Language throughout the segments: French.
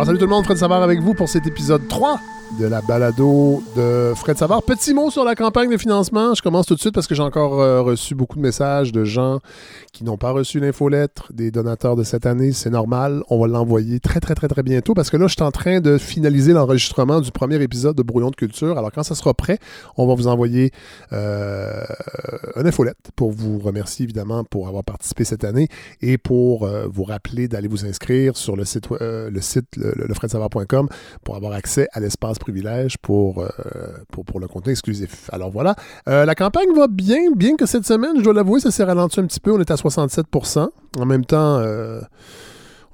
Alors salut tout le monde, Fred Savard avec vous pour cet épisode 3 de la balado de Fred Savard. Petit mot sur la campagne de financement. Je commence tout de suite parce que j'ai encore euh, reçu beaucoup de messages de gens qui n'ont pas reçu l'infolettre des donateurs de cette année. C'est normal. On va l'envoyer très, très, très, très bientôt parce que là, je suis en train de finaliser l'enregistrement du premier épisode de Brouillon de culture. Alors, quand ça sera prêt, on va vous envoyer euh, une infolette pour vous remercier, évidemment, pour avoir participé cette année et pour euh, vous rappeler d'aller vous inscrire sur le site, euh, le pour avoir accès à l'espace privilège pour, euh, pour, pour, le contenu exclusif. Alors voilà, euh, la campagne va bien, bien que cette semaine, je dois l'avouer, ça s'est ralenti un petit peu. On est à 67% En même temps, euh,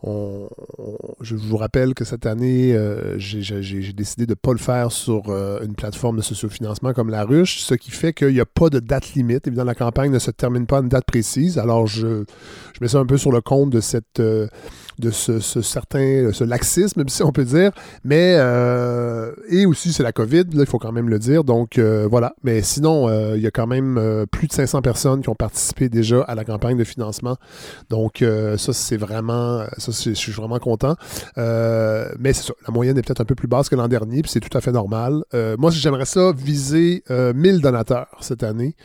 je vous rappelle que cette année, j'ai décidé de ne pas le faire sur une plateforme de sociofinancement comme la ruche, ce qui fait qu'il n'y a pas de date limite. Évidemment, la campagne ne se termine pas à une date précise. Alors, je, je mets ça un peu sur le compte de cette... de ce, ce, certain ce laxisme, si on peut dire. Mais euh, et aussi c'est la COVID, là, il faut quand même le dire. Donc euh, voilà. Mais sinon, euh, il y a quand même plus de 500 personnes qui ont participé déjà à la campagne de financement. Donc ça c'est vraiment, ça je suis vraiment content. Mais c'est ça, la moyenne est peut-être un peu plus basse que l'an dernier, puis c'est tout à fait normal. moi j'aimerais ça viser 1000 donateurs cette année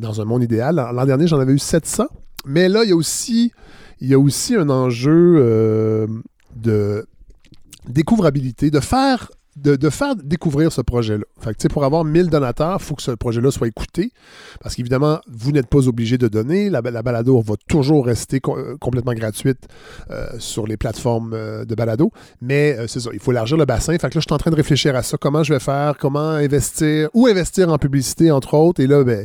dans un monde idéal. L'an dernier j'en avais eu 700. Mais là, il y a aussi il y a aussi un enjeu euh, de découvrabilité, de faire découvrir ce projet-là. Fait pour avoir 1000 donateurs, il faut que ce projet-là soit écouté. Parce qu'évidemment, vous n'êtes pas obligé de donner. La, la balado va toujours rester euh, complètement gratuite euh, sur les plateformes de balado. Mais c'est ça, il faut élargir le bassin. Fait que là, je suis en train de réfléchir à ça. Comment je vais faire, comment investir, où investir en publicité, entre autres? Et là, ben,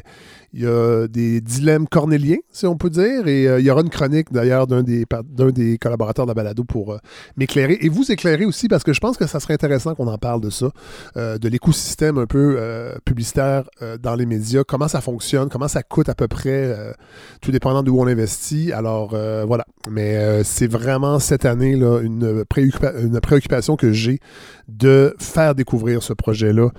il y a des dilemmes cornéliens, si on peut dire, et euh, il y aura une chronique d'ailleurs d'un des, des collaborateurs de la balado pour euh, m'éclairer et vous éclairer aussi parce que je pense que ça serait intéressant qu'on en parle de ça, euh, de l'écosystème un peu publicitaire dans les médias, comment ça fonctionne, comment ça coûte à peu près, tout dépendant d'où on investit? Alors voilà, mais c'est vraiment cette année là une, une préoccupation que j'ai de faire découvrir ce projet-là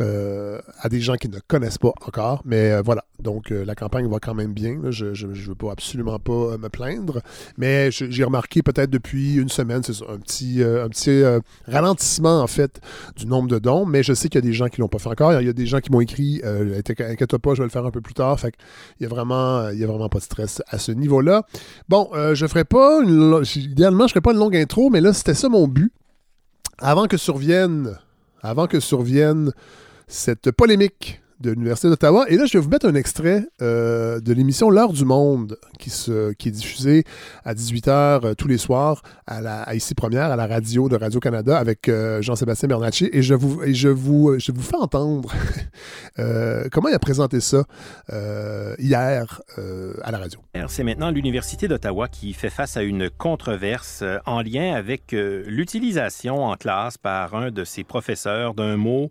euh, à des gens qui ne connaissent pas encore. Mais euh, voilà, donc euh, la campagne va quand même bien. Je ne veux pas absolument pas me plaindre. Mais j'ai remarqué peut-être depuis une semaine, c'est un petit, un petit ralentissement en fait du nombre de dons. Mais je sais qu'il y a des gens qui l'ont pas fait encore. Il y a des gens qui m'ont écrit Inquiète pas, je vais le faire un peu plus tard. Fait il y a vraiment, il y a vraiment pas de stress à ce niveau-là. Bon, je ferai pas une, idéalement, je ferai pas une longue intro, mais là, c'était ça mon but. Avant que survienne, avant que survienne cette polémique de l'Université d'Ottawa. Et là, je vais vous mettre un extrait euh, de l'émission L'heure du monde qui, est diffusée à 18h euh, tous les soirs à, la, à ici première, à la radio de Radio-Canada avec euh, Jean-Sébastien Bernacci. Et je vous, je vous, fais entendre comment il a présenté ça hier à la radio. C'est maintenant l'Université d'Ottawa qui fait face à une controverse en lien avec l'utilisation en classe par un de ses professeurs d'un mot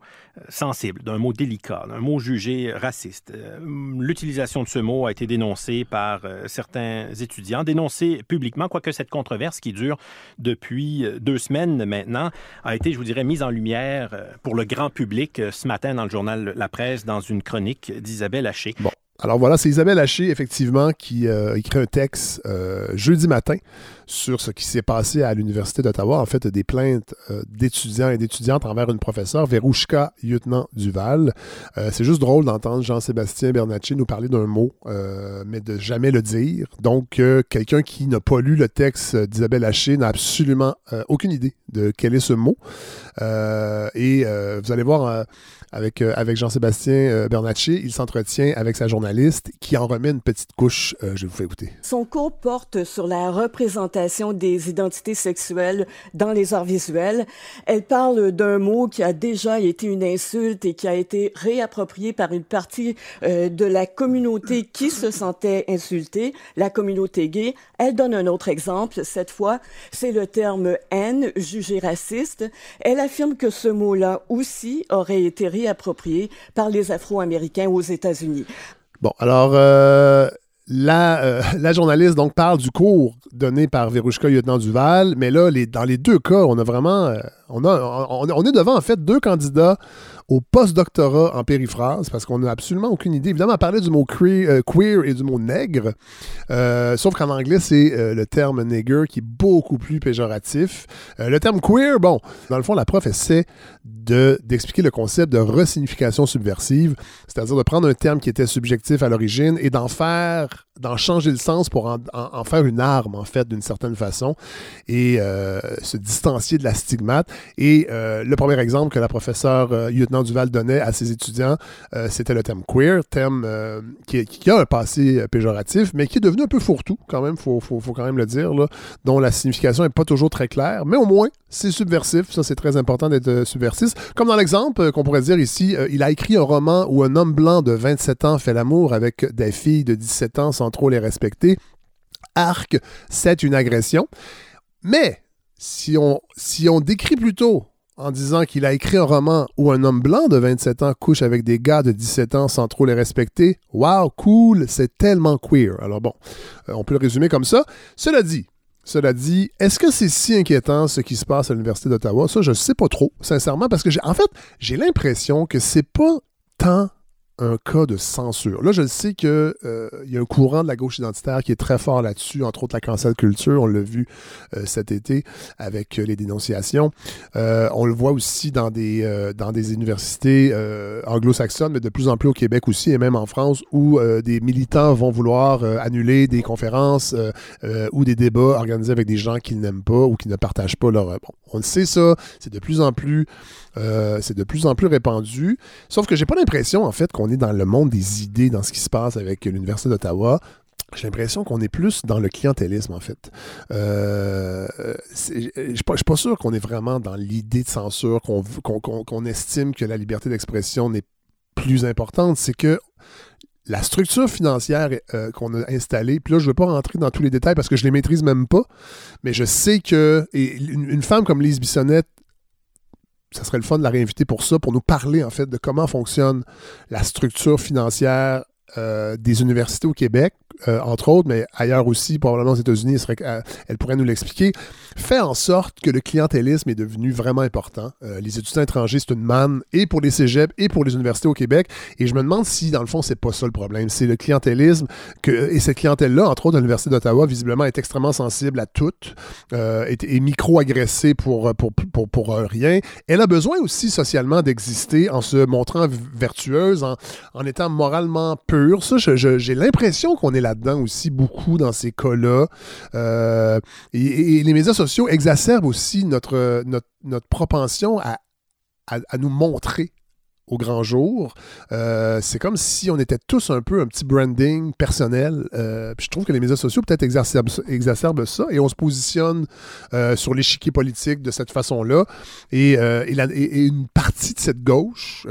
sensible, d'un mot délicat, d'un mot jugé raciste. Euh, l'utilisation de ce mot a été dénoncée par euh, certains étudiants, dénoncée publiquement, quoique cette controverse qui dure depuis euh, deux semaines maintenant a été, je vous dirais, mise en lumière pour le grand public ce matin dans le journal La Presse, dans une chronique d'Isabelle Haché. Bon. Alors voilà, c'est Isabelle Haché, effectivement, qui euh, écrit un texte euh, jeudi matin sur ce qui s'est passé à l'Université d'Ottawa. En fait, des plaintes euh, d'étudiants et d'étudiantes envers une professeure, Verouchka Lieutenant Duval. Euh, c'est juste drôle d'entendre Jean-Sébastien Bernacci nous parler d'un mot, mais de jamais le dire. Donc, quelqu'un qui n'a pas lu le texte d'Isabelle Haché n'a absolument aucune idée de quel est ce mot. et vous allez voir avec, euh, avec Jean-Sébastien euh, Bernacci, il s'entretient avec sa journaliste qui en remet une petite couche. Euh, je vous fais écouter. Son cours porte sur la représentation des identités sexuelles dans les arts visuels. Elle parle d'un mot qui a déjà été une insulte et qui a été réapproprié par une partie de la communauté qui se sentait insultée, la communauté gay. Elle donne un autre exemple. Cette fois, c'est le terme haine jugé raciste. Elle affirme que ce mot-là aussi aurait été réapproprié par les Afro-Américains aux États-Unis. Bon, alors, euh, la, euh, la, journaliste donc parle du cours donné par Verouchka Lieutenant Duval, mais là, dans les deux cas, on a vraiment, euh, On, a, on, est devant, en fait, deux candidats au post-doctorat en périphrase, parce qu'on n'a absolument aucune idée. Évidemment, on parlait du mot queer, euh, et du mot nègre, sauf qu'en anglais, c'est le terme nigger qui est beaucoup plus péjoratif. le terme queer, bon, dans le fond, la prof essaie d'expliquer le concept de resignification subversive, c'est-à-dire de prendre un terme qui était subjectif à l'origine et d'en faire, d'en changer le sens pour en, faire une arme, en fait, d'une certaine façon, et se distancier de la stigmate. Et le premier exemple que la professeure lieutenant Duval donnait à ses étudiants, euh, c'était le terme queer, terme euh, qui, a un passé euh, péjoratif, mais qui est devenu un peu fourre-tout, quand même, il faut, quand même le dire, dont la signification n'est pas toujours très claire, mais au moins, c'est subversif, ça c'est très important d'être subversif. Comme dans l'exemple qu'on pourrait dire ici, il a écrit un roman où un homme blanc de 27 ans fait l'amour avec des filles de 17 ans sans trop les respecter. Arc, c'est une agression. Mais si on, si on décrit plutôt en disant qu'il a écrit un roman où un homme blanc de 27 ans couche avec des gars de 17 ans sans trop les respecter. Wow, cool, c'est tellement queer. Alors bon, euh, on peut le résumer comme ça. Cela dit, cela dit, est-ce que c'est si inquiétant ce qui se passe à l'Université d'Ottawa? Ça, je ne sais pas trop, sincèrement, parce que en fait, j'ai l'impression que c'est pas tant un cas de censure. Là, je sais qu'il euh, y a un courant de la gauche identitaire qui est très fort là-dessus, entre autres la cancel culture, on l'a vu euh, cet été avec euh, les dénonciations. on le voit aussi dans des, dans des universités anglo-saxonnes, mais de plus en plus au Québec aussi, et même en France, où des militants vont vouloir annuler des conférences ou des débats organisés avec des gens qu'ils n'aiment pas ou qui ne partagent pas leur... Bon, on le sait ça, c'est de plus en plus euh, c'est de plus en plus répandu. Sauf que j'ai pas l'impression, en fait, qu'on est dans le monde des idées, dans ce qui se passe avec l'Université d'Ottawa. J'ai l'impression qu'on est plus dans le clientélisme, en fait. Euh, je ne suis pas sûr qu'on est vraiment dans l'idée de censure, qu'on estime que la liberté d'expression n'est plus importante. C'est que la structure financière euh, qu'on a installée, puis là, je ne veux pas rentrer dans tous les détails parce que je ne les maîtrise même pas, mais je sais que et une, femme comme Lise Bissonnette ça serait le fun de la réinviter pour ça, pour nous parler en fait de comment fonctionne la structure financière euh, des universités au Québec, euh, entre autres, mais ailleurs aussi, probablement aux États-Unis, elle, elle pourrait nous l'expliquer, fait en sorte que le clientélisme est devenu vraiment important. Euh, les étudiants étrangers, c'est une manne et pour les cégeps et pour les universités au Québec. Et je me demande si, dans le fond, c'est pas ça le problème. C'est le clientélisme que, et cette clientèle-là, entre autres, l'Université d'Ottawa, visiblement, est extrêmement sensible à tout, est, micro-agressée pour, pour, pour, pour, rien. Elle a besoin aussi socialement d'exister en se montrant vertueuse, en, en étant moralement peu ça, j'ai l'impression qu'on est là-dedans aussi beaucoup dans ces cas-là. Euh, et, les médias sociaux exacerbent aussi notre, notre, propension à, à, nous montrer au grand jour. Euh, c'est comme si on était tous un peu un petit branding personnel. Euh, je trouve que les médias sociaux peut-être exacerbent, ça et on se positionne sur l'échiquier politique de cette façon-là. Et, une partie de cette gauche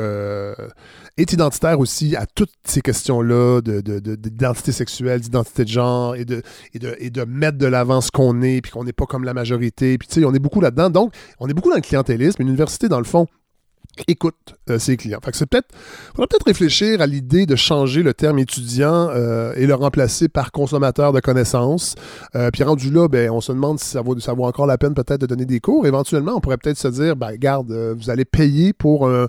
est identitaire aussi à toutes ces questions-là d'identité de, sexuelle, d'identité de genre et de, et de, et de mettre de l'avant ce qu'on est, puis qu'on n'est pas comme la majorité. Puis tu sais, on est beaucoup là-dedans. Donc, on est beaucoup dans le clientélisme. Une université, dans le fond, écoute euh, ses clients. Fait que c'est peut-être, faudrait peut-être réfléchir à l'idée de changer le terme étudiant euh, et le remplacer par consommateur de connaissances. Euh, puis rendu là, ben, on se demande si ça vaut, ça vaut encore la peine peut-être de donner des cours. Éventuellement, on pourrait peut-être se dire, ben, garde, vous allez payer pour un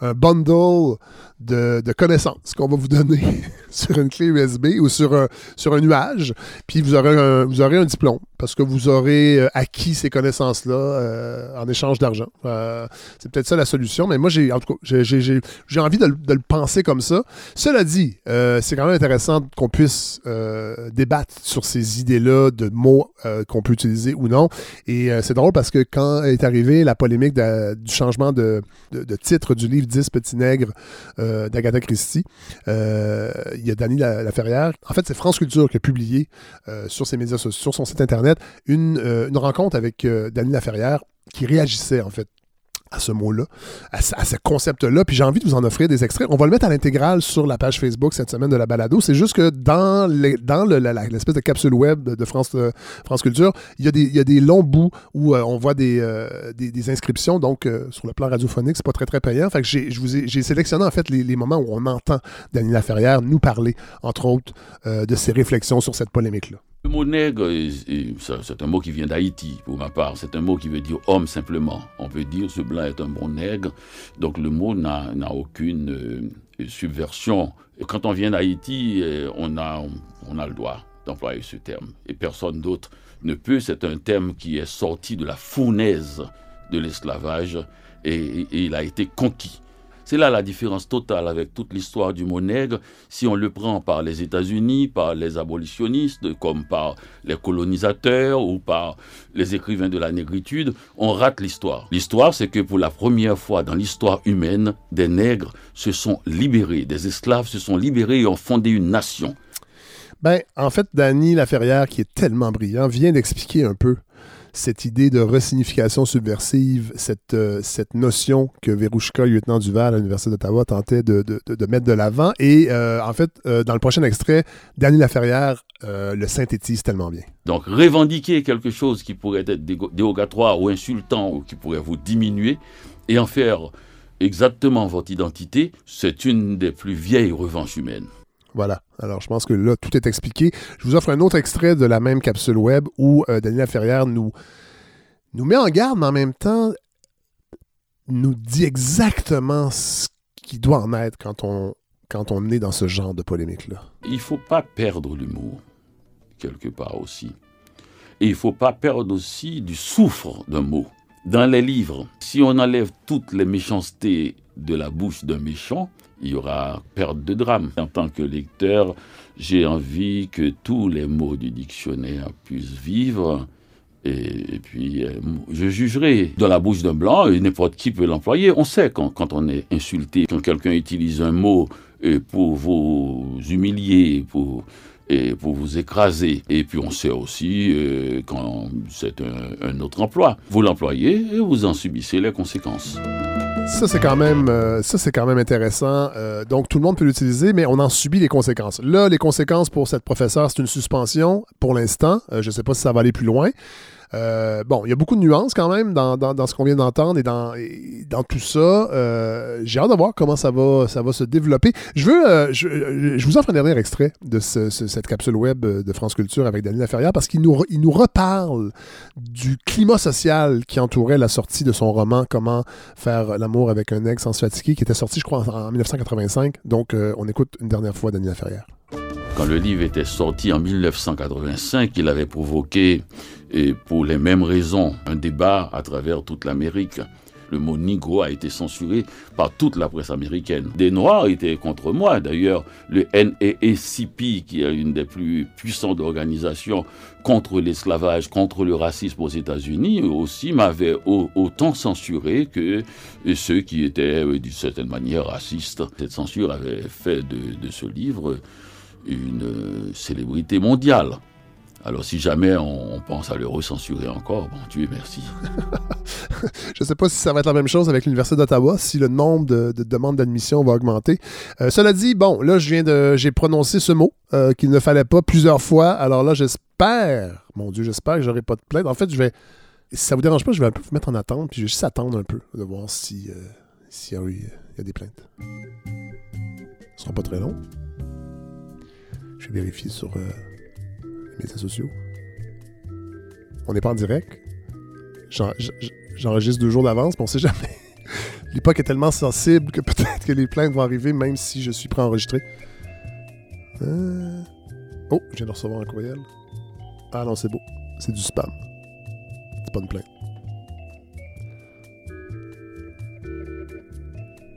un bundle de, connaissances qu'on va vous donner sur une clé USB ou sur un, sur un nuage, puis vous aurez un, vous aurez un diplôme parce que vous aurez euh, acquis ces connaissances-là euh, en échange d'argent. Euh, c'est peut-être ça la solution, mais moi, j'ai en tout cas, j'ai envie de, le penser comme ça. Cela dit, c'est quand même intéressant qu'on puisse débattre sur ces idées-là de mots qu'on peut utiliser ou non. Et c'est drôle parce que quand est arrivée la polémique du changement de, de, titre du livre 10 Petits Nègres d'Agatha Christie, il y a Dany Laferrière. En fait, c'est France Culture qui a publié sur ses médias sociaux, sur son site internet, euh, une, rencontre avec euh, Dany Laferrière qui réagissait en fait à ce mot-là, à, ce concept-là. Puis j'ai envie de vous en offrir des extraits. On va le mettre à l'intégrale sur la page Facebook cette semaine de la balado. C'est juste que dans, dans l'espèce de capsule web de France, euh, France Culture, il y, a des, il y, a des, longs bouts où on voit des, des, inscriptions. Donc, sur le plan radiophonique, c'est pas très, très payant. Fait que j'ai sélectionné en fait les, les, moments où on entend Daniela Laferrière nous parler, entre autres, de ses réflexions sur cette polémique-là. Le mot nègre, c'est un mot qui vient d'Haïti, pour ma part. C'est un mot qui veut dire homme simplement. On peut dire ce blanc est un bon nègre. Donc le mot n'a aucune euh, subversion. Quand on vient d'Haïti, euh, on a, on a le droit d'employer ce terme. Et personne d'autre ne peut. C'est un terme qui est sorti de la fournaise de l'esclavage et il a été conquis. C'est là la différence totale avec toute l'histoire du mot nègre. Si on le prend par les États-Unis, par les abolitionnistes, comme par les colonisateurs ou par les écrivains de la négritude, on rate l'histoire. L'histoire, c'est que pour la première fois dans l'histoire humaine, des nègres se sont libérés, des esclaves se sont libérés et ont fondé une nation. Ben, en fait, Danny Laferrière, qui est tellement brillant, vient d'expliquer un peu cette idée de resignification subversive, cette, euh, cette notion que Verouchka, lieutenant Duval à l'Université d'Ottawa, tentait de, de, mettre de l'avant. Et euh, en fait, euh, dans le prochain extrait, Daniel Laferrière le synthétise tellement bien. Donc, revendiquer quelque chose qui pourrait être dérogatoire ou insultant ou qui pourrait vous diminuer et en faire exactement votre identité, c'est une des plus vieilles revanches humaines. Voilà. Alors, je pense que là, tout est expliqué. Je vous offre un autre extrait de la même capsule web où euh, Daniela Ferrière nous, nous met en garde, mais en même temps nous dit exactement ce qui doit en être quand on, quand on est dans ce genre de polémique-là. Il ne faut pas perdre l'humour, quelque part aussi. Et il ne faut pas perdre aussi du souffre d'un mot. Dans les livres, si on enlève toutes les méchancetés de la bouche d'un méchant, il y aura perte de drame. En tant que lecteur, j'ai envie que tous les mots du dictionnaire puissent vivre. Et, puis, euh, je jugerai dans la bouche d'un blanc, n'importe qui peut l'employer. On sait quand, quand, on est insulté, quand quelqu'un utilise un mot euh, pour vous humilier, pour et pour vous écraser. Et puis on sait aussi euh, quand c'est un, autre emploi. Vous l'employez et vous en subissez les conséquences. Ça, c'est quand même, euh, ça, c'est quand même intéressant. Euh, donc, tout le monde peut l'utiliser, mais on en subit les conséquences. Là, les conséquences pour cette professeure, c'est une suspension pour l'instant. je ne sais pas si ça va aller plus loin. Euh, bon, il y a beaucoup de nuances quand même dans, ce qu'on vient d'entendre et dans, dans tout ça. Euh, j'ai hâte de voir comment ça va, ça va se développer. Je veux, euh, je, vous offre un dernier extrait de cette capsule web de France Culture avec Daniel Laferrière parce qu'il nous, il nous reparle du climat social qui entourait la sortie de son roman Comment faire l'amour avec un ex sans se fatiguer, qui était sorti, je crois, en, 1985. Donc, on écoute une dernière fois Daniel Laferrière. Quand le livre était sorti en 1985, il avait provoqué, et pour les mêmes raisons, un débat à travers toute l'Amérique. Le mot Negro a été censuré par toute la presse américaine. Des Noirs étaient contre moi. D'ailleurs, le NAACP, qui est une des plus puissantes organisations contre l'esclavage, contre le racisme aux États-Unis, aussi m'avait autant censuré que ceux qui étaient euh, d'une certaine manière racistes. Cette censure avait fait de ce livre une célébrité mondiale. Alors si jamais on, pense à le recensurer encore, bon Dieu merci. je ne sais pas si ça va être la même chose avec l'Université d'Ottawa, si le nombre de, demandes d'admission va augmenter. Euh, cela dit, bon, là je viens de, j'ai prononcé ce mot euh, qu'il ne fallait pas plusieurs fois. Alors là, j'espère, mon Dieu, j'espère que j'aurai pas de plainte. En fait, je vais, si ça vous dérange pas, je vais un peu vous mettre en attente, puis je vais juste attendre un peu de voir si, euh, s'il y, a, des plaintes. Ce sera pas très long. Je vais vérifier sur euh, les médias sociaux. On n'est pas en direct. J'enregistre deux jours d'avance, mais on sait jamais. L'époque est tellement sensible que peut-être que les plaintes vont arriver même si je suis préenregistré. Euh... Oh, je viens de recevoir un courriel. Ah non, c'est beau. C'est du spam. C'est pas une plainte.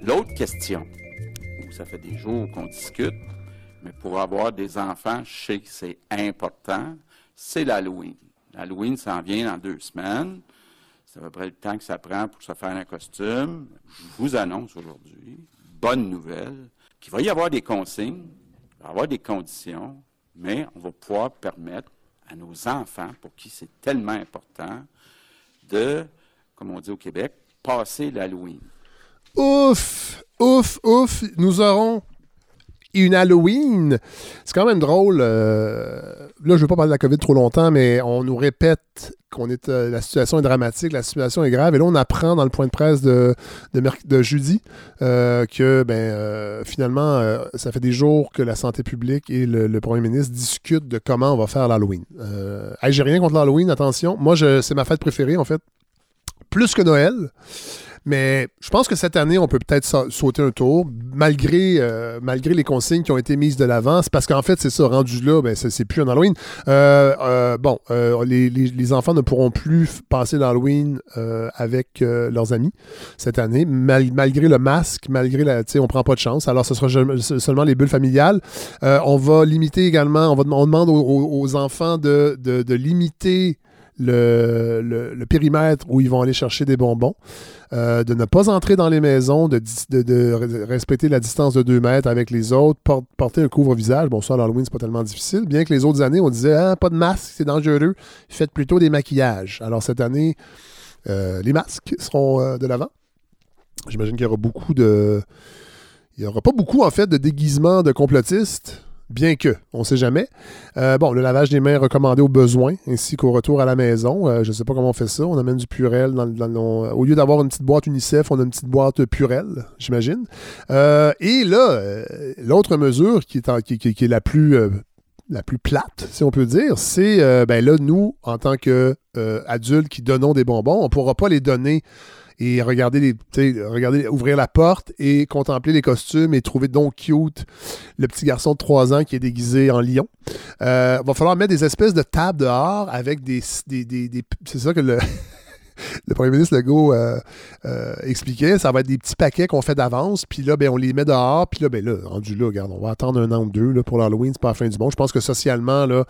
L'autre question, ça fait des jours qu'on discute, mais pour avoir des enfants, je sais que c'est important, c'est l'Halloween. L'Halloween s'en vient dans deux semaines. C'est à peu près le temps que ça prend pour se faire un costume. Je vous annonce aujourd'hui, bonne nouvelle, qu'il va y avoir des consignes, il va y avoir des conditions, mais on va pouvoir permettre à nos enfants, pour qui c'est tellement important, de, comme on dit au Québec, passer l'Halloween. Ouf, ouf, ouf, nous aurons une Halloween. C'est quand même drôle. euh, là, je ne veux pas parler de la COVID trop longtemps, mais on nous répète qu'on est euh, la situation est dramatique, la situation est grave. Et là, on apprend dans le point de presse de, de, jeudi euh, que ben, finalement, ça fait des jours que la santé publique et le, premier ministre discutent de comment on va faire l'Halloween. Hey, J'ai rien contre l'Halloween, attention. Moi, c'est ma fête préférée, en fait. Plus que Noël. Mais je pense que cette année, on peut peut-être sa- sauter un tour, malgré, euh, malgré les consignes qui ont été mises de l'avant. C'est parce qu'en fait, c'est ça, rendu là, ben, c'est plus un Halloween. Euh, euh, bon, euh, les, les- les enfants ne pourront plus passer l'Halloween euh, avec euh, leurs amis cette année, mal- malgré le masque, malgré la. Tu sais, on prend pas de chance. Alors, ce sera seulement les bulles familiales. On va limiter également, on, va, on demande aux, aux- aux enfants de, de- de limiter le, périmètre où ils vont aller chercher des bonbons, euh, de ne pas entrer dans les maisons, de, respecter la distance de 2 mètres avec les autres, por- porter un couvre-visage. Bon, ça, à l'Halloween, c'est pas tellement difficile. Bien que les autres années, on disait ah, pas de masque, c'est dangereux. Faites plutôt des maquillages. Alors, cette année, euh, les masques seront euh, de l'avant. J'imagine qu'il y aura beaucoup de. Il n'y aura pas beaucoup, en fait, de déguisements de complotistes. Bien que, on ne sait jamais. Euh, bon, le lavage des mains recommandé au besoin, ainsi qu'au retour à la maison. Euh, je ne sais pas comment on fait ça. On amène du Purel Au lieu d'avoir une petite boîte UNICEF, on a une petite boîte Purel, j'imagine. Euh, et là, l'autre mesure qui est, est la plus... la plus plate, si on peut dire, c'est, ben là, nous, en tant qu'adultes qui donnons des bonbons, on ne pourra pas les donner et regarder les, regarder, ouvrir la porte et contempler les costumes et trouver donc cute le petit garçon de 3 ans qui est déguisé en lion. Euh, va falloir mettre des espèces de tables dehors avec des. des, des- c'est ça que le. Premier ministre Legault euh, euh, expliquait, ça va être des petits paquets qu'on fait d'avance, puis là, ben, on les met dehors, puis là, ben là, rendu là, regarde, on va attendre un an ou deux là, pour l'Halloween, c'est pas la fin du monde. Je pense que socialement, là,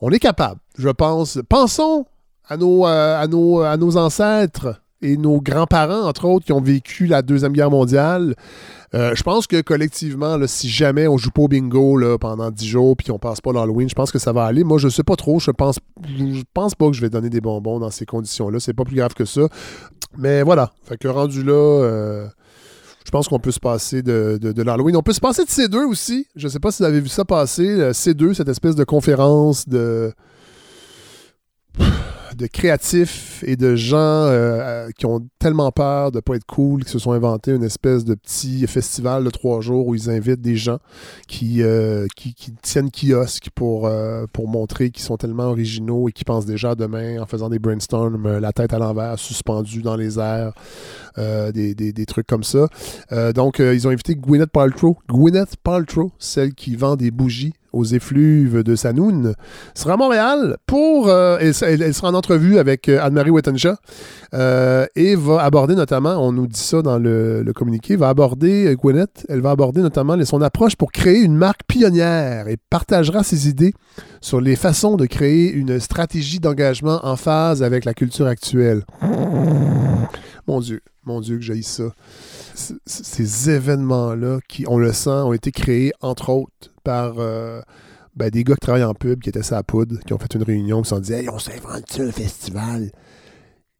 on est capable, je pense. Pensons à nos, à nos, à nos ancêtres et nos grands-parents, entre autres, qui ont vécu la Deuxième Guerre mondiale. Euh, je pense que collectivement, si jamais on joue pas au bingo là, pendant 10 jours puis on passe pas l'Halloween, je pense que ça va aller. Moi, je sais pas trop. Je pense, je pense pas que je vais donner des bonbons dans ces conditions-là. C'est pas plus grave que ça. Mais voilà. Fait que rendu là, euh, je pense qu'on peut se passer de, de, de l'Halloween. On peut se passer de C2 aussi. Je sais pas si vous avez vu ça passer. euh, C2, cette espèce de conférence de de créatifs et de gens euh, euh, qui ont tellement peur de ne pas être cool, qui se sont inventés une espèce de petit festival de trois jours où ils invitent des gens qui, euh, tiennent kiosque pour, montrer qu'ils sont tellement originaux et qui pensent déjà demain en faisant des brainstorms, la tête à l'envers, suspendue dans les airs, des, des- trucs comme ça. Donc, ils ont invité Gwyneth Paltrow. Gwyneth Paltrow, celle qui vend des bougies aux effluves de Sanoun, sera à Montréal pour. euh, elle, sera en entrevue avec euh, Anne-Marie Wettenshaw euh, et va aborder notamment, on nous dit ça dans le, communiqué, va aborder, Gwyneth, elle va aborder notamment son approche pour créer une marque pionnière et partagera ses idées sur les façons de créer une stratégie d'engagement en phase avec la culture actuelle. Mon Dieu, mon Dieu que j'ai ça. Ces événements-là, qui, on le sent, ont été créés, entre autres, par euh, ben, des gars qui travaillent en pub, qui étaient sa poudre, qui ont fait une réunion, qui se sont dit Hey, on s'invente un festival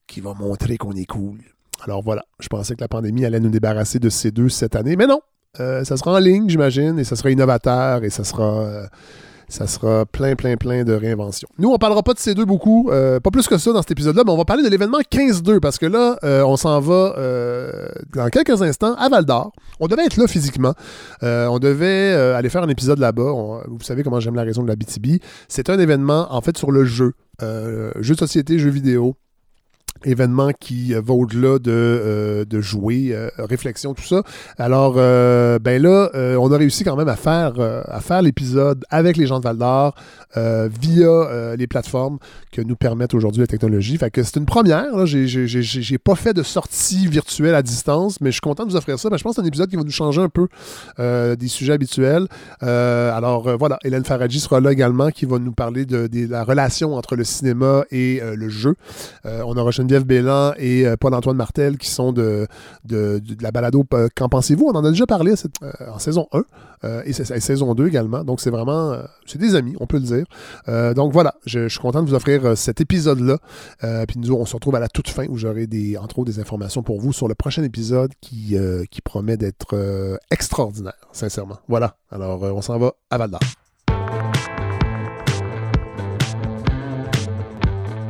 qui va montrer qu'on est cool. Alors voilà, je pensais que la pandémie allait nous débarrasser de ces deux cette année, mais non. Euh, ça sera en ligne, j'imagine, et ça sera innovateur, et ça sera, euh, ça sera plein, plein, plein de réinventions. Nous, on parlera pas de ces deux beaucoup, euh, pas plus que ça dans cet épisode-là, mais on va parler de l'événement 15-2, parce que là, euh, on s'en va euh, dans quelques instants à Val d'Or. On devait être là physiquement. On devait aller faire un épisode là-bas. Vous savez comment j'aime la raison de la BTB. C'est un événement, en fait, sur le jeu. Jeu de société, jeu vidéo événement qui euh, va au-delà de, euh, de jouer, euh, réflexion, tout ça. Alors, ben là, on a réussi quand même à faire, à faire l'épisode avec les gens de Val d'Or via les plateformes que nous permettent aujourd'hui la technologie. Fait que c'est une première. J'ai- J'ai j'ai- j'ai pas fait de sortie virtuelle à distance, mais je suis content de vous offrir ça. Ben, je pense que c'est un épisode qui va nous changer un peu des sujets habituels. Alors voilà, Hélène Faradji sera là également, qui va nous parler de, la relation entre le cinéma et le jeu. On aura Geneviève Geneviève Bélan et Paul-Antoine Martel qui sont de, de, la balado Qu'en pensez-vous? On en a déjà parlé en saison 1 et, saison 2 également. Donc, c'est vraiment... c'est des amis, on peut le dire. donc, voilà, je, suis content de vous offrir cet épisode-là. puis nous, on se retrouve à la toute fin où j'aurai, des, entre autres, des informations pour vous sur le prochain épisode qui, qui promet d'être extraordinaire, sincèrement. Voilà. Alors, on s'en va à Val d'Or.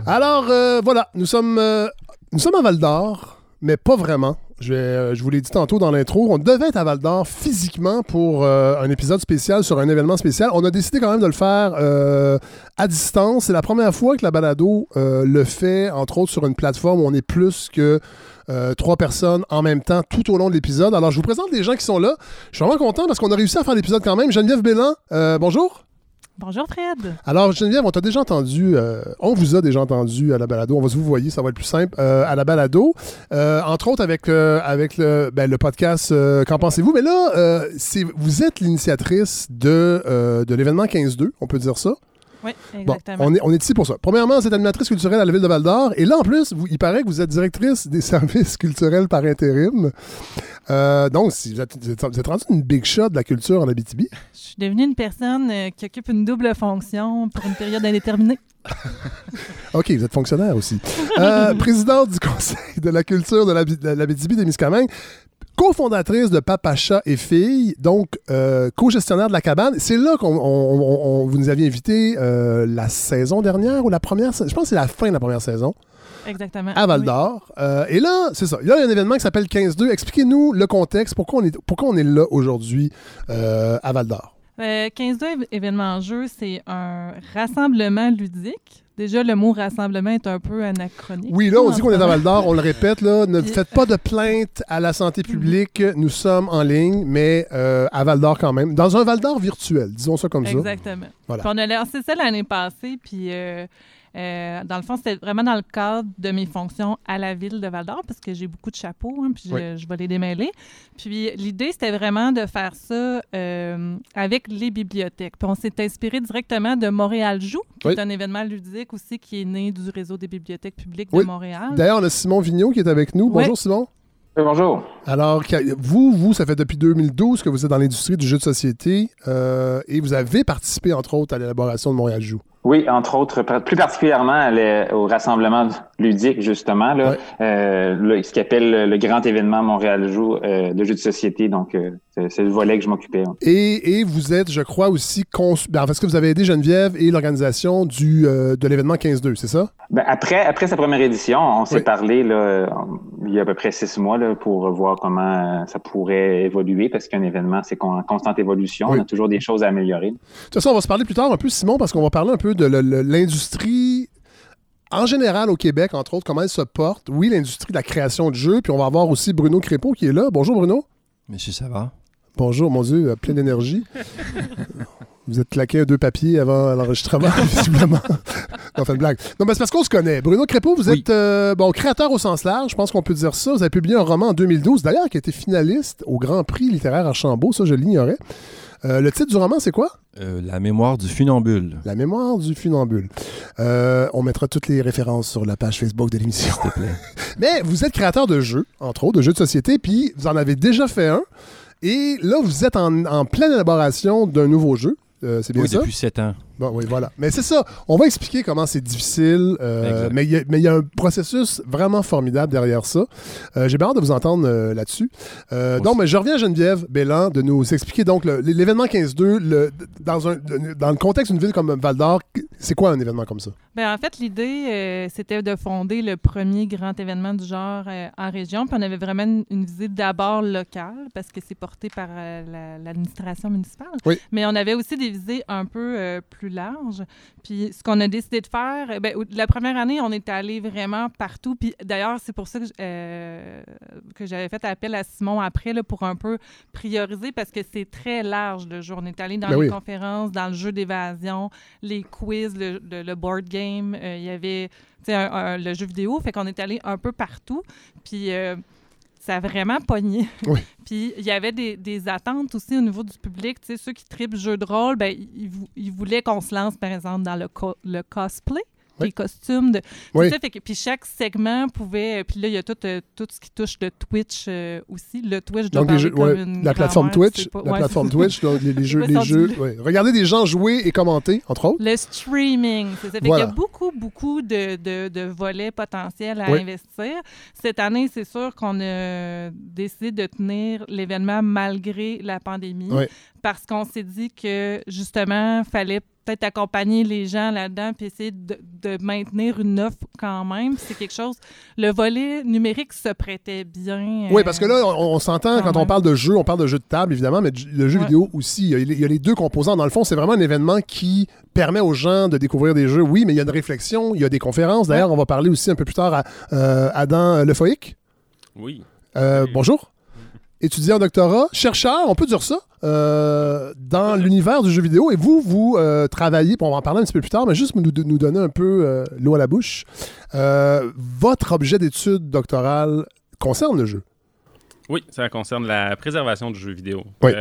Alors, euh, voilà, nous sommes, euh, nous sommes à Val d'Or, mais pas vraiment. Je, euh, je vous l'ai dit tantôt dans l'intro, on devait être à Val d'Or physiquement pour un épisode spécial sur un événement spécial. On a décidé quand même de le faire à distance. C'est la première fois que la balado le fait, entre autres sur une plateforme où on est plus que trois personnes en même temps tout au long de l'épisode. Alors, je vous présente les gens qui sont là. Je suis vraiment content parce qu'on a réussi à faire l'épisode quand même. Geneviève Bélan, bonjour. Bonjour Fred. Alors Geneviève, on t'a déjà entendu, euh, on vous a déjà entendu à la balado, on va vous voyez, ça va être plus simple, euh, à la balado, euh, entre autres avec, avec le, ben, podcast Qu'en pensez-vous? Mais là, vous êtes l'initiatrice de, de l'événement 15-2, on peut dire ça? Oui, exactement. on, est, on est ici pour ça. Premièrement, vous êtes animatrice culturelle à la ville de Val d'Or. Et là, en plus, il paraît que vous êtes directrice des services culturels par intérim. Euh, donc, si vous, êtes, vous, êtes, rendu une big shot de la culture en Abitibi. Je suis devenue une personne euh, qui occupe une double fonction pour une période indéterminée. OK, vous êtes fonctionnaire aussi. Euh, présidente du Conseil de la culture de l'Abitibi-Témiscamingue cofondatrice de Papacha et Filles, donc euh, co-gestionnaire de la cabane. C'est là qu'on vous nous aviez invité euh, la saison dernière ou la première, je pense que c'est la fin de la première saison. Exactement. À Val d'Or. Euh, et là, c'est ça. Là, il y a un événement qui s'appelle 15-2. Expliquez-nous le contexte. Pourquoi on est, pourquoi on est là aujourd'hui à Val d'Or? 15-2 événement jeu, c'est un rassemblement ludique Déjà, le mot rassemblement est un peu anachronique. Oui, là, on dit qu'on est dans Val d'Or, on le répète, là, ne faites pas de plainte à la santé publique. Nous sommes en ligne, mais euh, à Val d'Or quand même. Dans un Val d'Or virtuel, disons ça comme ça. Exactement. Voilà. on a lancé ça l'année passée, puis euh, euh, dans le fond, c'était vraiment dans le cadre de mes fonctions à la ville de Val-d'Or, parce que j'ai beaucoup de chapeaux, hein, puis je, vais les démêler. Puis l'idée, c'était vraiment de faire ça euh, avec les bibliothèques. Puis on s'est inspiré directement de Montréal Joue, qui est un événement ludique aussi qui est né du réseau des bibliothèques publiques de Montréal. D'ailleurs, on a Simon Vigneault qui est avec nous. Bonjour, Simon. bonjour. Alors, vous, vous, ça fait depuis 2012 que vous êtes dans l'industrie du jeu de société euh, et vous avez participé, entre autres, à l'élaboration de Montréal Joue. Oui, entre autres, plus particulièrement au rassemblement ludique, justement, là, euh, ce qu'appelle le grand événement Montréal Joue euh, de jeux de société. Donc, euh, c'est le volet que je m'occupais. Hein. Et, et, vous êtes, je crois, aussi ben, parce que vous avez aidé Geneviève et l'organisation du de l'événement 15-2, c'est ça? Ben, après, après sa première édition, on s'est parlé là, il y a à peu près six mois là, pour voir comment ça pourrait évoluer, parce qu'un événement, c'est en constante évolution. On a toujours des choses à améliorer. De toute façon, on va se parler plus tard un peu, Simon, parce qu'on va parler un peu de l'industrie en général au Québec, entre autres, comment elle se porte. Oui, l'industrie de la création de jeux, puis on va avoir aussi Bruno Crépeau qui est là. Bonjour Bruno. Monsieur, ça va? Bonjour, mon Dieu, plein d'énergie. Vous êtes claqué deux papiers avant l'enregistrement, visiblement. non, fait une blague. Non, mais c'est parce qu'on se connaît. Bruno Crépeau, vous êtes euh, bon, créateur au sens large, je pense qu'on peut dire ça. Vous avez publié un roman en 2012, d'ailleurs, qui a été finaliste au Grand Prix littéraire Archambault, ça je l'ignorais. Euh, le titre du roman, c'est quoi? Euh, la mémoire du funambule. La mémoire du funambule. Euh, on mettra toutes les références sur la page Facebook de l'émission. S'il te plaît. Mais vous êtes créateur de jeux, entre autres, de jeux de société, puis vous en avez déjà fait un. Et là, vous êtes en, en pleine élaboration d'un nouveau jeu. c'est bien oui, ça? depuis sept ans. Bon, oui, voilà. Mais c'est ça. On va expliquer comment c'est difficile, euh, mais il y, a un processus vraiment formidable derrière ça. Euh, j'ai bien hâte de vous entendre euh, là-dessus. donc, mais je reviens à Geneviève Bélan de nous expliquer donc l'événement 15-2 dans, un, dans le contexte d'une ville comme Val d'Or. C'est quoi un événement comme ça? Bien, en fait, l'idée, c'était de fonder le premier grand événement du genre en région. Puis on avait vraiment une, visite d'abord locale parce que c'est porté par l'administration municipale. Oui. Mais on avait aussi des visées un peu plus large. Puis ce qu'on a décidé de faire, eh ben, la première année, on est allé vraiment partout. Puis d'ailleurs, c'est pour ça que, euh, que j'avais fait appel à Simon après là, pour un peu prioriser parce que c'est très large le jour. On est allé dans ben les conférences, dans le jeu d'évasion, les quiz, le, board game. Euh, il y avait le jeu vidéo. Fait qu'on est allé un peu partout. Puis. Euh, ça a vraiment pogné. Puis il y avait des, des, attentes aussi au niveau du public. Tu sais, ceux qui tripent jeu de rôle, ben, ils, ils voulaient qu'on se lance, par exemple, dans le, le cosplay. Les costumes. De, Oui. ça, fait que, puis chaque segment pouvait... Puis là, il y a tout, euh, tout ce qui touche le Twitch euh, aussi. Le Twitch Donc, les jeux, comme ouais, une la plateforme Twitch, pas- la ouais, plateforme. Twitch, donc les, les jeux, les jeux, du- ouais. regardez des gens jouer et commenter, entre autres. Le streaming, ça. Fait Voilà. qu'il y a beaucoup, beaucoup de, de, de volets potentiels à investir. Cette année, c'est sûr qu'on a décidé de tenir l'événement malgré la pandémie Oui. parce qu'on s'est dit que, justement, fallait peut-être accompagner les gens là-dedans puis essayer de, de maintenir une offre quand même. C'est quelque chose... Le volet numérique se prêtait bien. Oui, parce que là, on, on s'entend quand quand on parle de jeu, on parle de jeu de table, évidemment, mais le jeu Ouais. vidéo aussi. Il y, a, il y a les deux composants. Dans le fond, c'est vraiment un événement qui permet aux gens de découvrir des jeux. Oui, mais il y a une réflexion, il y a des conférences. D'ailleurs, on va parler aussi un peu plus tard à euh, Adam Lefoïc. Oui. Euh, Oui. Bonjour. Étudiant en doctorat, chercheur, on peut dire ça, euh, dans l'univers du jeu vidéo. Et vous, vous euh, travaillez, on va en parler un petit peu plus tard, mais juste nous, nous donner un peu euh, l'eau à la bouche. Votre objet d'étude doctorale concerne le jeu? Oui, ça concerne la préservation du jeu vidéo. Oui.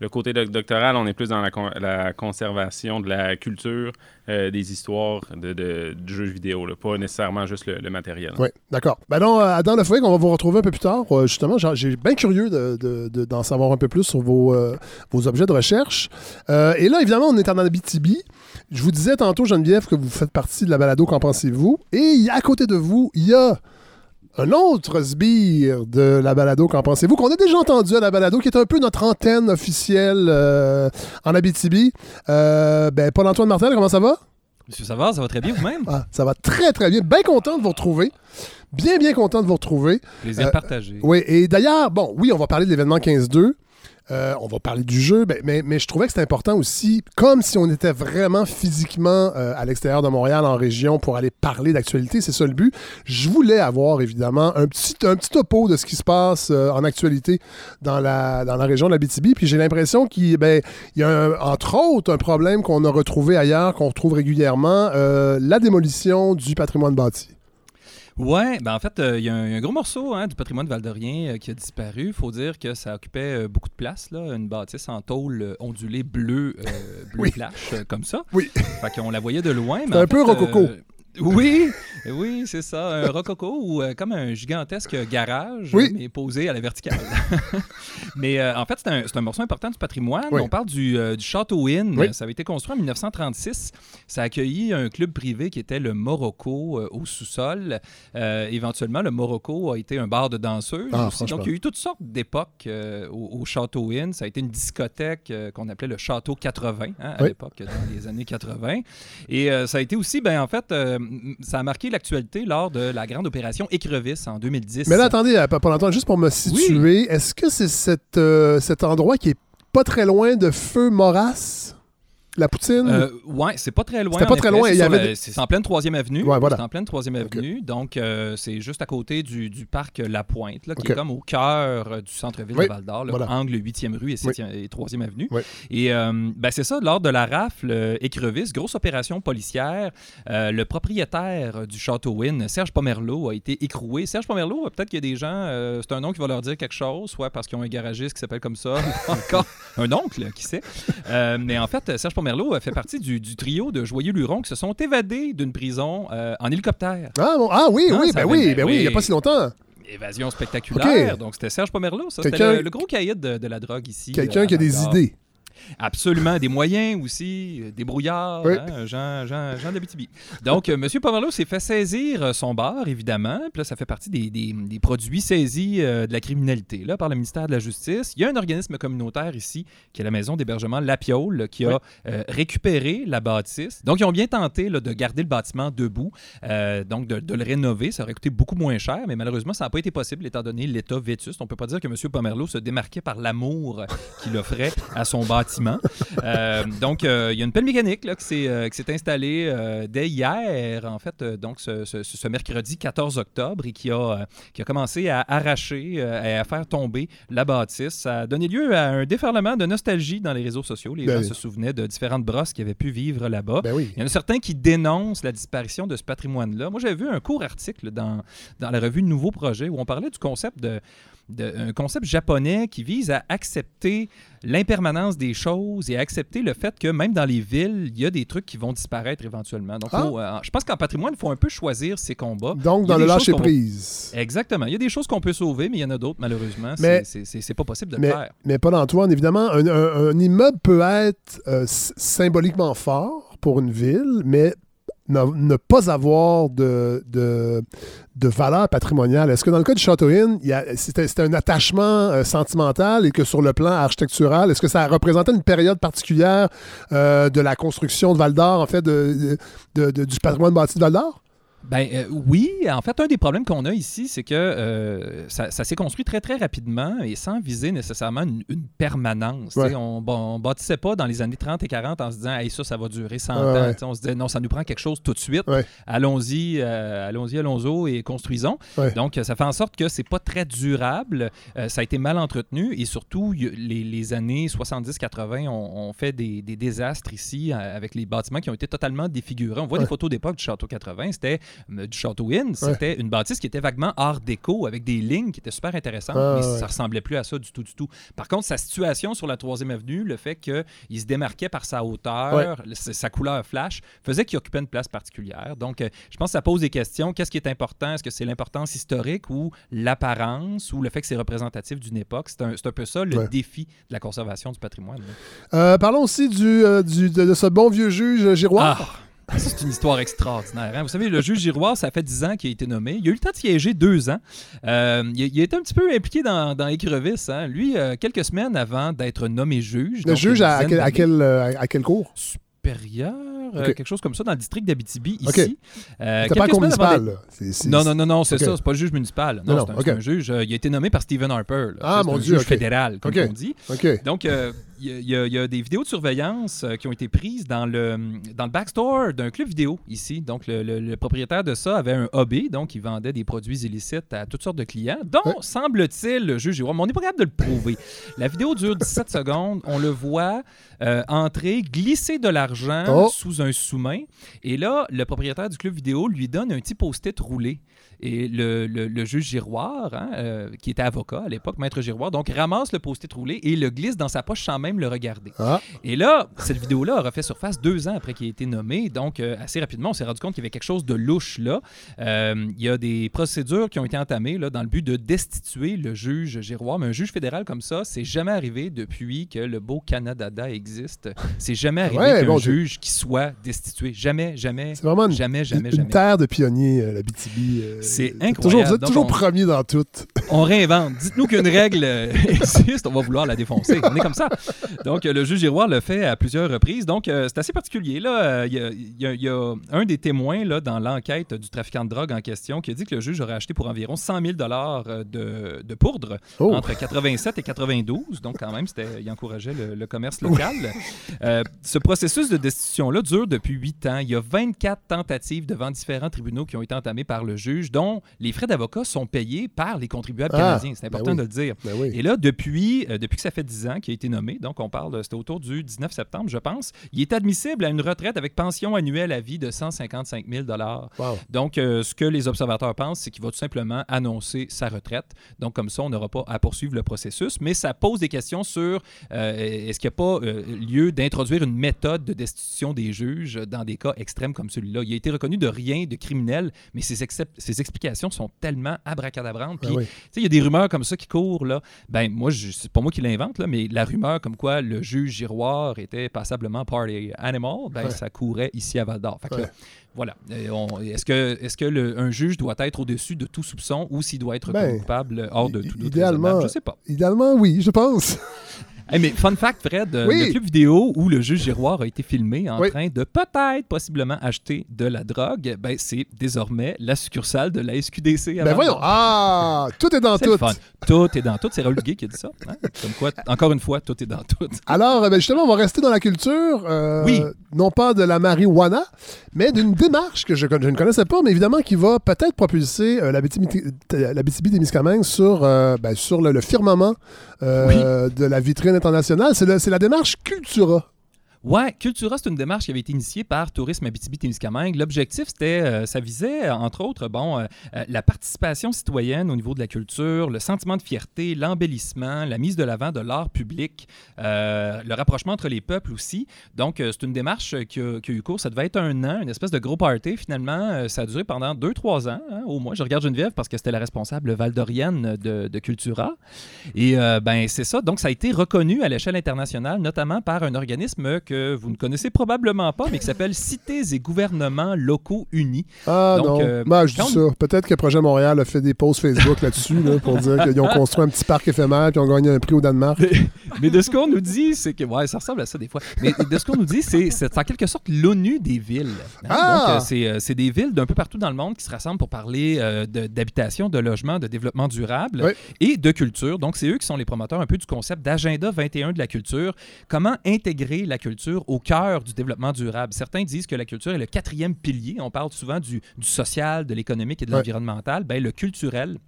Le côté doc- doctoral, on est plus dans la, con- la conservation de la culture, euh, des histoires de, de- du jeu vidéo, pas nécessairement juste le, matériel. Oui, d'accord. Ben non, euh, Adam Lefoy, on va vous retrouver un peu plus tard. Euh, justement, j'ai- bien curieux de- de- de- d'en savoir un peu plus sur vos, vos objets de recherche. Et là, évidemment, on est en Abitibi. Je vous disais tantôt, Geneviève, que vous faites partie de la balado Qu'en pensez-vous? Et à côté de vous, il y a un autre sbire de la balado Qu'en pensez-vous? qu'on a déjà entendu à la balado, qui est un peu notre antenne officielle euh, en Abitibi. Euh, ben, Paul-Antoine Martel, comment ça va? Monsieur Savard, ça va très bien vous-même? Ah, ça va très, très bien. Bien content de vous retrouver. Bien, bien content de vous retrouver. Plaisir Euh, partagé. Oui, et d'ailleurs, bon, oui, on va parler de l'événement 15-2. Euh, on va parler du jeu, ben, mais, je trouvais que c'était important aussi, comme si on était vraiment physiquement euh, à l'extérieur de Montréal, en région, pour aller parler d'actualité, c'est ça le but. Je voulais avoir évidemment un petit, un petit topo de ce qui se passe euh, en actualité dans la, dans la région de la BTB. Puis j'ai l'impression qu'il ben, y a un- entre autres un problème qu'on a retrouvé ailleurs, qu'on retrouve régulièrement, la démolition du patrimoine bâti. Ouais, ben en fait, euh, il y, a un il y a un gros morceau hein, du patrimoine valdorien euh, qui a disparu. Il faut dire que ça occupait euh, beaucoup de place, là, une bâtisse en tôle euh, ondulée bleu, euh, bleu Oui. flash, comme ça. Oui. Fait qu'on la voyait de loin. mais C'est un peu rococo. Oui, oui, c'est ça, un rococo ou euh, comme un gigantesque garage, Oui. mais posé à la verticale. mais euh, en fait, c'est un, morceau important du patrimoine. Oui. On parle du, euh, du Château Inn. Oui. Ça avait été construit en 1936. Ça a accueilli un club privé qui était le Morocco au sous-sol. Éventuellement, le Morocco a été un bar de danseuses. Ah. Donc, il y a eu toutes sortes d'époques au, au Château Inn. Ça a été une discothèque qu'on appelait le Château 80 hein, à l'époque, dans les années 80. Et ça a été aussi, ben, en fait, ça a marqué l'actualité lors de la grande opération Écrevisse en 2010. Mais là, attendez, euh, pendant longtemps, juste pour me situer, est-ce que c'est cet, euh, cet endroit qui est pas très loin de Feu Moras? La poutine? Euh, ouais, c'est pas très loin. C'était pas très effet. loin, C'est avait C'est en pleine troisième avenue. Ouais, voilà. C'est en pleine troisième Ok. avenue. Donc, euh, c'est juste à côté du, du parc La Pointe, là, qui est comme au cœur euh, du centre-ville Oui, de Val-d'Or, là, voilà. angle 8e rue et, 7e et 3e avenue. Oui. Et euh, ben, c'est ça, lors de la rafle Écrevisse, grosse opération policière, le propriétaire du Château Inn, Serge Pomerleau, a été écroué. Serge Pomerleau, peut-être qu'il y a des gens, c'est un nom qui va leur dire quelque chose, soit parce qu'ils ont un garagiste qui s'appelle comme ça, ou encore un oncle, qui sait. Mais en fait, Serge Pomerleau a fait partie du, du trio de joyeux lurons qui se sont évadés d'une prison euh, en hélicoptère. Ah, bon, ah oui, Ah, oui, ben avait- oui, ben ben oui, il n'y a oui. pas si longtemps. Évasion spectaculaire. Donc, c'était Serge Pomerleau, ça. C'était le, le gros caïd de, de la drogue ici. Quelqu'un euh, qui a des idées. Absolument, des moyens aussi, euh, des brouillards, Oui. hein, Jean, Jean, Jean d'Abitibi. Donc, euh, M. Pomerleau s'est fait saisir euh, son bar, évidemment. Puis là, ça fait partie des, des- des produits saisis euh, de la criminalité là, par le ministère de la Justice. Il y a un organisme communautaire ici, qui est la maison d'hébergement La Piole, qui a euh, récupéré la bâtisse. Donc, ils ont bien tenté là, de garder le bâtiment debout, euh, donc de, de le rénover. Ça aurait coûté beaucoup moins cher, mais malheureusement, ça n'a pas été possible étant donné l'état vétuste. On ne peut pas dire que M. Pomerleau se démarquait par l'amour qu'il offrait à son bâtiment. Euh, donc, euh, il y a une pelle mécanique là, qui s'est euh, installée dès hier, en fait, donc ce, ce- ce mercredi 14 octobre, et qui a, qui a commencé à arracher et à faire tomber la bâtisse. Ça a donné lieu à un déferlement de nostalgie dans les réseaux sociaux. Les Ben gens oui. se souvenaient de différentes brosses qui avaient pu vivre là-bas. Ben oui. Il y en a certains qui dénoncent la disparition de ce patrimoine-là. Moi, j'avais vu un court article dans, dans la revue Nouveau Projet où on parlait du concept de, de- un concept japonais qui vise à accepter l'impermanence des choses et à accepter le fait que même dans les villes, il y a des trucs qui vont disparaître éventuellement. Donc, Ah. faut, euh, je pense qu'en patrimoine, il faut un peu choisir ses combats. Donc, dans le lâcher prise. Exactement. Il y a des choses qu'on peut sauver, mais il y en a d'autres, malheureusement. Mais- c'est- pas possible de le faire. mais Paul-Antoine, évidemment, un, un- un immeuble peut être euh, symboliquement fort pour une ville, mais ne, pas avoir de, de, valeur patrimoniale. Est-ce que dans le cas du Château Inn, c'était un attachement euh, sentimental et que sur le plan architectural, est-ce que ça représentait une période particulière euh, de la construction de Val d'Or, en fait, du patrimoine bâti de Val d'Or? Ben euh, oui, en fait, un des problèmes qu'on a ici, c'est que euh, ça, ça s'est construit très, très rapidement et sans viser nécessairement une, une permanence. Ouais. On, on bâtissait pas dans les années 30 et 40 en se disant, hey, ça, ça va durer 100 Ouais, ans. ouais. On se disait, non, ça nous prend quelque chose tout de suite. Ouais. Allons-y, euh, allons-y, allons-y et construisons. Donc, ça fait en sorte que c'est pas très durable. Ça a été mal entretenu et surtout, y les, les années 70-80 ont, ont fait des, des désastres ici avec les bâtiments qui ont été totalement défigurés. On voit des photos d'époque du Château 80. C'était du Château Inn, c'était une bâtisse qui était vaguement art déco avec des lignes qui étaient super intéressantes, Ah, mais ouais. ça ressemblait plus à ça du tout, du tout. Par contre, sa situation sur la troisième avenue, le fait qu'il se démarquait par sa hauteur, sa couleur flash, faisait qu'il occupait une place particulière. Donc, euh, je pense que ça pose des questions. Qu'est-ce qui est important? Est-ce que c'est l'importance historique ou l'apparence ou le fait que c'est représentatif d'une époque? C'est un, peu ça le défi de la conservation du patrimoine. Euh, parlons aussi du, euh, du- de, de ce bon vieux juge Giroir. Ah, ça, c'est une histoire extraordinaire. hein. Vous savez, le juge Giroir, ça fait 10 ans qu'il a été nommé. Il a eu le temps de siéger deux ans. Euh, il, a- il été un petit peu impliqué dans, crevisses. hein. Lui, euh, quelques semaines avant d'être nommé juge. Le donc juge une à, à dizaine quel, à, d'années, quel, euh, à quel cours? Euh, quelque chose comme ça, dans le district d'Abitibi, ici. Euh, C'était pas un cours municipal. Non, non, non, non, c'est Ok. ça. C'est pas le juge municipal. Non, Non, c'est un, juge. euh, il a été nommé par Stephen Harper. là. Ah, mon un Dieu, juge fédéral, comme on dit. Donc, euh, il y, a- y y des vidéos de surveillance euh, qui ont été prises dans le, dans le backstore d'un club vidéo ici. Donc, le, le- le propriétaire de ça avait un hobby, donc il vendait des produits illicites à toutes sortes de clients, dont, semble-t-il, le juge. Mais on n'est pas capable de le prouver. La vidéo dure 17 secondes. On le voit euh, entrer, glisser de l'argent Oh. sous un sous-main. Et là, le propriétaire du club vidéo lui donne un petit post-it roulé. Et le, le- le juge Giroir, hein, euh, qui était avocat à l'époque, maître Giroir, donc ramasse le post-it roulé et le glisse dans sa poche sans même le regarder. Ah, Et là, cette vidéo-là a refait surface deux ans après qu'il ait été nommé. Donc, euh, assez rapidement, on s'est rendu compte qu'il y avait quelque chose de louche là. Euh, il y a des procédures qui ont été entamées là, dans le but de destituer le juge Giroir. Mais un juge fédéral comme ça, c'est jamais arrivé depuis que le beau Canada existe. C'est jamais arrivé Ouais, qu'un bon. Juge qui soit destitué. Jamais, jamais, c'est vraiment une, jamais, jamais, une jamais. terre de pionniers, euh, la BTB. euh, C'est Toujours, incroyable. vous êtes Donc, toujours on- premier dans tout. On réinvente. Dites-nous qu'une règle euh, existe, on va vouloir la défoncer. On est comme ça. Donc, le juge Giroir le fait à plusieurs reprises. Donc, c'est assez particulier. Là, il y, a- y y un des témoins là, dans l'enquête du trafiquant de drogue en question qui a dit que le juge aurait acheté pour environ 100 000 euh, de, de poudre Oh. entre 87 et 92. Donc, quand même, il encourageait le, le commerce local. Euh, ce processus de destitution-là dure depuis huit ans. Il y a 24 tentatives devant différents tribunaux qui ont été entamées par le juge, dont les frais d'avocat sont payés par les contribuables Ah, canadiens. C'est ben important oui. de le dire. Ben oui. Et là, depuis, euh, depuis que ça fait 10 ans qu'il a été nommé, donc on parle, c'était autour du 19 septembre, je pense, il est admissible à une retraite avec pension annuelle à vie de 155 000 Wow. donc, euh, ce que les observateurs pensent, c'est qu'il va tout simplement annoncer sa retraite. Donc, comme ça, on n'aura pas à poursuivre le processus. Mais ça pose des questions sur euh, est-ce qu'il n'y a pas lieu d'introduire une méthode de destitution des juges dans des cas extrêmes comme celui-là. Il a été reconnu de rien de criminel, mais ses, explications sont tellement abracadabrantes. Puis, Ben oui. sais, il y a des rumeurs comme ça qui courent. Là. Ben, moi, c'est pas moi qui l'invente, là, mais la rumeur comme quoi le juge Giroir était passablement party animal, ben, Ouais. ça courait ici à Val d'Or. Ouais. voilà. On- Est-ce que, est-ce que le- un juge doit être au-dessus de tout soupçon ou s'il doit être Ben, coupable hors de tout doute idéalement-? Je sais pas. Idéalement, oui, je pense. Hey, mais fun fact, Fred, euh, Oui. le club vidéo où le juge Giroir a été filmé en Oui. train de peut-être, possiblement acheter de la drogue, ben, c'est désormais la succursale de la SQDC. à Ben voyons. Ah, tout est dans C'est le tout. fun. Tout est dans tout. C'est Raoul Guy qui a dit ça. hein? Comme quoi, encore une fois, tout est dans tout. Alors, ben, justement, on va rester dans la culture, euh, Oui. non pas de la marijuana, mais d'une démarche que je, je ne connaissais pas, mais évidemment qui va peut-être propulser euh, la BTB-Témiscamingue sur, euh, ben, sur le, le firmament de la vitrine c'est la démarche Cultura. Ouais, Cultura, c'est une démarche qui avait été initiée par Tourisme Abitibi-Témiscamingue. L'objectif, c'était, euh, ça visait, entre autres, bon, euh, euh, la participation citoyenne au niveau de la culture, le sentiment de fierté, l'embellissement, la mise de l'avant de l'art public, le rapprochement entre les peuples aussi. Donc, c'est une démarche qui a, eu cours. Ça devait être un an, une espèce de gros party. Finalement, ça a duré pendant deux, trois ans, hein, au moins. Je regarde Geneviève parce que c'était la responsable valdorienne de, de Cultura. Et ben, c'est ça. Donc, ça a été reconnu à l'échelle internationale, notamment par un organisme que vous ne connaissez probablement pas, mais qui s'appelle Cités et gouvernements locaux unis. Ah non, euh, ben, je dis ça. Peut-être que Projet Montréal a fait des posts Facebook là-dessus pour dire qu'ils ont construit un petit parc éphémère et ont gagné un prix au Danemark. Mais, de ce qu'on nous dit, c'est que... Ouais, ça ressemble à ça des fois. Mais de ce qu'on nous dit, c'est en quelque sorte l'ONU des villes. Hein. Ah! Donc, euh, euh, c'est des villes d'un peu partout dans le monde qui se rassemblent pour parler d'habitation, de, logement, de développement durable et de culture. Donc, c'est eux qui sont les promoteurs un peu du concept d'agenda 21 de la culture. Comment intégrer la culture au cœur du développement durable. Certains disent que la culture est le quatrième pilier. On parle souvent du, social, de l'économique et de l'environnemental. Ben, le culturel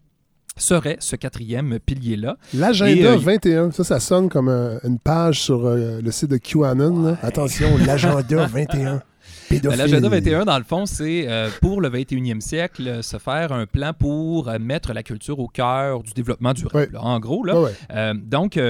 serait ce quatrième pilier-là. L'agenda 21, euh, ça, ça sonne comme euh, une page sur euh, le site de QAnon. Attention, l'agenda 21. Ben, l'agenda 21, dans le fond, c'est euh, pour le 21e siècle, euh, se faire un plan pour euh, mettre la culture au cœur du développement durable. en gros, là. donc, il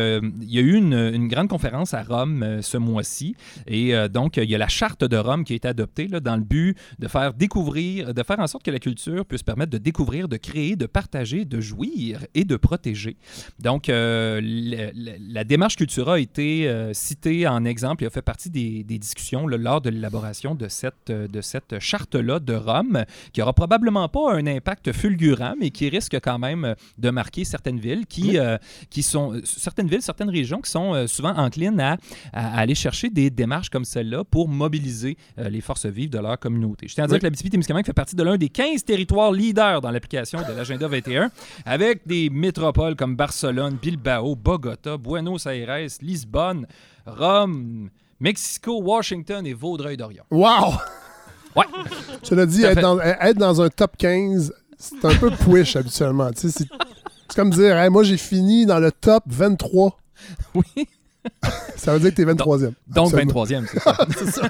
y a eu une, grande conférence à Rome ce mois-ci. Et donc, il y a la charte de Rome qui a été adoptée là, dans le but de faire découvrir, de faire en sorte que la culture puisse permettre de découvrir, de créer, de partager, de jouir et de protéger. Donc, la, démarche Cultura a été citée en exemple et a fait partie des, des discussions lors de l'élaboration de cette, de cette charte-là de Rome, qui n'aura probablement pas un impact fulgurant, mais qui risque quand même de marquer certaines villes qui, euh, qui sont, certaines villes, certaines régions qui sont euh, souvent enclines à, aller chercher des démarches comme celle-là pour mobiliser euh, les forces vives de leur communauté. Je tiens à dire que la BTP-Témiscamingue fait partie de l'un des 15 territoires leaders dans l'application de l'Agenda 21, avec des métropoles comme Barcelone, Bilbao, Bogota, Buenos Aires, Lisbonne, Rome, Mexico, Washington et Vaudreuil-Dorion. Wow! Ouais. l'as dit, être dans, être dans, un top 15, c'est un peu push habituellement. C'est comme dire, moi j'ai fini dans le top 23. Oui. ça veut dire que tu es 23e. Donc, 23e, c'est ça.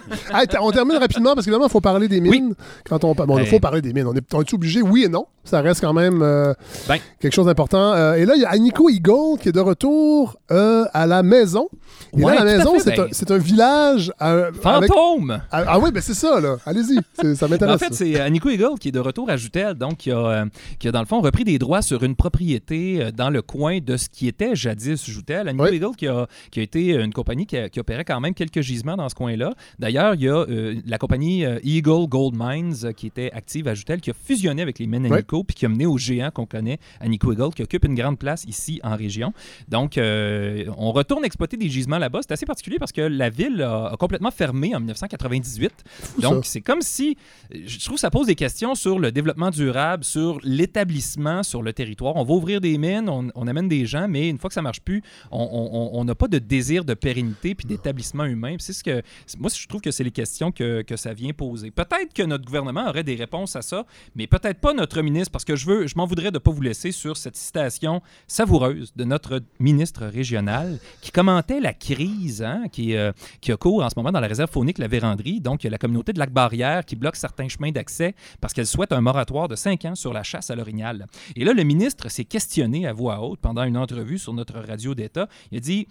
on termine rapidement parce qu'évidemment, il faut parler des mines. Quand on, bon, il faut parler des mines. On est, on est obligé, oui et non. Ça reste quand même euh, ben. quelque chose d'important. Euh, et là, il y a Nico Eagle qui est de retour euh, à la maison. Et là, la maison, c'est un, un, village. Fantôme! Ah, ah, oui, ben c'est ça, là. Allez-y. Ça m'intéresse. en fait, c'est Nico Eagle qui est de retour à Jutel, donc qui a, qui a, dans le fond, repris des droits sur une propriété dans le coin de ce qui était jadis Jutel. Nico Eagle qui a, qui a été une compagnie qui, opérait quand même quelques gisements dans ce coin-là. D'ailleurs, il y a la compagnie Eagle Gold Mines qui était active à Jutel, qui a fusionné avec les mines puis qui a mené au géant qu'on connaît, Nico Eagle, qui occupe une grande place ici en région. Donc, euh, on retourne exploiter des gisements là-bas. C'est assez particulier parce que la ville a, complètement fermé en 1998. Donc, c'est comme si, je trouve que ça pose des questions sur le développement durable, sur l'établissement sur le territoire. On va ouvrir des mines, on, amène des gens, mais une fois que ça marche plus, on n'a pas de désir de pérennité puis d'établissement humain. C'est ce que, moi, je trouve que c'est les questions que, que ça vient poser. Peut-être que notre gouvernement aurait des réponses à ça, mais peut-être pas notre ministre parce que je veux, je m'en voudrais de ne pas vous laisser sur cette citation savoureuse de notre ministre régional qui commentait la crise hein, qui, euh, qui a cours en ce moment dans la réserve faunique La Vérandrie. Donc, il y a la communauté de Lac-Barrière qui bloque certains chemins d'accès parce qu'elle souhaite un moratoire de cinq ans sur la chasse à l'orignal. Et là, le ministre s'est questionné à voix haute pendant une entrevue sur notre radio d'État. Il a dit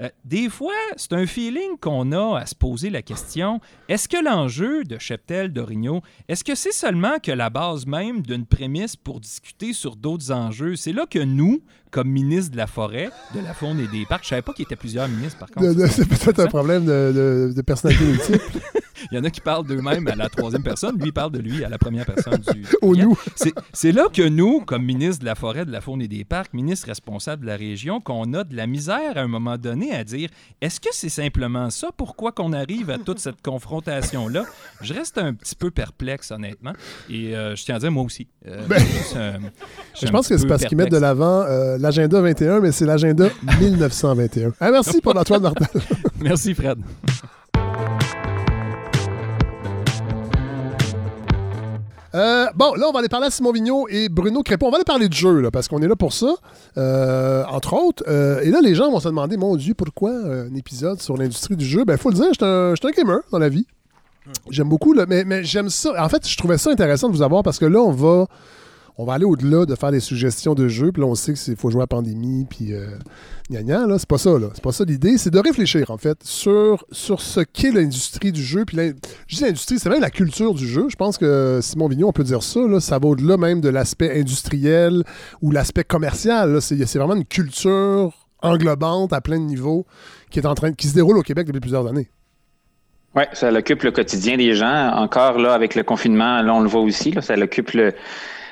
euh, des fois, c'est un feeling qu'on a à se poser la question est-ce que l'enjeu de Cheptel d'Origno, est-ce que c'est seulement que la base même d'une prémisse pour discuter sur d'autres enjeux C'est là que nous, comme ministre de la Forêt, de la Faune et des Parcs, je savais pas qu'il y était plusieurs ministres par contre. C'est peut-être un problème de, de personnalité multiple. Il y en a qui parlent d'eux-mêmes à la troisième personne, lui parle de lui à la première personne du. Au nous. C'est là que nous, comme ministre de la Forêt, de la Faune et des Parcs, ministre responsable de la région, qu'on a de la misère à un moment donné à dire est-ce que c'est simplement ça? Pourquoi qu'on arrive à toute cette confrontation-là? Je reste un petit peu perplexe, honnêtement. Et euh, je tiens à dire, moi aussi. Euh, ben, je, pense que c'est parce qu'ils mettent de l'avant euh, l'agenda 21, mais c'est l'agenda 1921. Ah, merci pour Antoine Martel. merci, Fred. Euh, bon, là, on va aller parler à Simon Vigneault et Bruno Crépeau. On va aller parler de jeu, parce qu'on est là pour ça, euh, entre autres. Euh, et là, les gens vont se demander, mon Dieu, pourquoi un épisode sur l'industrie du jeu? Ben, faut le dire, je suis un, gamer dans la vie. J'aime beaucoup, là, mais, mais j'aime ça. En fait, je trouvais ça intéressant de vous avoir parce que là, on va on va aller au-delà de faire des suggestions de jeux, puis là, on sait qu'il faut jouer à pandémie, puis euh, gna gna, là, c'est pas ça, là. C'est pas ça l'idée, c'est de réfléchir, en fait, sur, sur ce qu'est l'industrie du jeu, puis je dis l'industrie, c'est même la culture du jeu. Je pense que Simon Vignon, on peut dire ça, là, ça va au-delà même de l'aspect industriel ou l'aspect commercial, c'est vraiment une culture englobante à plein de niveaux qui est en train qui se déroule au Québec depuis plusieurs années. Oui, ça occupe le quotidien des gens. Encore là, avec le confinement, là, on le voit aussi, là, ça occupe le,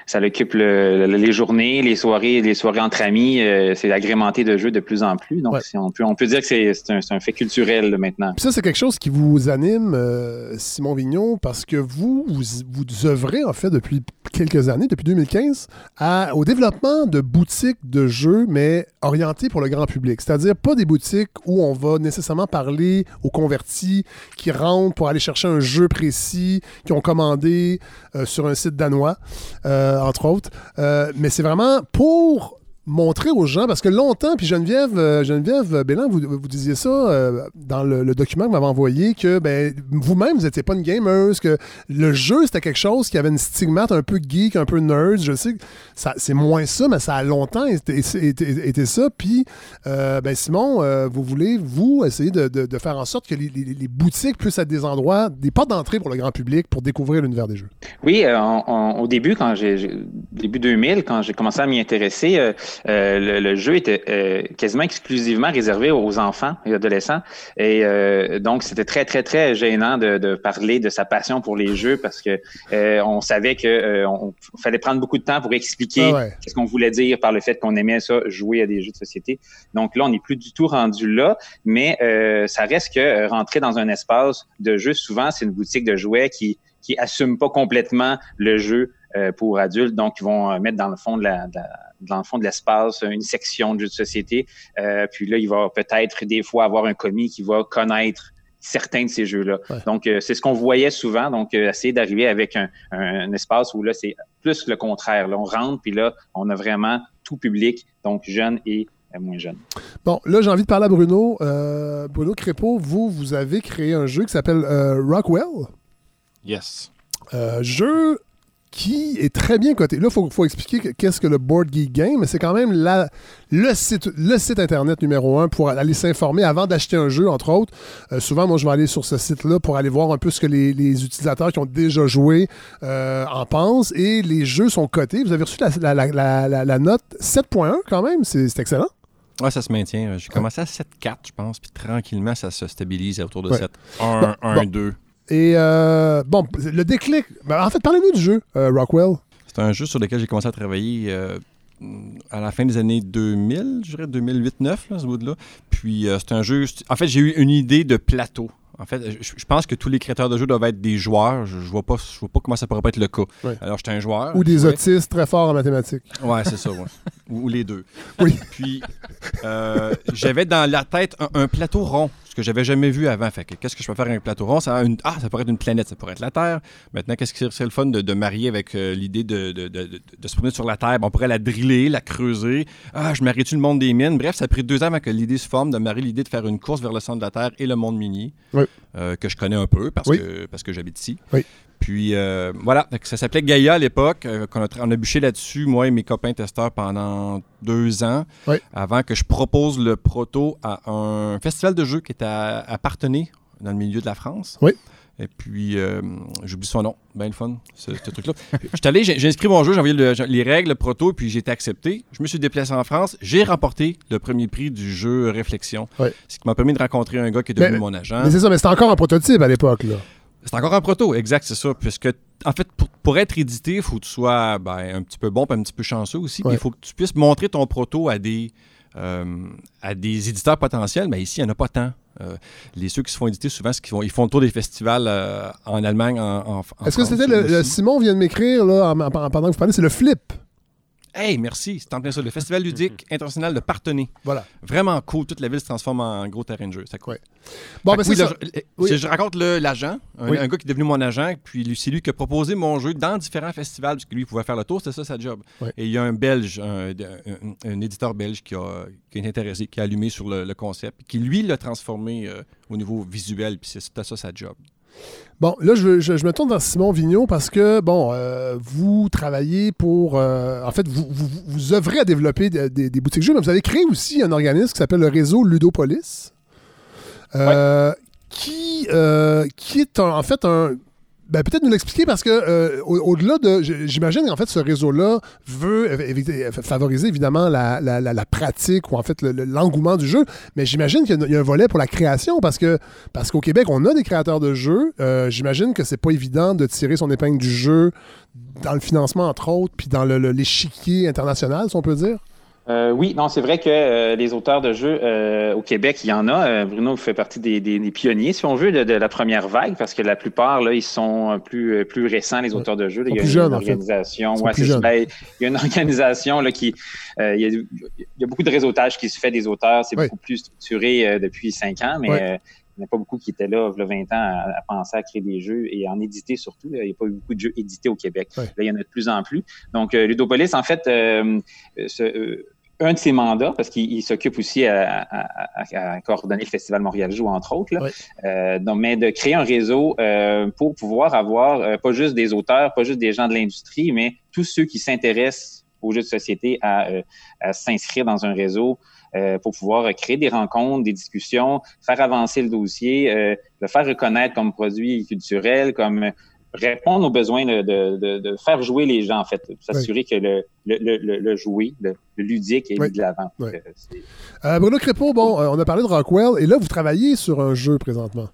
ça occupe les journées, les soirées, les soirées entre amis. Euh, c'est agrémenté de jeux de plus en plus. Donc, on, peut, on peut dire que c'est un, fait culturel maintenant. ça, c'est quelque chose qui vous anime, euh, Simon Vignon, parce que vous, vous, vous œuvrez, en fait, depuis quelques années, depuis 2015, à, au développement de boutiques de jeux, mais orientées pour le grand public. C'est-à-dire pas des boutiques où on va nécessairement parler aux convertis qui rentrent pour aller chercher un jeu précis, qui ont commandé euh, sur un site danois. Euh, entre autres. Euh, mais c'est vraiment pour montrer aux gens, parce que longtemps, puis Geneviève, euh, Geneviève Bélan, vous, vous disiez ça euh, dans le, document que vous m'avez envoyé, que ben, vous-même, vous n'étiez pas une gamer, que le jeu, c'était quelque chose qui avait une stigmate un peu geek, un peu nerd. Je sais que c'est moins ça, mais ça a longtemps été, ça. Puis, euh, ben, Simon, vous voulez, vous, essayer de, faire en sorte que les, boutiques puissent être des endroits, des portes d'entrée pour le grand public pour découvrir l'univers des jeux? Oui, au début, quand j'ai, début 2000, quand j'ai commencé à m'y intéresser, euh, le, jeu était euh, quasiment exclusivement réservé aux enfants et adolescents. Et euh, donc, c'était très, très, très gênant de, parler de sa passion pour les jeux parce que on savait que on, fallait prendre beaucoup de temps pour expliquer ah ce qu'on voulait dire par le fait qu'on aimait ça, jouer à des jeux de société. Donc là, on n'est plus du tout rendu là, mais ça reste que rentrer dans un espace de jeu, souvent, c'est une boutique de jouets qui qui assume pas complètement le jeu pour adultes, donc ils vont mettre dans le fond de la dans le fond de l'espace, une section de jeux de société. Euh, puis là, il va peut-être des fois avoir un commis qui va connaître certains de ces jeux-là. Donc, euh, c'est ce qu'on voyait souvent. Donc, euh, essayer d'arriver avec un, espace où là, c'est plus le contraire. Là, on rentre, puis là, on a vraiment tout public, donc jeune et moins jeune. Bon, là, j'ai envie de parler à Bruno. Bruno Crépeau, vous, vous avez créé un jeu qui s'appelle Rockwell? Yes. jeu qui est très bien coté. Là, il faut, expliquer qu'est-ce que le Board Geek Game, mais c'est quand même la, le, site, le site Internet numéro un pour aller s'informer avant d'acheter un jeu, entre autres. Euh, souvent, moi, je vais aller sur ce site-là pour aller voir un peu ce que les, utilisateurs qui ont déjà joué euh, en pensent. Et les jeux sont cotés. Vous avez reçu la, la note 7.1 quand même? C'est excellent. Oui, ça se maintient. J'ai commencé à 7.4, je pense, puis tranquillement, ça se stabilise autour de 7. 1, 1, 2. Et euh, bon, le déclic. Ben, en fait, parlez-nous du jeu, euh, Rockwell. C'est un jeu sur lequel j'ai commencé à travailler euh, à la fin des années 2000, je dirais 2008-2009, ce bout-là. Puis c'est un jeu. En fait, j'ai eu une idée de plateau. En fait, je, pense que tous les créateurs de jeux doivent être des joueurs. Je, ne vois pas, je vois pas comment ça pourrait pas être le cas. Alors, j'étais un joueur. Ou des autistes très forts en mathématiques. Ouais, c'est ça, ouais. ou, les deux. Oui. Puis, j'avais dans la tête un plateau rond que j'avais jamais vu avant. Fait qu'est-ce que je peux faire avec un plateau rond? Ça une, ah, ça pourrait être une planète, ça pourrait être la Terre. Maintenant, qu'est-ce qui serait le fun de, marier avec euh, l'idée de, de, se promener sur la Terre? on pourrait la driller, la creuser. Ah, je marie-tu le monde des mines? Bref, ça a pris deux ans avant que l'idée se forme de marier l'idée de faire une course vers le centre de la Terre et le monde mini, euh, que je connais un peu parce que, parce que j'habite ici. Oui. Puis euh, voilà, ça s'appelait Gaïa à l'époque. Euh, on, a, bûché là-dessus, moi et mes copains testeurs, pendant deux ans, avant que je propose le proto à un festival de jeux qui était à, à dans le milieu de la France. Oui. Et puis, euh, j'oublie son nom, bien le fun, ce, truc-là. J'étais allé, j'ai inscrit mon jeu, j'ai envoyé les règles, le proto, puis j'ai été accepté. Je me suis déplacé en France. J'ai remporté le premier prix du jeu Réflexion. Ce qui m'a permis de rencontrer un gars qui est devenu mon agent. Mais c'est ça, mais c'était encore un prototype à l'époque, là. C'est encore un proto, exact, c'est ça. Puisque, en fait, pour, être édité, il faut que tu sois ben, un petit peu bon et un petit peu chanceux aussi. il faut que tu puisses montrer ton proto à des, euh, à des éditeurs potentiels. Mais ici, il n'y en a pas tant. Euh, les ceux qui se font éditer, souvent, ce qu'ils font, ils font le tour des festivals euh, en Allemagne, en, Est-ce que c'était le, Simon vient de m'écrire là, pendant que vous parlez, c'est le flip? Hey, merci, c'est en plein ça. Le Festival ludique international de Partenay. Voilà. Vraiment cool. Toute la ville se transforme en gros terrain de jeu. C'est cool. Bon, ben c'est oui, ça. là, je, Oui. je- je raconte le- l'agent, un, Oui. un gars qui est devenu mon agent, puis lui- c'est lui qui a proposé mon jeu dans différents festivals, parce que lui, il pouvait faire le tour, c'était ça sa job. Et il y a un Belge, un, un- un éditeur belge qui, a, qui est intéressé, qui a allumé sur le, le concept, qui lui l'a transformé euh, au niveau visuel, puis c'est- c'était ça sa job. Bon, là, je, je- je me tourne vers Simon Vignon parce que, bon, euh, vous travaillez pour. euh, en fait, vous, vous, vous œuvrez à développer des, des- des boutiques jeux, mais vous avez créé aussi un organisme qui s'appelle le réseau Ludopolis, euh, qui, qui est un- en fait un. Ben, peut-être nous l'expliquer parce que euh, au- au-delà de, j'imagine qu'en fait ce réseau-là veut favoriser évidemment la, la- la- pratique ou en fait le- le- l'engouement du jeu, mais j'imagine qu'il y a- un volet pour la création parce que parce qu'au Québec on a des créateurs de jeux. Euh, j'imagine que c'est pas évident de tirer son épingle du jeu dans le financement entre autres, puis dans l'échiquier international, si on peut dire. Euh, oui, non, c'est vrai que euh, les auteurs de jeux euh, au Québec, il y en a. Euh, Bruno fait partie des, des- des pionniers, si on veut, de, de la première vague, parce que la plupart, là, ils sont euh, plus, euh, plus récents, les auteurs de jeux. Il y a une jeunes, en fait. organisation. Ouais, plus jeunes. Il y a une organisation là, qui. euh, il, y a, il y a beaucoup de réseautage qui se fait des auteurs. C'est Oui. beaucoup plus structuré euh, depuis cinq ans, mais. Oui. euh, il n'y en a pas beaucoup qui étaient là, il y a 20 ans, à, à penser à créer des jeux et en éditer surtout. là. Il n'y a pas eu beaucoup de jeux édités au Québec. Oui. Là, il y en a de plus en plus. Donc, euh, Ludopolis, en fait, euh, ce- euh, un de ses mandats, parce qu'il il s'occupe aussi à, à- à- à coordonner le Festival Montréal Joue, entre autres, là. Oui. Euh, donc, mais de créer un réseau euh, pour pouvoir avoir euh, pas juste des auteurs, pas juste des gens de l'industrie, mais tous ceux qui s'intéressent aux jeux de société à, euh, à s'inscrire dans un réseau euh, pour pouvoir créer des rencontres, des discussions, faire avancer le dossier, euh, le faire reconnaître comme produit culturel, comme répondre aux besoins de, de, de, de faire jouer les gens, en fait, s'assurer que le, le, le, le- le jouet, le, le ludique est Oui. mis de l'avant. Oui. Euh, Euh, Bruno Crépeau, bon, euh, on a parlé de Rockwell et là vous travaillez sur un jeu présentement.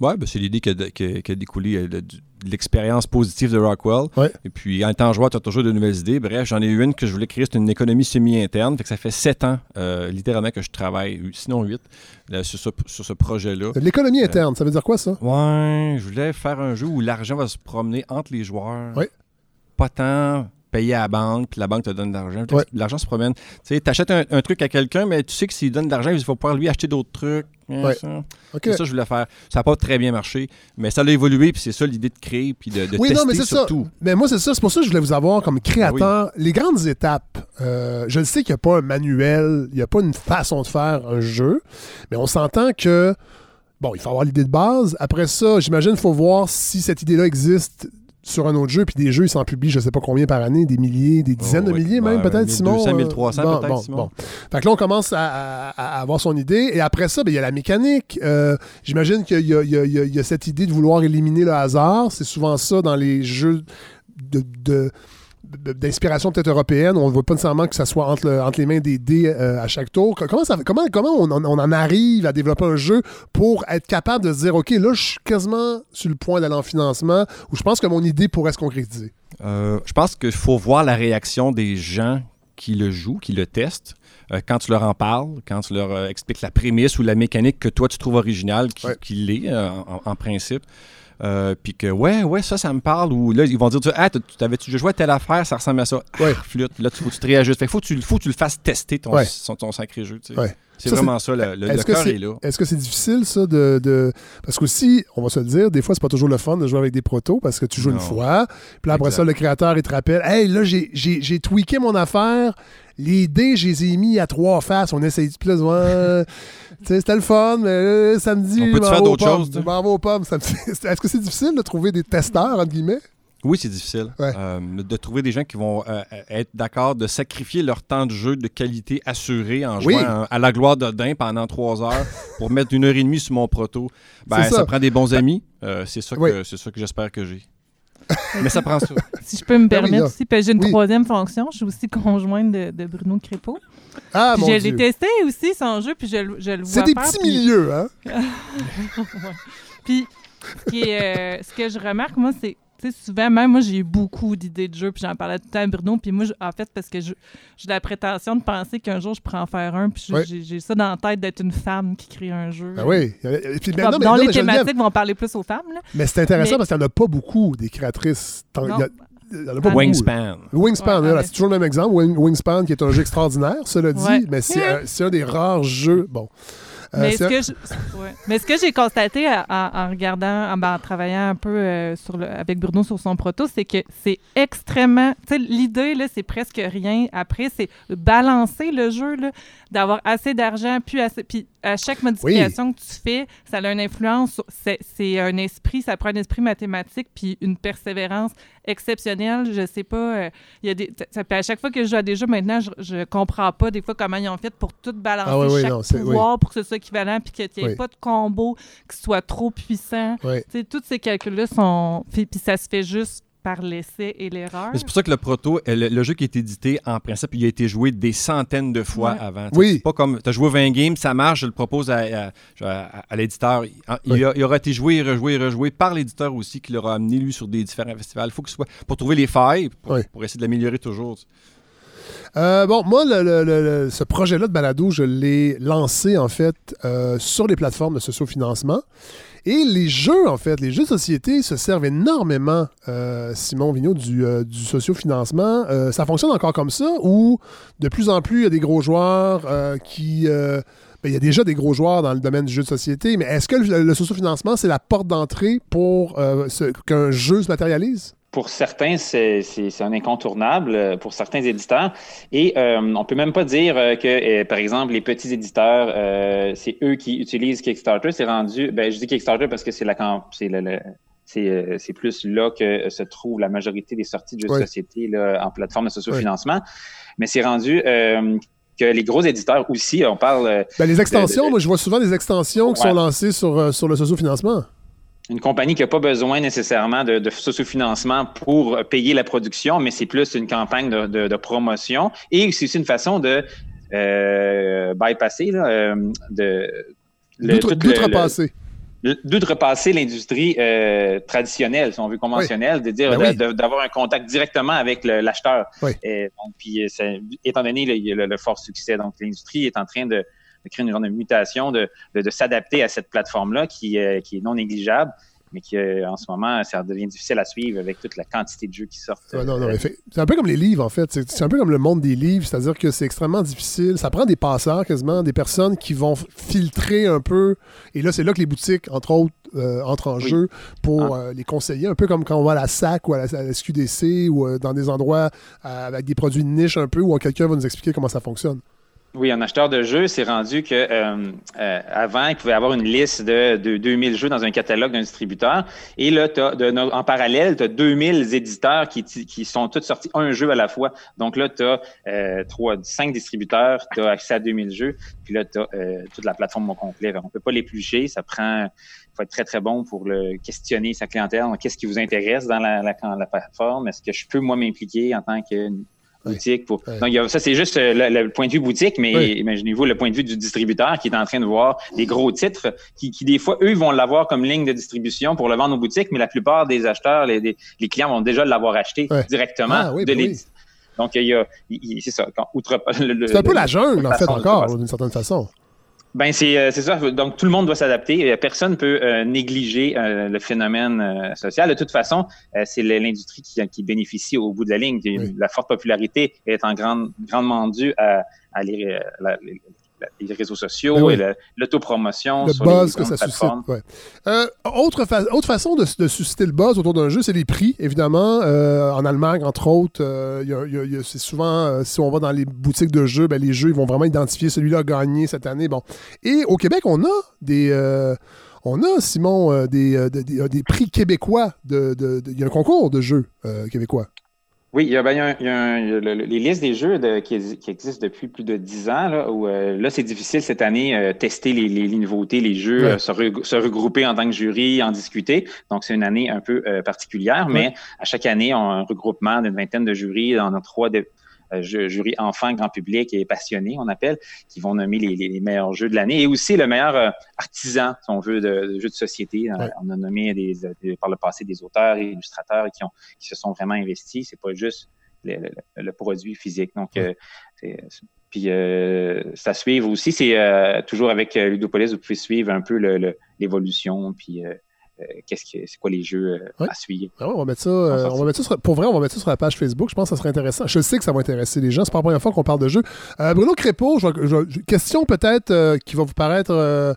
Ouais, ben, c'est l'idée qui a, qui a- qui a découlé de l'expérience positive de Rockwell. Ouais. Et puis, en étant joueur, tu as toujours de nouvelles idées. Bref, j'en ai eu une que je voulais créer, c'est une économie semi-interne. Fait que ça fait sept ans, euh, littéralement, que je travaille, sinon huit, là, sur ce, sur ce projet-là. L'économie interne, ça veut dire quoi ça? Ouais, je voulais faire un jeu où l'argent va se promener entre les joueurs. Ouais. Pas tant payer à la banque, puis la banque te donne de l'argent. Ouais. L'argent se promène. Tu sais, t'achètes un, un truc à quelqu'un, mais tu sais que s'il donne de l'argent, il va pouvoir lui acheter d'autres trucs. Hein, Ouais. ça. OK. C'est ça que je voulais faire. Ça n'a pas très bien marché, mais ça a évolué, puis c'est ça l'idée de créer, puis de, de oui, tester non, mais ça. Mais moi, c'est ça. C'est pour ça que je voulais vous avoir comme créateur. Les grandes étapes, euh, je le sais qu'il n'y a pas un manuel, il n'y a pas une façon de faire un jeu, mais on s'entend que, bon, il faut avoir l'idée de base. Après ça, j'imagine qu'il faut voir si cette idée-là existe sur un autre jeu, puis des jeux, ils s'en publient, je sais pas combien par année, des milliers, des dizaines Oh, de oui. milliers même, Ouais, peut-être, 1200, Simon. euh, 1300 bon, peut-être, bon, Simon. bon. Fait que là, on commence à, à- à avoir son idée, et après ça, ben, il y a la mécanique. Euh, J'imagine qu'il y, y y a- il y a cette idée de vouloir éliminer le hasard. C'est souvent ça dans les jeux de- de de- d'inspiration peut-être européenne, on ne voit pas nécessairement que ça soit entre, le- entre les mains des dés euh, à chaque tour. Comment, ça, comment, comment on, en- on en arrive à développer un jeu pour être capable de se dire, OK, là, je suis quasiment sur le point d'aller en financement, ou je pense que mon idée pourrait se concrétiser? Euh, je pense qu'il faut voir la réaction des gens qui le jouent, qui le testent. Euh, quand tu leur en parles, quand tu leur expliques la prémisse ou la mécanique que toi tu trouves originale, qui, Ouais. qui l'est euh, en, en principe. Euh, puis que ouais, ouais, ça, ça me parle. Ou là, ils vont dire Ah, tu t'avais-tu déjà joué à telle affaire, ça ressemble à ça. Ah, Ouais. flûte. Là, tu faut que tu te réajustes. Fait faut que tu, faut que tu le fasses tester ton, Ouais. son- ton sacré jeu. tu sais. Ouais. C'est vraiment ça. Le, le, le Est-ce que cœur c'est est là. est-ce que c'est difficile, ça, de... de- Parce qu'aussi, on va se le dire, des fois, c'est pas toujours le fun de jouer avec des protos, parce que tu joues une fois, puis après ça, le créateur, il te rappelle, « Hey, là, j'ai tweaké mon affaire, les dés, je les ai mis à trois faces, on essaye... » tu sais, c'était le fun, mais là, samedi, On m'en faire d'autres choses, tu sais? Je m'en vais aux pommes. Ça me- Est-ce que c'est difficile de trouver des testeurs, entre guillemets? Oui, c'est difficile. Ouais. Euh, de trouver des gens qui vont euh, être d'accord de sacrifier leur temps de jeu de qualité assuré en Oui. jouant à, à la gloire de Dain pendant trois heures pour mettre une heure et demie sur mon proto. Ben, C'est ça. ça. prend des bons amis. Euh, c'est ça que, c'est ça que j'espère que j'ai. Mais ça prend ça. Si je peux me Ben permettre aussi, parce que j'ai une Oui. troisième fonction. Je suis aussi conjointe de, de Bruno Crépeau. Ah, Puis mon je l'ai testé aussi, son jeu, puis je, le- je le vois C'est des faire, petits puis- milieux, hein? Puis, ce, qui est, euh, ce que je remarque, moi, c'est, tu sais, souvent, même moi, j'ai eu beaucoup d'idées de jeux, puis j'en parlais tout le temps à Bruno, puis moi, je- en fait, parce que j'ai la prétention de penser qu'un jour, je pourrais en faire un, puis j'ai, ça dans la tête d'être une femme qui crée un jeu. Ben oui. Et puis, ben, Comme non, mais- dont non, les mais thématiques vont parler plus aux femmes, là. Mais c'est intéressant Mais- parce qu'il n'y en a pas beaucoup des créatrices. Wingspan. Wingspan, c'est toujours le même exemple. Wingspan, qui est un jeu extraordinaire, cela dit, mais c'est un, des rares jeux. Bon. Euh, mais, ce que j'ai constaté en, regardant, en, travaillant un peu euh, sur le, avec Bruno sur son proto, c'est que c'est extrêmement. L'idée, c'est presque rien. Après, c'est balancer le jeu, d'avoir assez d'argent, puis assez. Puis à chaque modification que tu fais, ça a une influence. C'est un esprit, ça prend un esprit mathématique, puis une persévérance exceptionnelle. Je sais pas. Euh, y a des, à chaque fois que je joue à des jeux maintenant, je, je comprends pas des fois comment ils ont fait pour tout balancer ah oui, chaque pouvoir pour que ce soit équivalent, puis qu'il n'y ait pas de combo qui soit trop puissant. Tous ces calculs-là sont. Puis ça se fait juste par l'essai et l'erreur. C'est pour ça que le proto, le, jeu qui est édité, en principe, il a été joué des centaines de fois avant. Oui. C'est pas comme, tu as joué 20 games, ça marche, je le propose à, à, l'éditeur. Il, aura été joué, rejoué, rejoué par l'éditeur aussi, qui l'aura amené, lui, sur des différents festivals. Il faut que ce soit, pour trouver les failles, pour, essayer de l'améliorer toujours. Euh, bon, moi, ce projet-là de balado, je l'ai lancé, en fait, euh, sur les plateformes de sociofinancement. Et les jeux, en fait, les jeux de société se servent énormément, euh, Simon Vigneault, du, euh, sociofinancement. Euh, ça fonctionne encore comme ça ou de plus en plus, il y a des gros joueurs qui... Ben, il y a déjà des gros joueurs dans le domaine du jeu de société, mais est-ce que le, le sociofinancement, c'est la porte d'entrée pour qu'un jeu se matérialise? Pour certains, c'est un incontournable euh, pour certains éditeurs. Et euh, on peut même pas dire euh, que, euh, par exemple, les petits éditeurs, c'est eux qui utilisent Kickstarter. C'est rendu, ben, je dis Kickstarter parce que c'est la c'est le, c'est plus là que se trouve la majorité des sorties de jeux de société là, en plateforme de sociofinancement. Mais c'est rendu que les gros éditeurs aussi, on parle. Ben, les extensions, moi je vois souvent des extensions qui sont lancées sur, sur le sociofinancement une compagnie qui n'a pas besoin nécessairement de, de sociofinancement pour payer la production, mais c'est plus une campagne de, promotion et c'est aussi une façon de euh, bypasser, là, euh, de d'outrepasser. D'outrepasser l'industrie euh, traditionnelle, si on veut conventionnelle, de dire ben d'avoir un contact directement avec l'acheteur. puis, étant donné le, fort succès, donc l'industrie est en train de, de créer une genre de mutation, de, de, s'adapter à cette plateforme-là qui, euh, qui est non négligeable mais qui, euh, en ce moment, ça devient difficile à suivre avec toute la quantité de jeux qui sortent. non, non, c'est un peu comme les livres, en fait. C'est un peu comme le monde des livres, c'est-à-dire que c'est extrêmement difficile. Ça prend des passeurs, quasiment, des personnes qui vont filtrer un peu. Et là, c'est là que les boutiques, entre autres, euh, entrent en jeu pour ah. les conseiller, un peu comme quand on va à la SAC ou à la, SQDC ou dans des endroits avec des produits de niche un peu où quelqu'un va nous expliquer comment ça fonctionne. Oui, un acheteur de jeux, c'est rendu que euh, euh, avant, il pouvait avoir une liste de, de 2000 jeux dans un catalogue d'un distributeur. Et là, as en parallèle, tu as 2000 éditeurs qui, qui sont tous sortis un jeu à la fois. Donc là, tu as euh, trois, cinq distributeurs, tu as accès à 2000 jeux. Puis là, tu as euh, toute la plateforme au complet. On peut pas l'éplucher. Ça prend faut être très, très bon pour le questionner sa clientèle. Qu'est-ce qui vous intéresse dans la, la, la plateforme? Est-ce que je peux, moi, m'impliquer en tant que boutique. Pour... Donc, ça, c'est juste euh, le, point de vue boutique, mais imaginez-vous le point de vue du distributeur qui est en train de voir des gros titres qui, qui des fois, eux, vont l'avoir comme ligne de distribution pour le vendre aux boutiques, mais la plupart des acheteurs, les, les clients vont déjà l'avoir acheté directement ah de ben Donc, il y a, c'est ça. c'est un peu la jungle, en fait, encore, d'une certaine façon. Ben euh, c'est ça. Donc tout le monde doit s'adapter. Euh, personne ne peut euh, négliger le phénomène social. De toute façon, c'est l'industrie qui, qui, bénéficie au bout de la ligne. La forte popularité est en grande grandement due à, à les, les réseaux sociaux ben et l'autopromotion le buzz que ça suscite. Euh, autre, autre façon de, susciter le buzz autour d'un jeu, c'est les prix, évidemment. Euh, en Allemagne, entre autres, euh, c'est souvent, si on va dans les boutiques de jeux, ben, les jeux ils vont vraiment identifier celui-là gagné cette année. Bon. Et au Québec, on a des on a, Simon, des, des, prix québécois. Il de, y a un concours de jeux québécois. Oui, il y a, ben, les listes des jeux qui, existent depuis plus de dix ans, là, où euh, là, c'est difficile cette année euh, tester les, nouveautés, les jeux, euh, se, regrouper en tant que jury, en discuter. Donc, c'est une année un peu particulière, mais à chaque année, on a un regroupement d'une vingtaine de jurys dans nos trois, euh, jury enfant, grand public et passionné, on appelle, qui vont nommer les, meilleurs jeux de l'année et aussi le meilleur euh, artisan, si on veut, de, jeux de société. Euh, on a nommé des, par le passé des auteurs et illustrateurs qui, ont, qui se sont vraiment investis. C'est pas juste le, produit physique. Donc, puis ça suivre aussi, c'est toujours avec Ludopolis, vous pouvez suivre un peu l'évolution, puis qu'est-ce que c'est quoi les jeux à suivre? Ah on va mettre ça, on va mettre ça sur, pour vrai, on va mettre ça sur la page Facebook. Je pense que ça serait intéressant. Je sais que ça va intéresser les gens. C'est pas la première fois qu'on parle de jeux. Bruno Crépeau, question peut-être qui va vous paraître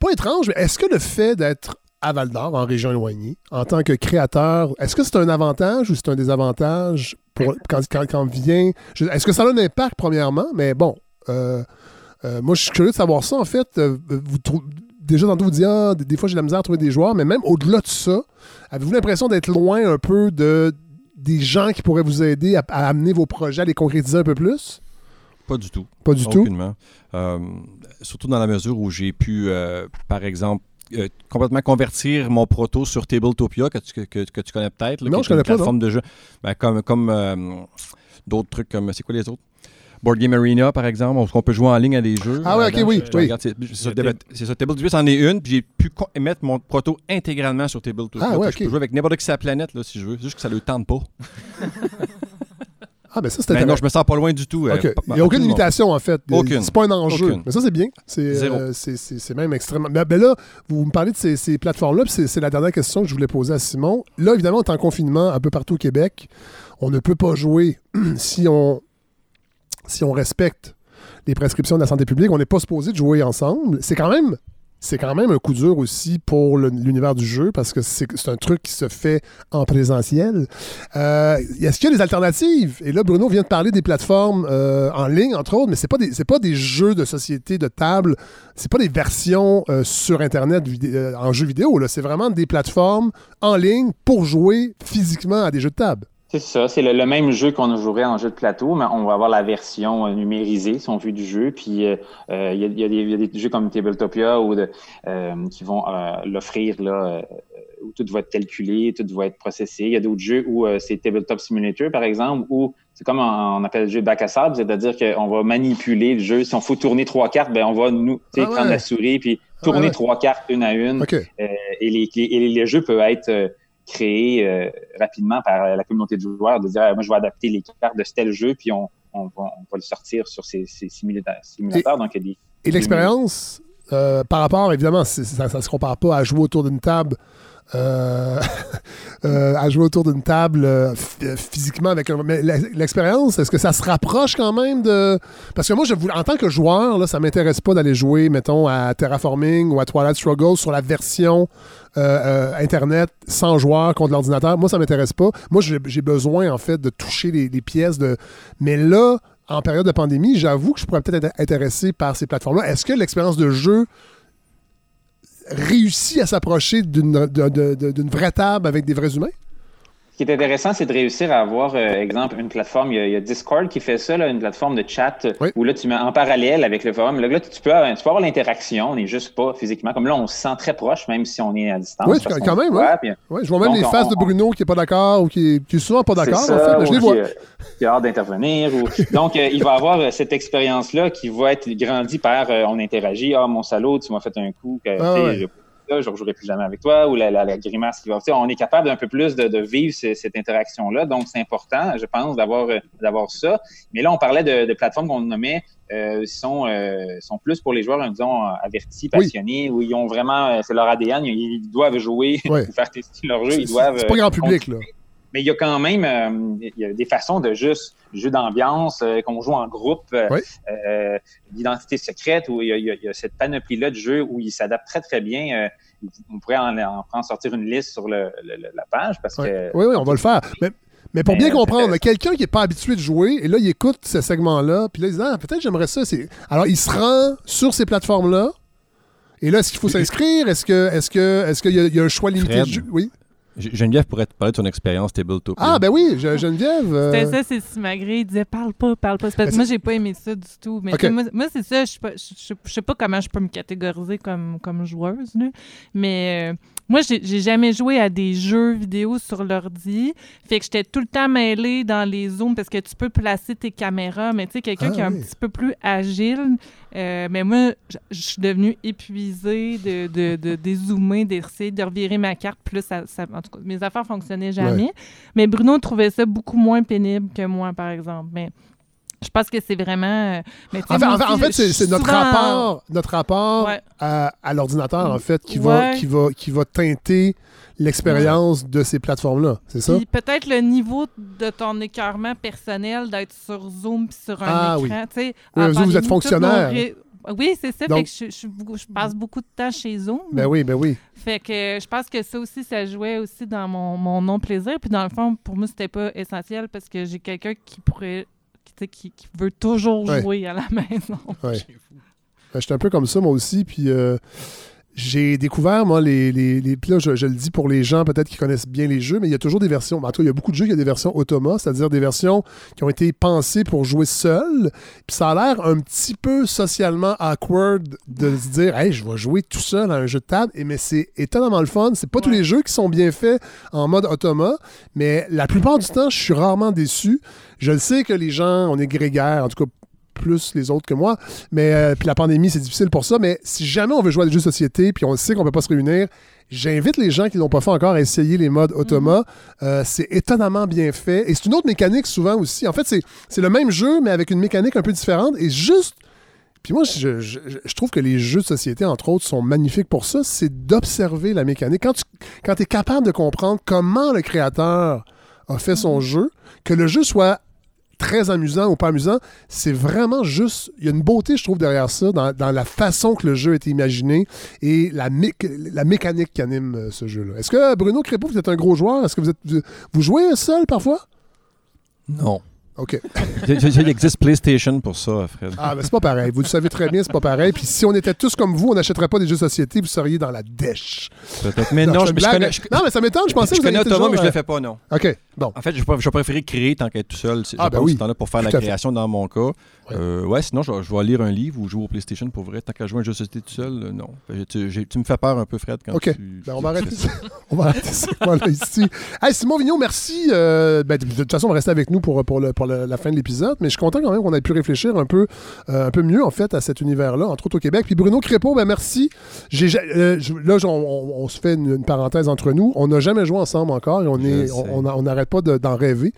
pas étrange, mais est-ce que le fait d'être à Val d'Or, en région éloignée, en tant que créateur, est-ce que c'est un avantage ou c'est un désavantage pour, quand, quand, vient? Est-ce que ça a un impact, premièrement? Mais bon, euh, euh, moi, je suis curieux de savoir ça. En fait, euh, vous déjà, tantôt, vous dites, ah, des fois, j'ai la misère à trouver des joueurs, mais même au-delà de ça, avez-vous l'impression d'être loin un peu de, des gens qui pourraient vous aider à, amener vos projets, à les concrétiser un peu plus? Pas du tout. Pas du tout? surtout dans la mesure où j'ai pu, par exemple, euh, complètement convertir mon proto sur Tabletopia, que tu, que, que tu connais peut-être. Non, je connais pas. plateforme de jeu. Ben, comme comme euh, d'autres trucs comme. C'est quoi les autres? Board Game Arena, par exemple, on peut jouer en ligne à des jeux. Ah oui, ok, oui. c'est ça, Tabletopia, c'en est une, puis j'ai pu mettre mon proto intégralement sur Tabletopia. Ah, ouais, Je peux jouer avec n'importe qui sur la planète, là, si je veux, juste que ça ne le tente pas. Ah, mais ça, c'était. Ben non, je me sens pas loin du tout. Euh, Il n'y a aucune limitation, en fait. Aucune. C'est pas un enjeu. Mais ça, c'est bien. Euh, c'est même extrêmement. Mais ben là, vous me parlez de ces, plateformes-là, puis c'est la dernière question que je voulais poser à Simon. Là, évidemment, on est en confinement un peu partout au Québec. On ne peut pas jouer si on, si on respecte les prescriptions de la santé publique. On n'est pas supposé de jouer ensemble. C'est quand même c'est quand même un coup dur aussi pour l'univers du jeu parce que c'est un truc qui se fait en présentiel. Euh, Est-ce qu'il y a des alternatives? Et là, Bruno vient de parler des plateformes euh, en ligne, entre autres, mais ce n'est pas, des jeux de société, de table, c'est pas des versions euh, sur Internet euh, en jeu vidéo. C'est vraiment des plateformes en ligne pour jouer physiquement à des jeux de table. C'est ça, c'est le, même jeu qu'on jouerait en jeu de plateau, mais on va avoir la version euh, numérisée, si on veut, du jeu. Puis euh, euh, il y, a, des jeux comme Tabletopia ou qui vont l'offrir là, où tout va être calculé, tout va être processé. Il y a d'autres jeux où c'est Tabletop Simulator, par exemple, où c'est comme on, appelle le jeu bac à sable, c'est-à-dire qu'on va manipuler le jeu. Si on faut tourner trois cartes, ben on va nous ah prendre la souris puis tourner trois cartes une à une. et, les, et les jeux peuvent être créé euh, rapidement par la communauté de joueurs, de dire moi je vais adapter les cartes de tel jeu, puis on, va, le sortir sur ces, simulateurs. Donc, et l'expérience, euh, par rapport, évidemment, ça ne se compare pas à jouer autour d'une table euh, euh, à jouer autour d'une table euh, physiquement avec l'expérience, est-ce que ça se rapproche quand même de... Parce que moi, je en tant que joueur, là, ça m'intéresse pas d'aller jouer, mettons, à Terraforming ou à Twilight Struggle sur la version Internet sans joueur contre l'ordinateur. Moi, ça m'intéresse pas. Moi, j'ai besoin, en fait, de toucher les, les pièces de... Mais là, en période de pandémie, j'avoue que je pourrais peut-être être intéressé par ces plateformes-là. Est-ce que l'expérience de jeu réussi à s'approcher d'une vraie table avec des vrais humains? Ce qui est intéressant, c'est de réussir à avoir, euh, exemple, une plateforme. Il y, a, Discord qui fait ça, une plateforme de chat où là, tu mets en parallèle avec le forum. Là, tu, peux, avoir, tu peux avoir l'interaction, on n'est juste pas physiququement. Comme là, on se sent très proche, même si on est à distance. Oui, quand même. je vois même les faces de Bruno qui n'est pas d'accord ou qui, qui est souvent pas d'accord. En fait, je les vois. Qui a hâte d'intervenir. Donc, euh, il va avoir euh, cette expérience-là qui va être grandie par on interagit. Ah, mon salaud, tu m'as fait un coup. Que, ah, je ne rejouerai plus jamais avec toi, ou la, grimace qui va. On est capable d'un peu plus de, vivre cette interaction-là. Donc, c'est important, je pense, d'avoir d'avoir ça. Mais là, on parlait de, plateformes qu'on nommait euh, sont, euh, sont plus pour les joueurs, disons, avertis, passionnés, où ils ont vraiment, euh, c'est leur ADN, ils, doivent jouer pour faire tester leur jeu. Ils doivent. C'est pas grand public, là. Mais il y a quand même euh, il y a des façons de juste jeu d'ambiance, qu'on joue en groupe, d'identité secrète, où il y a, cette panoplie-là de jeux où ils s'adaptent très, très bien on pourrait en, en, sortir une liste sur la page parce que. Oui, oui, on va le faire. Mais, pour bien comprendre, quelqu'un qui n'est pas habitué de jouer, et là, il écoute ce segment-là, puis là, il dit Ah, peut-être j'aimerais ça. Alors, il se rend sur ces plateformes-là. Et là, est-ce qu'il faut s'inscrire? Est-ce que est-ce que est-ce qu'il y, a un choix limité de jeu? Oui. Geneviève pourrait te parler de son expérience Tabletop. Ah, ben oui, Geneviève. Euh, C'était ça, c'est Simagré. Il disait parle pas, parle pas. Parce que moi, j'ai pas aimé ça du tout. Mais moi, c'est ça. Je sais pas comment je peux me catégoriser comme, comme joueuse. Mais. Euh, moi, j'ai jamais joué à des jeux vidéo sur l'ordi. Fait que j'étais tout le temps mêlée dans les zooms parce que tu peux placer tes caméras. Mais tu sais, quelqu'un qui est un ah petit peu plus agile. Euh, mais moi, je suis devenue épuisée de, de, de dézoomer, d'essayer de revirer ma carte. Plus ça, en tout cas, mes affaires fonctionnaient jamais. Mais Bruno trouvait ça beaucoup moins pénible que moi, par exemple. Mais Je pense que c'est vraiment. euh, mais En fait, moi en fait- en aussi, fait, c'est notre rapport, notre rapport Ouais. à, à l'ordinateur, en fait, qui va, qui va, qui va teinter l'expérience de ces plateformes-là. C'est ça? Puis peut-être le niveau de ton écœurement personnel d'être sur Zoom puis sur un Ah, oui. écran. Oui, en vous, vous êtes fonctionnaire. Oui, c'est ça. Donc- Fait que je, je- je passe beaucoup de temps chez Zoom. Ben oui, ben oui. Fait que je pense que ça aussi, ça jouait aussi dans mon, mon non-plaisir. Puis dans le fond, pour moi, c'était pas essentiel parce que j'ai quelqu'un qui pourrait. Qui, qui, veut toujours Ouais. jouer à la maison. Ouais. Ben, J'étais un peu comme ça, moi aussi. Puis euh, j'ai découvert, moi, les. les, les- puis là, je, je le dis pour les gens peut-être qui connaissent bien les jeux, mais il y a toujours des versions. En tout cas, il y a beaucoup de jeux qui ont des versions automa, c'est-à-dire des versions qui ont été pensées pour jouer seul. Puis ça a l'air un petit peu socialement awkward de se dire, hey, je vais jouer tout seul à un jeu de table. Et, mais c'est étonnamment le fun. C'est pas tous les jeux qui sont bien faits en mode automa, mais la plupart du temps, je suis rarement déçu. Je le sais que les gens, on est grégaires, en tout cas plus les autres que moi. Mais euh, puis la pandémie, c'est difficile pour ça. Mais si jamais on veut jouer à des jeux de société, puis on sait qu'on peut pas se réunir, j'invite les gens qui l'ont pas fait encore à essayer les modes automa. Euh, c'est étonnamment bien fait. Et c'est une autre mécanique souvent aussi. En fait, c'est, le même jeu, mais avec une mécanique un peu différente. Et juste. Puis moi, je, je- je trouve que les jeux de société, entre autres, sont magnifiques pour ça. C'est d'observer la mécanique. Quand tu quand es capable de comprendre comment le créateur a fait son jeu, que le jeu soit très amusant ou pas amusant, c'est vraiment juste. Il y a une beauté, je trouve, derrière ça, dans, dans la façon que le jeu a été imaginé et la, mé- la mécanique qui anime euh, ce jeu-là. Est-ce que Bruno Crépeau, vous êtes un gros joueur? Est-ce que vous, êtes, vous, jouez seul parfois? Non. OK. Il existe PlayStation pour ça, Fred. Ah, mais c'est pas pareil. Vous le savez très bien, c'est pas pareil. Puis si on était tous comme vous, on n'achèterait pas des jeux de société, vous seriez dans la dèche. Peut-être. Mais non, je, je connais. Je, Non, mais ça m'étonne. Je pensais je que vous connais Thomas, mais je euh, le fais pas, non. OK. Bon. En fait, je, je créer tant qu'être tout seul. Ah, ben oui. ce temps-là pour faire la Tout création dans mon cas. Euh, ouais, sinon, je, vais- je vais lire un livre ou jouer au PlayStation pour vrai. Tant qu'à jouer à un jeu de société tout seul, euh, non. Que Tu, me fais peur un peu, Fred, quand OK. tu. Ben, on va arrêter ça. on va arrêter ça. Voilà, ici. Hey, Simon Vignon, merci. Euh, ben, de de toute façon, on va rester avec nous pour, pour, le- pour le- la fin de l'épisode. Mais je suis content quand même qu'on ait pu réfléchir un peu, un peu mieux, en fait, à cet univers-là, entre autres au Québec. Puis Bruno Crépeau, ben merci. Là, on, on- on se fait une, une parenthèse entre nous. On n'a jamais joué ensemble encore et on est, Je on- sais. on a- on n'arrête pas de- d'en rêver.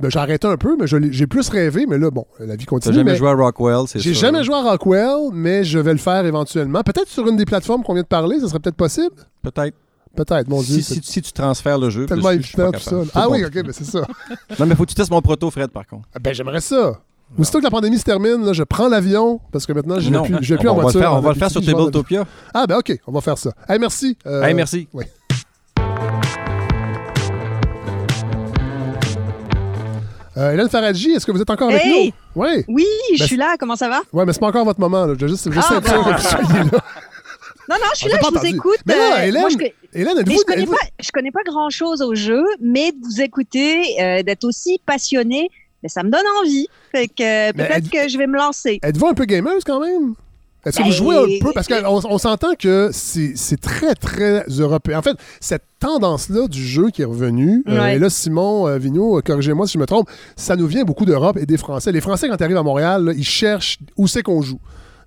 Ben, j'ai arrêté un peu, mais j'ai plus rêvé. Mais là, bon, la vie continue. jamais mais- joué à Rockwell, c'est J'ai jamais joué à Rockwell, mais je vais le faire éventuellement. Peut-être sur une des plateformes qu'on vient de parler, ça serait peut-être possible. Peut-être. Peut-être, mon Dieu. Si, c'est si, si tu transfères le jeu. tellement évident tout ça. Ah oui, ok, ben c'est ça. Non, mais faut que tu testes mon proto, Fred, par contre. Ah, Ben j'aimerais ça. Aussitôt que la pandémie se termine, là, je prends l'avion parce que maintenant je ne vais plus, je vais plus on, en va le voiture. faire, on en va le faire sur en Tabletopia. Ah ben ok, on va faire ça. Hey, merci. Euh, Hey, merci. Oui. Euh, Hélène Faradji, est-ce que vous êtes encore avec Hey! nous? Oui. Oui, je Ben, suis là. Comment ça va? Ouais, mais c'est pas encore votre moment. Là. Je veux juste, Ah, bon. que vous soyez là. Non, non, je suis là, je vous écoute. Mais Euh, Hélène, moi, je, Hélène, êtes-vous... je connais pas, je connais pas grand chose au jeu, mais de vous écouter, euh, d'être aussi passionné, mais ça me donne envie. Fait que euh, Mais peut-être que je vais me lancer. Êtes-vous un peu gameuse quand même? Est-ce que Ben, vous jouez un peu? Parce qu'on on s'entend que c'est très, très européen. En fait, cette tendance-là du jeu qui est revenue, euh, et là, Simon euh, Vigneault, euh, corrigez-moi si je me trompe, ça nous vient beaucoup d'Europe et des Français. Les Français, quand ils arrivent à Montréal, là, ils cherchent où c'est qu'on joue.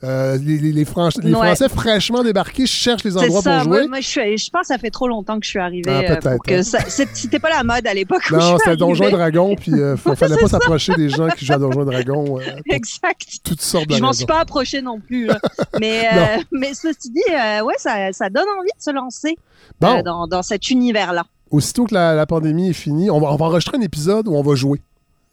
Euh, les, les- les Fran- les Ouais. Français fraîchement débarqués cherchent les endroits ça. pour Moi, jouer. moi, je, suis- je pense que ça fait trop longtemps que je suis arrivée. Ah, euh, peut-être, hein. C'était pas la mode à l'époque Non, c'était Donjon et arrivée. Dragon, puis il fallait pas s'approcher des gens qui jouent à Donjon et Dragon. euh, Exact. toutes sortes de Je m'en suis pas approchée non plus. là. mais, euh, mais ceci dit, euh, ouais, ça, ça donne envie de se lancer Bon. euh, dans, dans cet univers-là. aussitôt que la, la pandémie est finie, on va, on va enregistrer un épisode où on va jouer.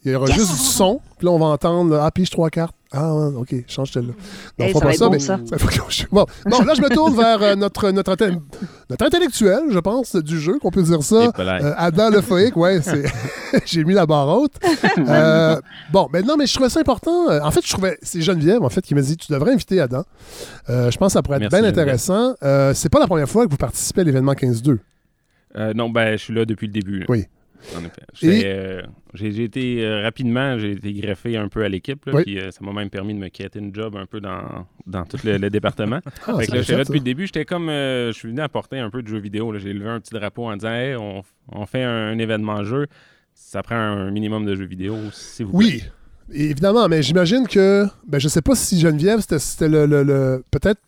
Il y aura Yes! juste du son, puis là, on va entendre Ah, pige trois cartes. Ah, ouais, OK, change celle-là. Non, on fera ça pas ça, bon, mais ça. faut bon. bon, là, je me tourne vers euh, notre, notre, intel- notre intellectuel, je pense, du jeu, qu'on peut dire ça. Euh, Adam Lefoïc, ouais, c'est... j'ai mis la barre haute. Euh, bon, mais non, mais je trouvais ça important. Euh, En fait, je trouvais, c'est Geneviève, en fait, qui m'a dit, tu devrais inviter Adam. Euh, je pense que ça pourrait être bien intéressant. Euh, c'est pas la première fois que vous participez à l'événement 15-2. Euh, non, ben, je suis là depuis le début. là. Oui. En effet. J'étais, Et- euh, j'ai été euh, rapidement, j'ai été greffé un peu à l'équipe, Oui. puis euh, ça m'a même permis de me quitter une job un peu dans, dans tout le, le département. Ah, fait c'est que là, j'étais là chouette, depuis le début. J'étais comme, je suis venu apporter un peu de jeux vidéo. J'ai levé un petit drapeau en disant, hey, on, on fait un, événement jeu. Ça prend un minimum de jeux vidéo, s'il vous plaît. Oui, évidemment, mais j'imagine que. Ben, je sais pas si Geneviève, c'était- c'était le. le- le- Peut-être.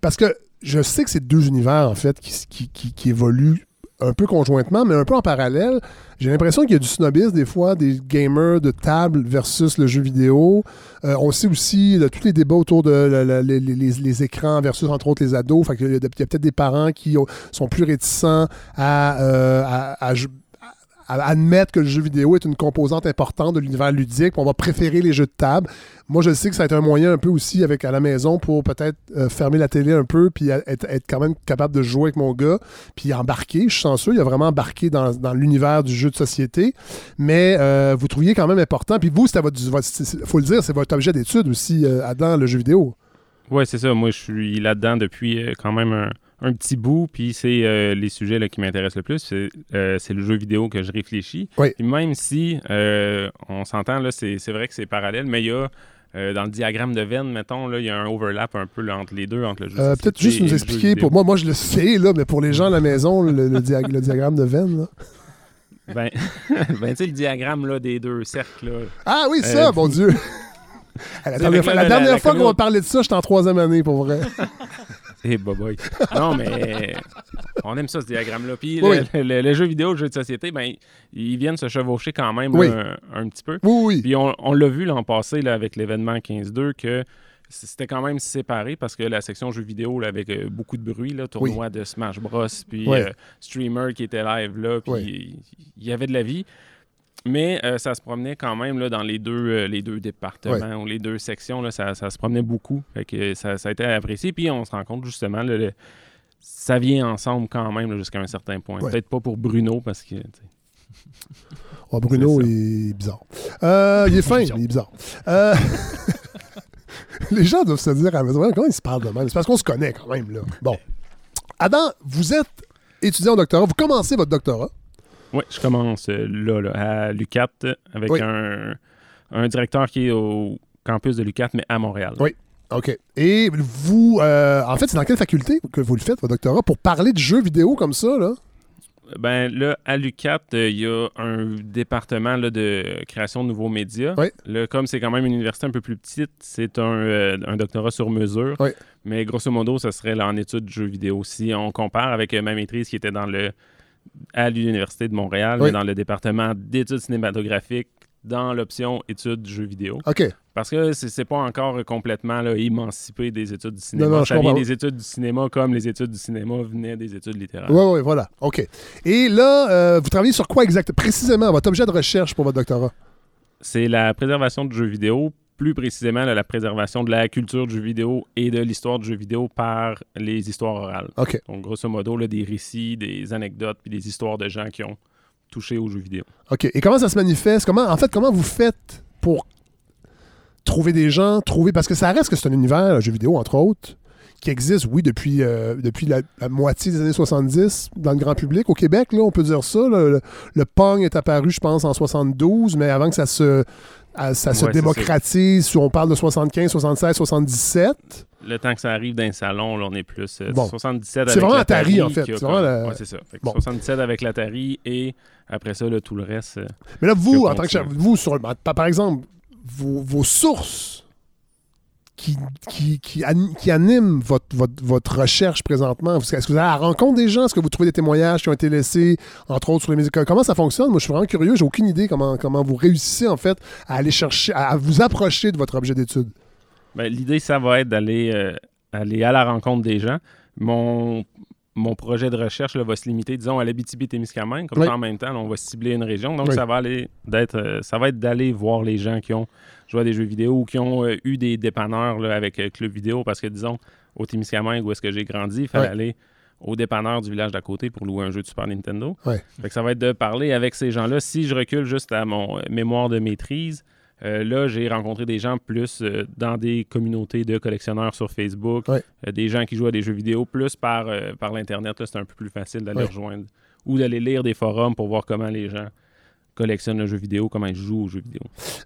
Parce que je sais que c'est deux univers, en fait, qui, qui, qui- qui évoluent un peu conjointement, mais un peu en parallèle. J'ai l'impression qu'il y a du snobisme des fois, des gamers de table versus le jeu vidéo. Euh, on sait aussi tous les débats autour de les, écrans versus entre autres les ados. Fait il y a peut-être des parents qui ont- sont plus réticents à, euh, admettre que le jeu vidéo est une composante importante de l'univers ludique, on va préférer les jeux de table. Moi, je sais que ça va être un moyen un peu aussi avec à la maison pour peut-être euh, fermer la télé un peu, puis être, quand même capable de jouer avec mon gars, puis embarquer. Je suis chanceux, il a vraiment embarqué dans, l'univers du jeu de société, mais euh, vous trouviez quand même important. Puis vous, c'était votre, faut le dire, c'est votre objet d'étude aussi, euh, Adam, le jeu vidéo. Oui, c'est ça. Moi, je suis là-dedans depuis euh, quand même un, un petit bout. Puis c'est euh, les sujets là, qui m'intéressent le plus. C'est euh, le jeu vidéo que je réfléchis. Oui. Puis même si euh, on s'entend, là, c'est vrai que c'est parallèle, mais il y a. dans le diagramme de Venn, mettons, là, il y a un overlap un peu là, entre les deux, entre le jeu Peut-être juste nous expliquer, pour moi, moi je le sais, là, mais pour les gens à la maison, le, le dia- le diagramme de Venn. là. Ben, ben tu sais, le diagramme là, des deux cercles. Là. Ah oui, ça, mon Dieu! la dernière fois, qu'on va communauté- parler de ça, j'étais en troisième année, pour vrai. Boy. Non, mais on aime ça, ce diagramme-là. Puis Oui. le, le- le jeu vidéo, le jeu de société, ben, ils viennent se chevaucher quand même Oui. un, un petit peu. Oui, oui. Puis on, on l'a vu l'an passé là, avec l'événement 15-2 que c'était quand même séparé parce que la section jeux vidéo là, avec euh, beaucoup de bruit, là, tournoi de Smash Bros, puis euh, streamer qui était live là, puis il y avait de la vie. Mais euh, ça se promenait quand même là, dans les deux, euh, les deux départements ou les deux sections. Là, ça, ça se promenait beaucoup. Fait que ça, ça a été apprécié. Puis on se rend compte justement, là, le- ça vient ensemble quand même jusqu'à un certain point. Ouais. Peut-être pas pour Bruno parce que. Oh, Bruno ça. il est bizarre. Euh, il est fin, mais il est bizarre. Euh, les gens doivent se dire à la maison, comment ils se parlent de même? C'est parce qu'on se connaît quand même. Là. Bon. Adam, vous êtes étudiant au doctorat. Vous commencez votre doctorat. Oui, je commence euh, là, là, à l'UCAT avec Oui. un, un directeur qui est au campus de l'UCAT, mais à Montréal. Oui. OK. Et vous, euh, en fait, c'est dans quelle faculté que vous le faites, votre doctorat, pour parler de jeux vidéo comme ça, là? Ben là, à l'UCAT, euh, il y a un département là, de création de nouveaux médias. Oui. Là, comme c'est quand même une université un peu plus petite, c'est un, euh, un doctorat sur mesure. Oui. Mais grosso modo, ça serait là, en études de jeux vidéo. Si on compare avec euh, ma maîtrise qui était dans le à l'Université de Montréal, Oui. mais dans le département d'études cinématographiques, dans l'option études jeux vidéo. OK. Parce que c'est pas encore complètement là, émancipé des études du cinéma. non, je ça vient des études du cinéma comme les études du cinéma venaient des études littéraires. Oui, oui, voilà. OK. Et là, euh, vous travaillez sur quoi exactement? Précisément, votre objet de recherche pour votre doctorat? C'est la préservation du jeu vidéo, plus précisément là, la préservation de la culture du jeu vidéo et de l'histoire du jeu vidéo par les histoires orales. OK. Donc, grosso modo, là, des récits, des anecdotes, puis des histoires de gens qui ont touché aux jeux vidéo. OK. Et comment ça se manifeste? Comment, en fait, comment vous faites pour trouver des gens, trouver. Parce que ça reste que c'est un univers, le jeu vidéo, entre autres, qui existe, oui, depuis, euh, depuis la, la moitié des années 70 dans le grand public. Au Québec, là, on peut dire ça. là, le, le Pong est apparu, je pense, en 72, mais avant que ça se. À- ça se Ouais, démocratise, on parle de 75, 76, 77. Le temps que ça arrive d'un salon, là, on est plus euh, Bon. 77 C'est avec vraiment l'Atari en fait. C'est vraiment comme- la- Ouais, c'est ça. Fait Bon. 77 avec l'Atari et après ça, là, tout le reste. euh, Mais là, vous, en tant que cher- vous, sur, par par exemple, vos, vos sources qui, qui, qui, an- qui animent votre, votre, votre recherche présentement, est-ce que vous allez à la rencontre des gens? Est-ce que vous trouvez des témoignages qui ont été laissés, entre autres, sur les médias? Comment ça fonctionne? Moi, je suis vraiment curieux. J'ai aucune idée comment, comment vous réussissez, en fait, à aller chercher, à à vous approcher de votre objet d'étude. Ben, L'idée, ça va être d'aller euh, aller à la rencontre des gens. Mon, mon projet de recherche là, va se limiter, disons, à l'Abitibi-Témiscamingue. Comme Oui. ça, en même temps, là, on va cibler une région. Donc, Oui. ça va aller d'être, euh, ça va être d'aller voir les gens qui ont joué à des jeux vidéo ou qui ont euh, eu des dépanneurs là, avec euh, Club Vidéo. Parce que, disons, au Témiscamingue, où est-ce que j'ai grandi, il fallait aller au dépanneur du village d'à côté pour louer un jeu de Super Nintendo. Fait que ça va être de parler avec ces gens-là. Si je recule juste à mon mémoire de maîtrise, euh, là, j'ai rencontré des gens plus euh, dans des communautés de collectionneurs sur Facebook, Ouais. euh, des gens qui jouent à des jeux vidéo, plus par, par l'Internet. là, C'est un peu plus facile d'aller Ouais. rejoindre ou d'aller lire des forums pour voir comment les gens collectionnent le jeu vidéo, comment ils jouent aux jeux vidéo.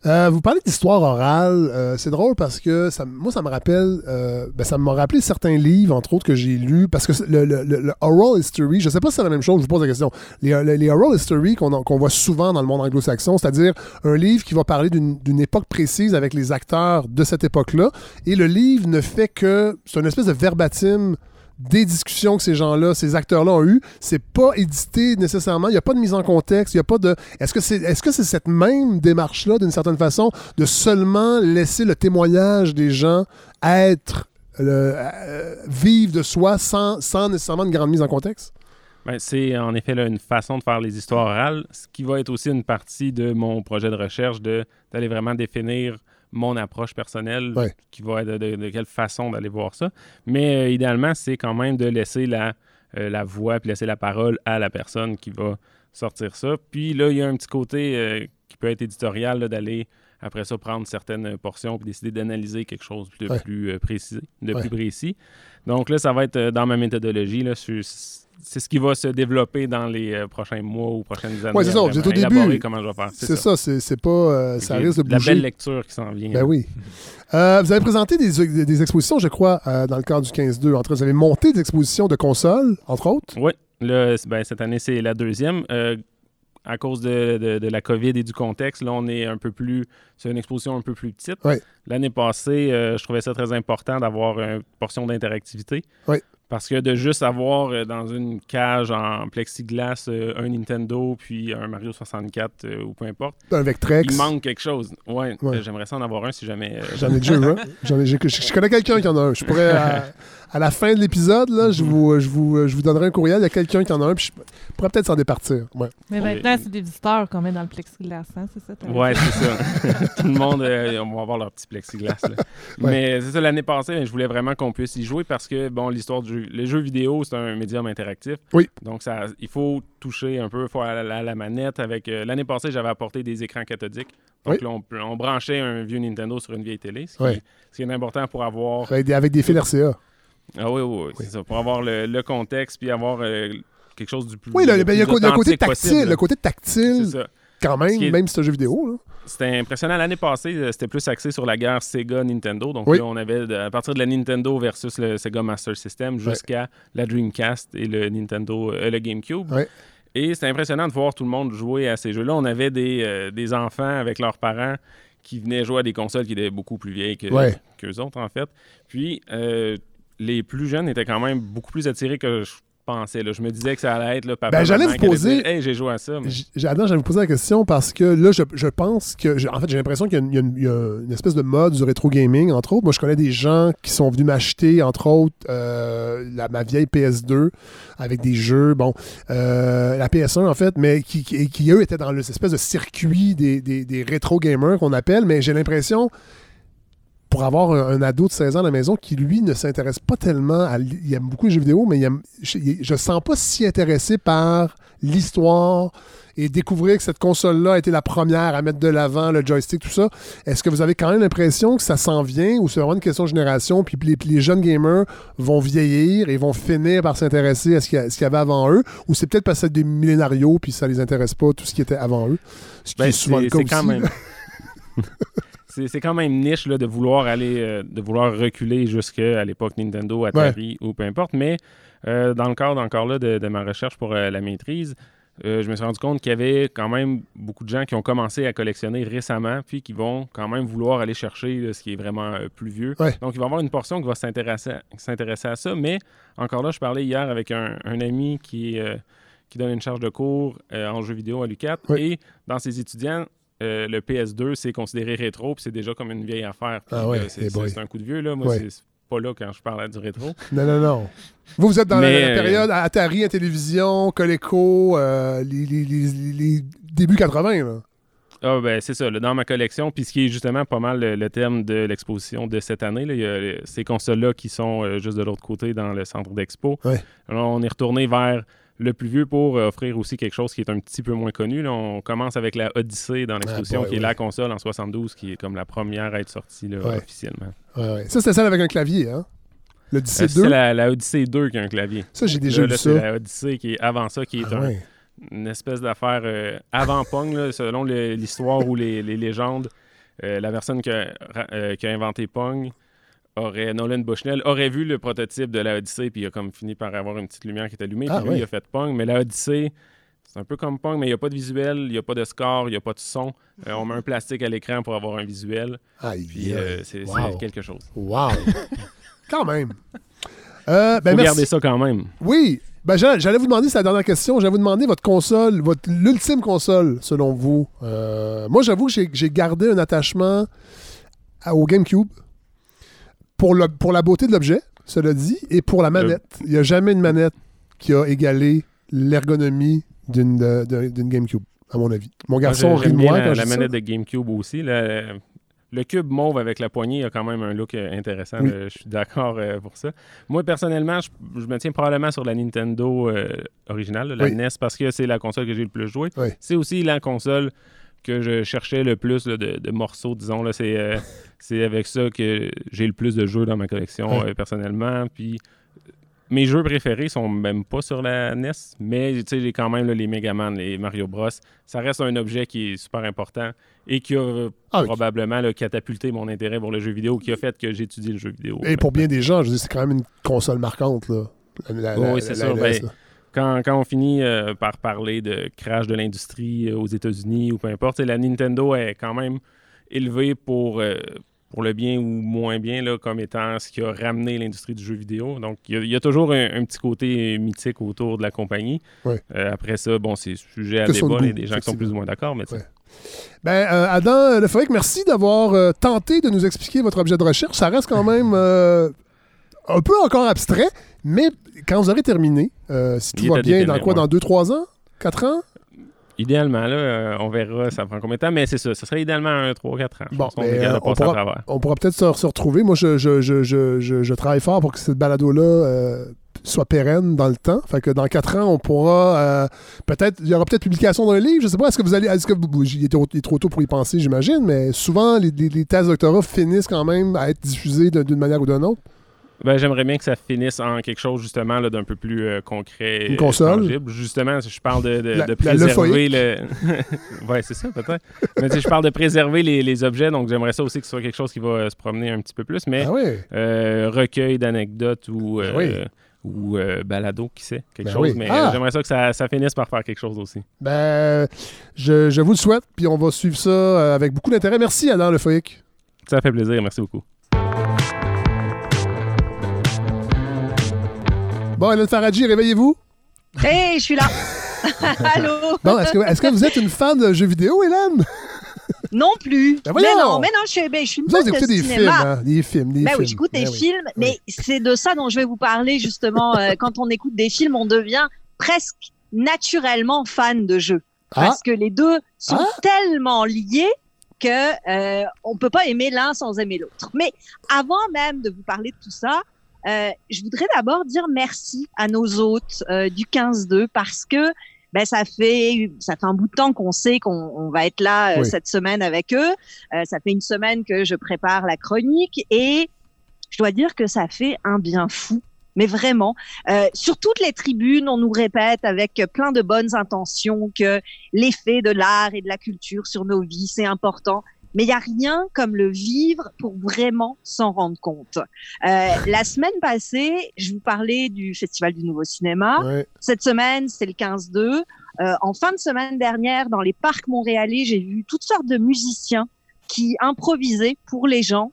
Euh, vous parlez d'histoire orale. euh, c'est drôle parce que moi, ça me rappelle. euh, ben, ça m'a rappelé certains livres, entre autres, que j'ai lus. Parce que le, oral history, je sais pas si c'est la même chose, je vous pose la question. Les, oral history qu'on voit souvent dans le monde anglo-saxon, c'est-à-dire un livre qui va parler d'une époque précise avec les acteurs de cette époque-là. Et le livre ne fait que. C'est une espèce de verbatim des discussions que ces gens-là, ces acteurs-là ont eues. C'est pas édité nécessairement. Il n'y a pas de mise en contexte. Il y a pas de. Est-ce que c'est est -ce c'est cette même démarche-là, d'une certaine façon, de seulement laisser le témoignage des gens être. Euh, vivre de soi sans, sans nécessairement une grande mise en contexte? Ben, c'est en effet là, une façon de faire les histoires orales, ce qui va être aussi une partie de mon projet de recherche, d'aller vraiment définir mon approche personnelle, qui va être de, quelle façon d'aller voir ça. Mais euh, idéalement, c'est quand même de laisser la, euh, la voix, puis laisser la parole à la personne qui va sortir ça. Puis là, il y a un petit côté euh, qui peut être éditorial d'aller après ça prendre certaines portions puis décider d'analyser quelque chose de plus précis, de plus précis. Donc là, ça va être dans ma méthodologie là, c'est ce qui va se développer dans les euh, prochains mois ou prochaines années. Oui, c'est ça. Vous êtes au début. comment je vais faire. C'est ça. c'est pas. Euh, ça risque de bouger. La belle lecture qui s'en vient. Ben oui. Euh, vous avez présenté des, des, expositions, je crois, dans le cadre du 15-2. Entre vous avez monté des expositions de consoles, entre autres. Oui. Là, ben, cette année, c'est la deuxième. à cause de, de, la COVID et du contexte, là, on est un peu plus. C'est une exposition un peu plus petite. L'année passée, je trouvais ça très important d'avoir une portion d'interactivité. Oui. Parce que de juste avoir euh, dans une cage en plexiglas euh, un Nintendo puis un Mario 64 euh, ou peu importe. Un Vectrex. Il manque quelque chose. Ouais, j'aimerais ça en avoir un si jamais. J'en ai déjà un. je, connais quelqu'un qui en a un. Je pourrais, à, la fin de l'épisode, là, je, vous, je, vous, je vous donnerai un courriel. Il y a quelqu'un qui en a un. Puis je pourrais peut-être s'en départir. Ouais. Mais maintenant, c'est des visiteurs qu'on met dans le plexiglas. Hein, c'est ça? Ouais, c'est ça. Tout le monde, on va avoir leur petit plexiglas. Mais c'est ça, l'année passée, je voulais vraiment qu'on puisse y jouer parce que, bon, l'histoire du les jeux vidéo, c'est un médium interactif. Oui. Donc, ça, il faut toucher un peu, il faut à la, manette. Avec euh, L'année passée, j'avais apporté des écrans cathodiques. Donc, là, on, branchait un vieux Nintendo sur une vieille télé, ce qui, est important pour avoir... Avec des, avec des fils RCA. Ah oui, oui, oui, ça. Pour avoir le, contexte, puis avoir euh, quelque chose du plus Oui, il y a le côté tactile. Le côté tactile, quand même, même si c'est un jeu vidéo. Là. C'était impressionnant. L'année passée, euh, c'était plus axé sur la guerre Sega-Nintendo. Donc là, on avait à partir de la Nintendo versus le Sega Master System jusqu'à la Dreamcast et le Nintendo, euh, le GameCube. Et c'était impressionnant de voir tout le monde jouer à ces jeux-là. On avait des, euh, des, enfants avec leurs parents qui venaient jouer à des consoles qui étaient beaucoup plus vieilles que, qu'eux autres, en fait. Puis, les plus jeunes étaient quand même beaucoup plus attirés que je pensais. Là. Je me disais que ça allait être le papa. Ben, j'allais vous poser. Hey, j'ai joué à ça. Mais... j'allais vous poser la question parce que là, je, je pense que. En fait, j'ai l'impression qu'il y, y, a une espèce de mode du rétro gaming, entre autres. Moi, je connais des gens qui sont venus m'acheter, entre autres, euh, la, ma vieille PS2 avec des jeux. Bon, euh, la PS1, en fait, mais qui, qui, eux, étaient dans l'espèce de circuit des, des, des rétro gamers qu'on appelle. Mais j'ai l'impression pour avoir un, ado de 16 ans à la maison qui, lui, ne s'intéresse pas tellement à. Il aime beaucoup les jeux vidéo, mais je, ne sens pas si intéressé par l'histoire et découvrir que cette console-là a été la première à mettre de l'avant le joystick, tout ça. Est-ce que vous avez quand même l'impression que ça s'en vient ou c'est vraiment une question de génération, puis les, jeunes gamers vont vieillir et vont finir par s'intéresser à ce qu'il y, avait avant eux, ou c'est peut-être parce que c'est des millénarios puis ça les intéresse pas tout ce qui était avant eux? Ce qui ben, est souvent le cas Quand même. c'est quand même niche là, de vouloir aller, euh, de vouloir reculer jusqu'à l'époque Nintendo, Atari ou peu importe. Mais euh, dans le cadre encore là de, ma recherche pour euh, la maîtrise, je me suis rendu compte qu'il y avait quand même beaucoup de gens qui ont commencé à collectionner récemment, puis qui vont quand même vouloir aller chercher ce qui est vraiment plus vieux. Donc, il va y avoir une portion qui va s'intéresser à ça. Mais encore là, je parlais hier avec un, ami qui, qui donne une charge de cours en jeu vidéo à l'UCAT. Et dans ses étudiants, euh, le PS2, c'est considéré rétro, puis c'est déjà comme une vieille affaire. ah ouais, c'est un coup de vieux, là. Moi, c'est pas là quand je parle du rétro. Non, non, non. Vous, vous êtes dans la, euh, période Atari à télévision, Coleco, euh, les, débuts 80, là. Ah, ben, c'est ça, dans ma collection. Puis ce qui est justement pas mal le, thème de l'exposition de cette année, là, il y a ces consoles-là qui sont juste de l'autre côté dans le centre d'expo. Alors, on est retourné vers le plus vieux pour euh, offrir aussi quelque chose qui est un petit peu moins connu. on commence avec la Odyssey dans l'exposition, ah, qui est la console en 72, qui est comme la première à être sortie officiellement. Ça, c'est celle avec un clavier, hein? L'Odyssey 2? Euh, c'est la, la, Odyssey 2 qui a un clavier. Ça, j'ai déjà vu ça. C'est la Odyssey qui est avant ça, qui est ah, une espèce d'affaire euh, avant Pong, selon l'histoire ou les, légendes. la personne qui a, qui a inventé Pong aurait, Nolan Bushnell aurait vu le prototype de la Odyssey, puis il a comme fini par avoir une petite lumière qui est allumée, ah, puis lui, il a fait Pong. Mais la Odyssey, c'est un peu comme Pong, mais il n'y a pas de visuel, il n'y a pas de score, il n'y a pas de son. Euh, on met un plastique à l'écran pour avoir un visuel. Ah, puis euh, c'est quelque chose. Wow! Quand même! Euh, ben, Faut merci. garder ça quand même. Oui. Ben, j'allais vous demander, c'est la dernière question, j'allais vous demander votre console, votre l'ultime console, selon vous. Euh, moi, j'avoue que j'ai- j'ai gardé un attachement à- au GameCube pour, le, pour la beauté de l'objet, cela dit, et pour la manette. Il n'y a jamais une manette qui a égalé l'ergonomie d'une GameCube, à mon avis. Mon garçon Moi, rit de moi la, ça. manette de GameCube aussi. là. le cube mauve avec la poignée a quand même un look euh, intéressant. Oui. là. Je suis d'accord euh, pour ça. Moi, personnellement, je, je me tiens probablement sur la Nintendo euh, originale, la Oui. NES, parce que c'est la console que j'ai le plus joué. Oui. C'est aussi la console que je cherchais le plus là, de, de morceaux, disons. Là, c'est, euh, c'est avec ça que j'ai le plus de jeux dans ma collection, Ouais. euh, personnellement. Puis mes jeux préférés sont même pas sur la NES, mais j'ai quand même là, les Mega Man, les Mario Bros. Ça reste un objet qui est super important et qui a euh, Ah probablement là, catapulté mon intérêt pour le jeu vidéo, qui a fait que j'étudie le jeu vidéo. Et pour bien des gens, je dire, c'est quand même une console marquante, là. La- la- Oui, la- c'est la quand, quand on finit euh, par parler de crash de l'industrie euh, aux États-Unis ou peu importe, la Nintendo est quand même élevée pour, euh, pour le bien ou moins bien là, comme étant ce qui a ramené l'industrie du jeu vidéo. Donc, il y a- il y, a toujours un, un petit côté mythique autour de la compagnie. Ouais. Euh, après ça, bon, c'est sujet à de débat. Il y a des gens qui sont plus ou moins d'accord, mais Ouais. Ben, euh, Adam Lefebvre, merci d'avoir euh, tenté de nous expliquer votre objet de recherche. Ça reste quand même un peu encore abstrait, mais quand vous aurez terminé, si tout va bien, dans quoi, ouais. dans 2-3 ans? 4 ans? idéalement, là, euh, on verra ça prend combien de temps, mais c'est ça. Ce serait idéalement un 3-4 ans. Bon, euh, on pourra- travers. On pourra peut-être se, se retrouver. Moi, je, je, je, je, travaille fort pour que cette balado-là euh, soit pérenne dans le temps. Fait que dans 4 ans, on pourra euh, peut-être, il y aura peut-être publication d'un livre. Je sais pas, est-ce que vous allez, est-ce que vous, il est trop, il est trop tôt pour y penser, j'imagine, mais souvent, les, les, les thèses de doctorat finissent quand même à être diffusées d'une manière ou d'une autre. Ben, j'aimerais bien que ça finisse en quelque chose justement d'un peu plus euh, concret. Une console? tangible. Justement, je parle de, de, La- de préserver le. ouais, c'est ça, peut-être. Mais je parle de préserver les, les objets, donc j'aimerais ça aussi que ce soit quelque chose qui va euh, se promener un petit peu plus. Mais Ah oui. euh, recueil d'anecdotes ou, Ben oui. ou euh, balado, qui sait, quelque Ben chose. oui. Mais Ah! j'aimerais ça que ça, ça finisse par faire quelque chose aussi. Ben, je, je vous le souhaite, puis on va suivre ça avec beaucoup d'intérêt. Merci, Adam Lefebvre. Ça fait plaisir, merci beaucoup. Bon, Hélène Faradji, réveillez-vous. Hey, je suis là. Allô? Bon, est-ce que, vous êtes une fan de jeux vidéo, Hélène? Non plus. Ben mais non, mais non, je suis, ben, je suis une Vous de des cinéma. films, hein? Des films, des Ben films. oui, j'écoute des oui. films, mais c'est de ça dont je vais vous parler justement. euh, quand on écoute des films, on devient presque naturellement fan de jeux. Ah, Parce que les deux sont Ah. tellement liés que euh, on peut pas aimer l'un sans aimer l'autre. Mais avant même de vous parler de tout ça, euh, je voudrais d'abord dire merci à nos hôtes euh, du 15-2 parce que ben, ça fait ça fait un bout de temps qu'on sait qu'on on va être là euh, Oui. cette semaine avec eux. Euh, ça fait une semaine que je prépare la chronique et je dois dire que ça fait un bien fou. Mais vraiment, euh, sur toutes les tribunes, on nous répète avec plein de bonnes intentions que l'effet de l'art et de la culture sur nos vies, c'est important. Mais il n'y a rien comme le vivre pour vraiment s'en rendre compte. Euh, la semaine passée, je vous parlais du Festival du Nouveau Cinéma. ouais. Cette semaine, c'est le 15-2. Euh, en fin de semaine dernière, dans les parcs montréalais, j'ai vu toutes sortes de musiciens qui improvisaient pour les gens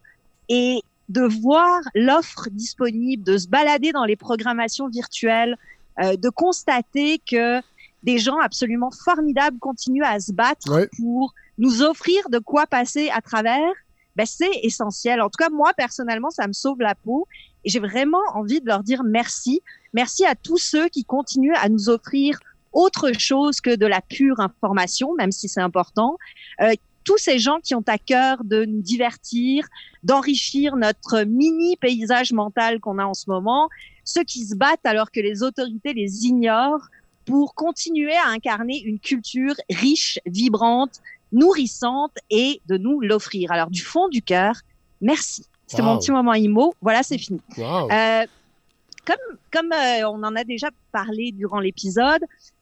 et de voir l'offre disponible, de se balader dans les programmations virtuelles, euh, de constater que des gens absolument formidables continuent à se battre Ouais. pour nous offrir de quoi passer à travers, ben, c'est essentiel. En tout cas, moi, personnellement, ça me sauve la peau et j'ai vraiment envie de leur dire merci. Merci à tous ceux qui continuent à nous offrir autre chose que de la pure information, même si c'est important. Euh, tous ces gens qui ont à cœur de nous divertir, d'enrichir notre mini paysage mental qu'on a en ce moment, ceux qui se battent alors que les autorités les ignorent pour continuer à incarner une culture riche, vibrante, nourrissante et de nous l'offrir. Alors du fond du cœur, merci. C'était Wow. mon petit moment IMO. Voilà, c'est fini. Wow. Euh, comme comme euh, on en a déjà parlé durant l'épisode,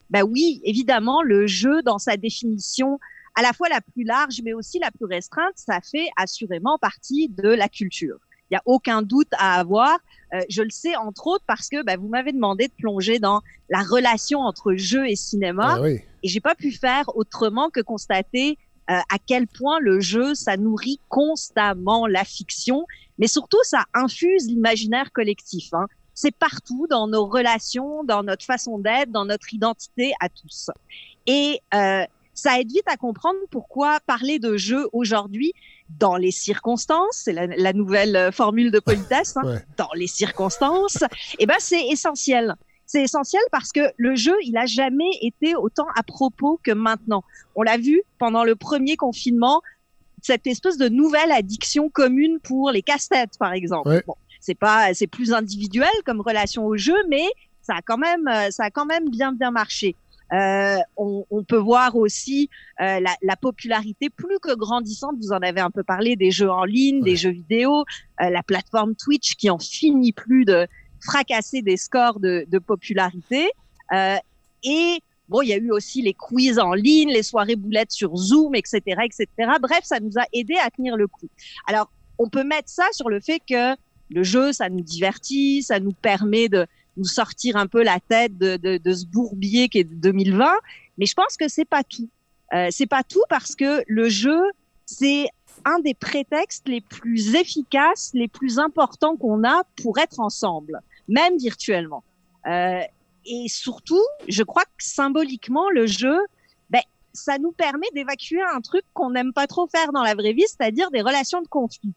bah oui, évidemment, le jeu dans sa définition à la fois la plus large mais aussi la plus restreinte, ça fait assurément partie de la culture. Il y a aucun doute à avoir. Euh, je le sais entre autres parce que bah, vous m'avez demandé de plonger dans la relation entre jeu et cinéma Ah oui. Et j'ai pas pu faire autrement que constater euh, à quel point le jeu ça nourrit constamment la fiction, mais surtout ça infuse l'imaginaire collectif. Hein. c'est partout dans nos relations, dans notre façon d'être, dans notre identité à tous. Et euh, ça aide vite à comprendre pourquoi parler de jeu aujourd'hui, dans les circonstances, c'est la, nouvelle euh, formule de politesse, hein, dans les circonstances, eh ben c'est essentiel. C'est essentiel parce que le jeu, il a jamais été autant à propos que maintenant. On l'a vu pendant le premier confinement, cette espèce de nouvelle addiction commune pour les casse-têtes, par exemple. Bon, c'est pas, c'est plus individuel comme relation au jeu, mais ça a quand même, ça a quand même bien bien marché. Euh, on, on, peut voir aussi euh, la, la, popularité plus que grandissante, vous en avez un peu parlé, des jeux en ligne, des jeux vidéo, euh, la plateforme Twitch qui en finit plus de fracasser des scores de, de popularité. Euh, et bon, il y a eu aussi les quiz en ligne, les soirées boulettes sur Zoom, etc., etc. Bref, ça nous a aidé à tenir le coup. Alors, on peut mettre ça sur le fait que le jeu, ça nous divertit, ça nous permet de nous sortir un peu la tête de, de, de ce bourbier qui est 2020. Mais je pense que c'est pas tout. Euh, c'est pas tout parce que le jeu, c'est un des prétextes les plus efficaces, les plus importants qu'on a pour être ensemble, même virtuellement. Euh, et surtout, je crois que symboliquement, le jeu, ben, ça nous permet d'évacuer un truc qu'on n'aime pas trop faire dans la vraie vie, c'est-à-dire des relations de conflit.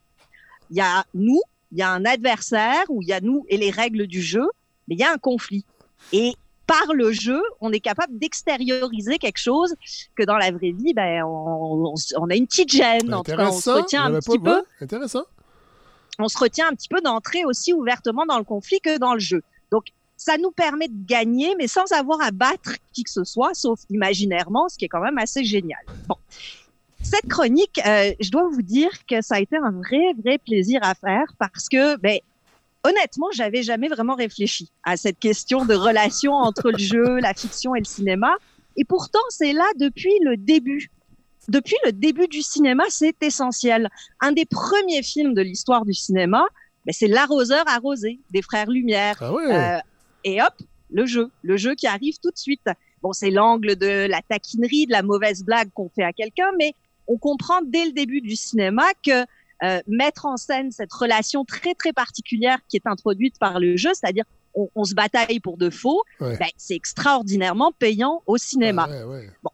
Il y a nous, il y a un adversaire, ou il y a nous et les règles du jeu, mais il y a un conflit. Et par le jeu, on est capable d'extérioriser quelque chose que dans la vraie vie, ben, on, a une petite gêne. En tout cas, on se retient un petit peu. Intéressant. On se retient un petit peu d'entrer aussi ouvertement dans le conflit que dans le jeu. Donc, ça nous permet de gagner, mais sans avoir à battre qui que ce soit, sauf imaginairement, ce qui est quand même assez génial. Bon. Cette chronique, euh, je dois vous dire que ça a été un vrai, vrai plaisir à faire parce que, ben, honnêtement, j'avais jamais vraiment réfléchi à cette question de relation entre le jeu, la fiction et le cinéma. Et pourtant, c'est là depuis le début. Depuis le début du cinéma, c'est essentiel. Un des premiers films de l'histoire du cinéma, ben, c'est L'arroseur arrosé des frères Lumière. Ah euh, et hop, le jeu, le jeu qui arrive tout de suite. Bon, c'est l'angle de la taquinerie, de la mauvaise blague qu'on fait à quelqu'un, mais on comprend dès le début du cinéma que euh, mettre en scène cette relation très très particulière qui est introduite par le jeu, c'est-à-dire on, on, se bataille pour de faux, ben, c'est extraordinairement payant au cinéma. bon,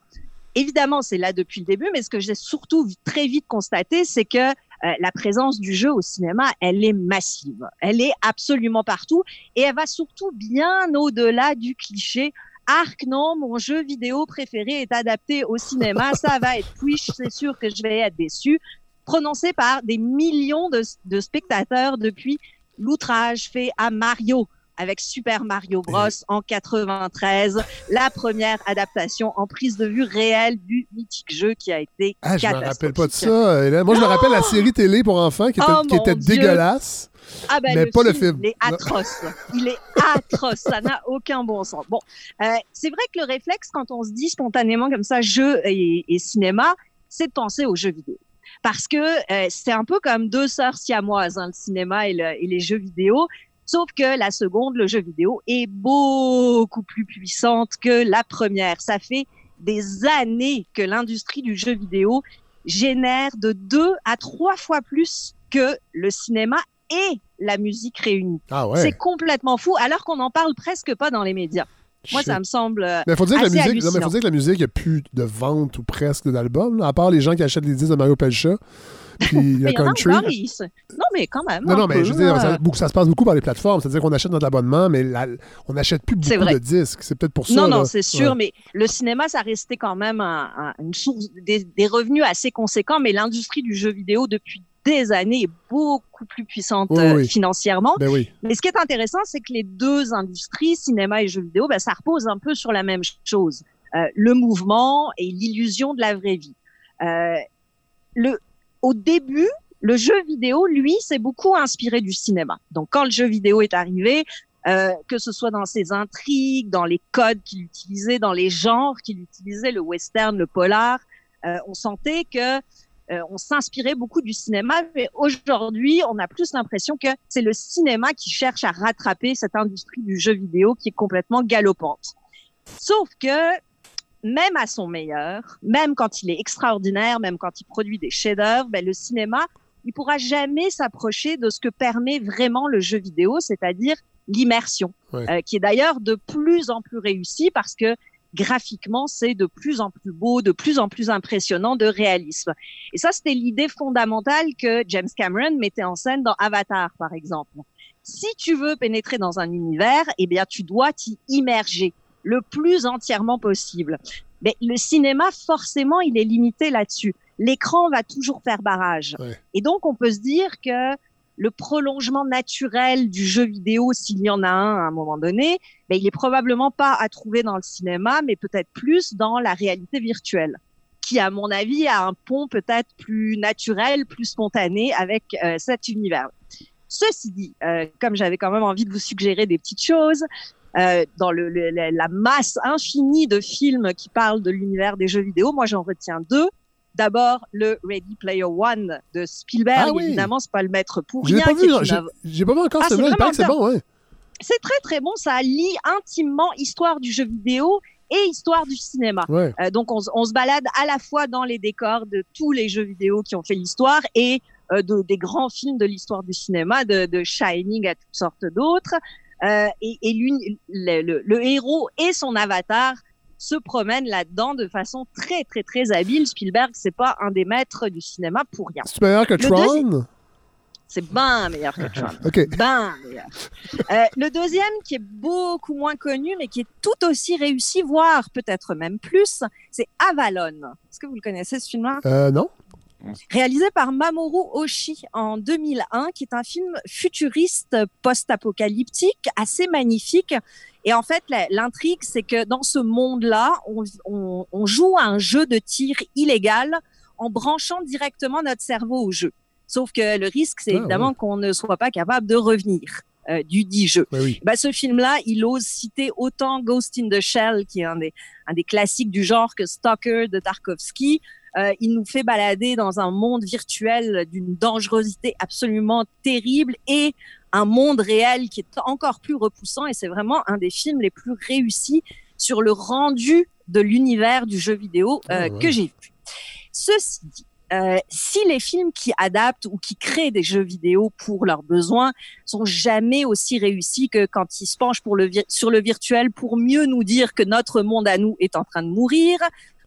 évidemment, c'est là depuis le début, mais ce que j'ai surtout très vite constaté, c'est que euh, la présence du jeu au cinéma, elle est massive. Elle est absolument partout et elle va surtout bien au-delà du cliché. Arc, non, mon jeu vidéo préféré est adapté au cinéma, ça va être Twitch, c'est sûr que je vais être déçu prononcé par des millions de, spectateurs depuis l'outrage fait à Mario avec Super Mario Bros en 93, la première adaptation en prise de vue réelle du mythique jeu qui a été ah, je me rappelle pas de ça. Moi, je me rappelle la série télé pour enfants qui était, oh, qui était dégueulasse. Ah ben, mais pas le film. Il est atroce. il est atroce. Ça n'a aucun bon sens. Bon, euh, c'est vrai que le réflexe, quand on se dit spontanément comme ça, jeu et, et cinéma, c'est de penser aux jeux vidéo parce que euh, c'est un peu comme deux sœurs siamoises, hein, le cinéma et, les jeux vidéo. Sauf que la seconde, le jeu vidéo, est beaucoup plus puissante que la première. Ça fait des années que l'industrie du jeu vidéo génère de deux à trois fois plus que le cinéma et la musique réunis. Ah ouais. C'est complètement fou, alors qu'on n'en parle presque pas dans les médias. Moi, ça me semble. Mais faut dire que la musique, non, mais faut dire que la musique, il n'y a plus de vente ou presque d'albums, à part les gens qui achètent les disques de Mario Pelcha. Puis la country. Non, mais quand même. Non, non, mais je veux dire, ça, ça, se passe beaucoup par les plateformes. C'est-à-dire qu'on achète notre abonnement, mais on n'achète plus beaucoup de disques. C'est peut-être pour ça. Non, non, c'est sûr, mais le cinéma, ça restait quand même une source, des, des revenus assez conséquents, mais l'industrie du jeu vidéo, depuis des années beaucoup plus puissante euh, financièrement. Ben oui. Mais ce qui est intéressant, c'est que les deux industries, cinéma et jeux vidéo, ben, ça repose un peu sur la même chose. Euh, le mouvement et l'illusion de la vraie vie. Euh, le, au début, le jeu vidéo, lui, s'est beaucoup inspiré du cinéma. Donc, quand le jeu vidéo est arrivé, euh, que ce soit dans ses intrigues, dans les codes qu'il utilisait, dans les genres qu'il utilisait, le western, le polar, euh, on sentait que euh, on s'inspirait beaucoup du cinéma, mais aujourd'hui, on a plus l'impression que c'est le cinéma qui cherche à rattraper cette industrie du jeu vidéo qui est complètement galopante. Sauf que même à son meilleur, même quand il est extraordinaire, même quand il produit des chefs-d'œuvre, ben, le cinéma, il pourra jamais s'approcher de ce que permet vraiment le jeu vidéo, c'est-à-dire l'immersion, Ouais. qui est d'ailleurs de plus en plus réussie parce que graphiquement, c'est de plus en plus beau, de plus en plus impressionnant de réalisme. Et ça, c'était l'idée fondamentale que James Cameron mettait en scène dans Avatar, par exemple. Si tu veux pénétrer dans un univers, eh bien, tu dois t'y immerger le plus entièrement possible. Mais le cinéma, forcément, il est limité là-dessus. L'écran va toujours faire barrage. Ouais. Et donc, on peut se dire que le prolongement naturel du jeu vidéo, s'il y en a un à un moment donné, ben, il est probablement pas à trouver dans le cinéma, mais peut-être plus dans la réalité virtuelle, qui, à mon avis, a un pont peut-être plus naturel, plus spontané avec euh, cet univers. Ceci dit, euh, comme j'avais quand même envie de vous suggérer des petites choses, euh, dans le, le- la masse infinie de films qui parlent de l'univers des jeux vidéo, moi j'en retiens deux. D'abord, le Ready Player One de Spielberg. Ah oui. Évidemment, c'est pas le maître pour rien. pas vu, une j'ai- pas vu encore Ah, ce c'est film-là. Il paraît que c'est vraiment bon, ouais. c'est très très bon. Ça lie intimement histoire du jeu vidéo et histoire du cinéma. Ouais. Euh, donc on, se- on se balade à la fois dans les décors de tous les jeux vidéo qui ont fait l'histoire et euh, de, des grands films de l'histoire du cinéma, de, de Shining à toutes sortes d'autres. Euh, et le, le- le héros et son avatar se promènent là-dedans de façon très très très habile. Spielberg, c'est pas un des maîtres du cinéma pour rien. C'est meilleur que Tron? C'est bien meilleur que Tron. OK. Ben meilleur. Euh, le deuxième, qui est beaucoup moins connu, mais qui est tout aussi réussi, voire peut-être même plus, c'est Avalon. Est-ce que vous le connaissez, ce film-là? Euh, non? Réalisé par Mamoru Oshii en 2001, qui est un film futuriste post-apocalyptique, assez magnifique. Et en fait, l'intrigue, c'est que dans ce monde-là, on, on- on joue à un jeu de tir illégal en branchant directement notre cerveau au jeu. Sauf que le risque, c'est Ah, évidemment qu'on ne soit pas capable de revenir euh, du dit jeu. Ben oui. Bah, ce film-là, il ose citer autant Ghost in the Shell, qui est un des, un des classiques du genre, que Stalker de Tarkovsky. Euh, il nous fait balader dans un monde virtuel d'une dangerosité absolument terrible et un monde réel qui est encore plus repoussant. Et c'est vraiment un des films les plus réussis sur le rendu de l'univers du jeu vidéo euh, Ah ouais. que j'ai vu. Ceci dit, euh, si les films qui adaptent ou qui créent des jeux vidéo pour leurs besoins sont jamais aussi réussis que quand ils se penchent pour le vir- sur le virtuel pour mieux nous dire que notre monde à nous est en train de mourir.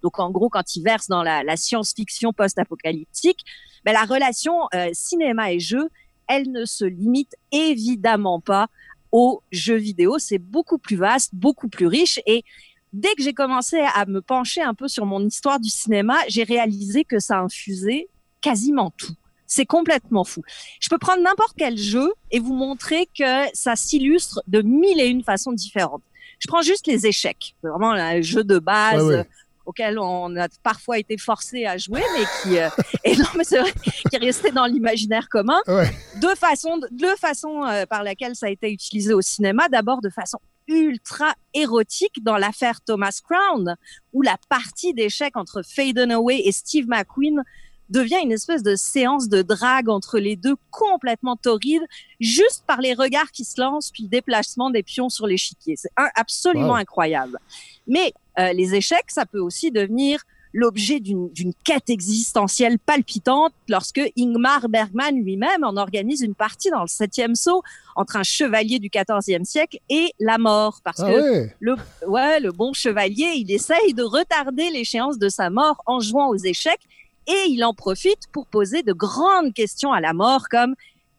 Donc en gros, quand ils versent dans la, science-fiction post-apocalyptique, ben, la relation euh, cinéma et jeu, elle ne se limite évidemment pas aux jeux vidéo. C'est beaucoup plus vaste, beaucoup plus riche et dès que j'ai commencé à me pencher un peu sur mon histoire du cinéma, j'ai réalisé que ça infusait quasiment tout. C'est complètement fou. Je peux prendre n'importe quel jeu et vous montrer que ça s'illustre de mille et une façons différentes. Je prends juste les échecs, vraiment un jeu de base. Auquel on a parfois été forcé à jouer, mais qui euh, et non, mais c'est vrai, qui est resté dans l'imaginaire commun. Ouais. Deux façons, deux façons euh, par laquelle ça a été utilisé au cinéma. D'abord de façon ultra érotique dans l'affaire Thomas Crown, où la partie d'échecs entre Faye Dunaway et Steve McQueen devient une espèce de séance de drague entre les deux complètement torride, juste par les regards qui se lancent puis le déplacement des pions sur l'échiquier. C'est un- absolument Wow. incroyable. Mais euh, les échecs, ça peut aussi devenir l'objet d'une quête existentielle palpitante lorsque Ingmar Bergman lui-même en organise une partie dans le septième saut entre un chevalier du XIVe siècle et la mort. Parce Ah que ouais? le, ouais, le bon chevalier, il essaye de retarder l'échéance de sa mort en jouant aux échecs et il en profite pour poser de grandes questions à la mort comme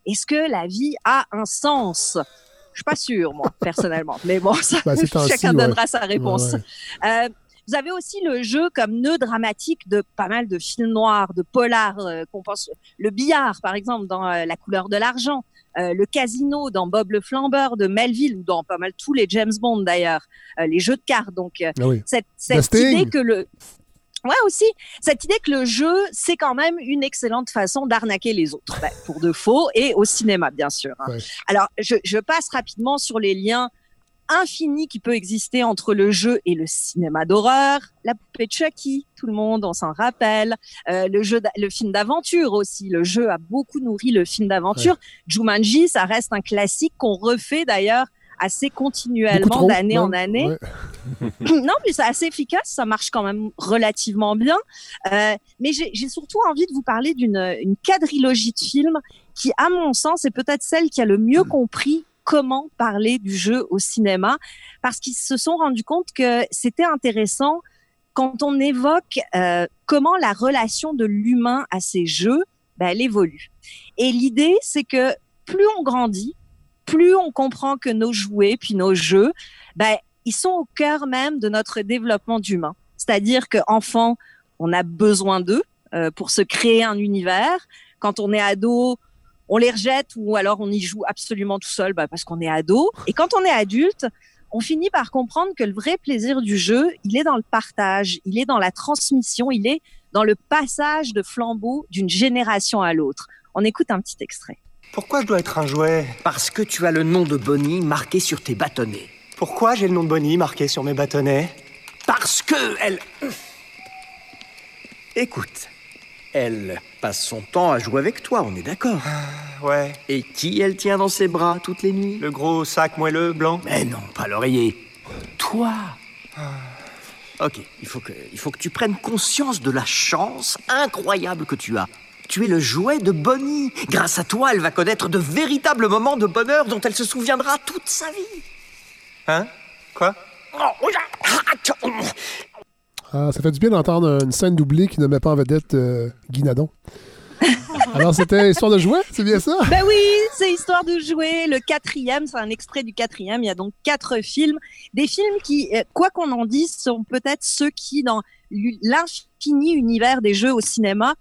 est-ce que la vie a un sens? Je suis pas sûre, moi, personnellement. Mais bon, ça, temps-ci, chacun ouais. donnera sa réponse. Ouais, Euh, vous avez aussi le jeu comme nœud dramatique de pas mal de films noirs, de polars, euh, qu'on pense le billard par exemple dans euh, La couleur de l'argent, euh, le casino dans Bob le flambeur de Melville ou dans pas mal tous les James Bond d'ailleurs, euh, les jeux de cartes. Donc euh, Ah oui. cette, cette idée que le Ouais, aussi. Cette idée que le jeu, c'est quand même une excellente façon d'arnaquer les autres. Ben, pour de faux et au cinéma, bien sûr. hein. Ouais. Alors, je, je passe rapidement sur les liens infinis qui peut exister entre le jeu et le cinéma d'horreur. La poupée Chucky, tout le monde, on s'en rappelle. Euh, le jeu, le film d'aventure aussi. Le jeu a beaucoup nourri le film d'aventure. Jumanji, ça reste un classique qu'on refait d'ailleurs assez continuellement d'année en année Ouais. non, mais c'est assez efficace, ça marche quand même relativement bien. Euh, mais j'ai j'ai surtout envie de vous parler d'une une quadrilogie de films qui, à mon sens, est peut-être celle qui a le mieux compris comment parler du jeu au cinéma, parce qu'ils se sont rendus compte que c'était intéressant quand on évoque euh, comment la relation de l'humain à ces jeux, ben, elle évolue. Et l'idée, c'est que plus on grandit, plus on comprend que nos jouets, puis nos jeux, ben, ils sont au cœur même de notre développement d'humain. C'est-à-dire qu'enfant, on a besoin d'eux euh, pour se créer un univers. Quand on est ado, on les rejette ou alors on y joue absolument tout seul bah, parce qu'on est ado. Et quand on est adulte, on finit par comprendre que le vrai plaisir du jeu, il est dans le partage, il est dans la transmission, il est dans le passage de flambeau d'une génération à l'autre. On écoute un petit extrait. Pourquoi je dois être un jouet Parce que tu as le nom de Bonnie marqué sur tes bâtonnets. Pourquoi j'ai le nom de Bonnie marqué sur mes bâtonnets Parce que elle... Écoute, elle passe son temps à jouer avec toi, on est d'accord ah, Ouais. Et qui elle tient dans ses bras toutes les nuits? Le gros sac moelleux blanc Mais non, pas l'oreiller. Toi ah. Ok, il faut, que, il faut que tu prennes conscience de la chance incroyable que tu as. Tu es le jouet de Bonnie. Grâce à toi, elle va connaître de véritables moments de bonheur dont elle se souviendra toute sa vie. Hein? Quoi? Ah, ça fait du bien d'entendre une scène doublée qui ne met pas en vedette euh, Guinadon. Alors, c'était Histoire de jouer, c'est bien ça? Ben oui, c'est Histoire de jouer. Le quatrième, c'est un extrait du quatrième. Il y a donc quatre films. Des films qui, euh, quoi qu'on en dise, sont peut-être ceux qui, dans l'infini univers des jeux au cinéma,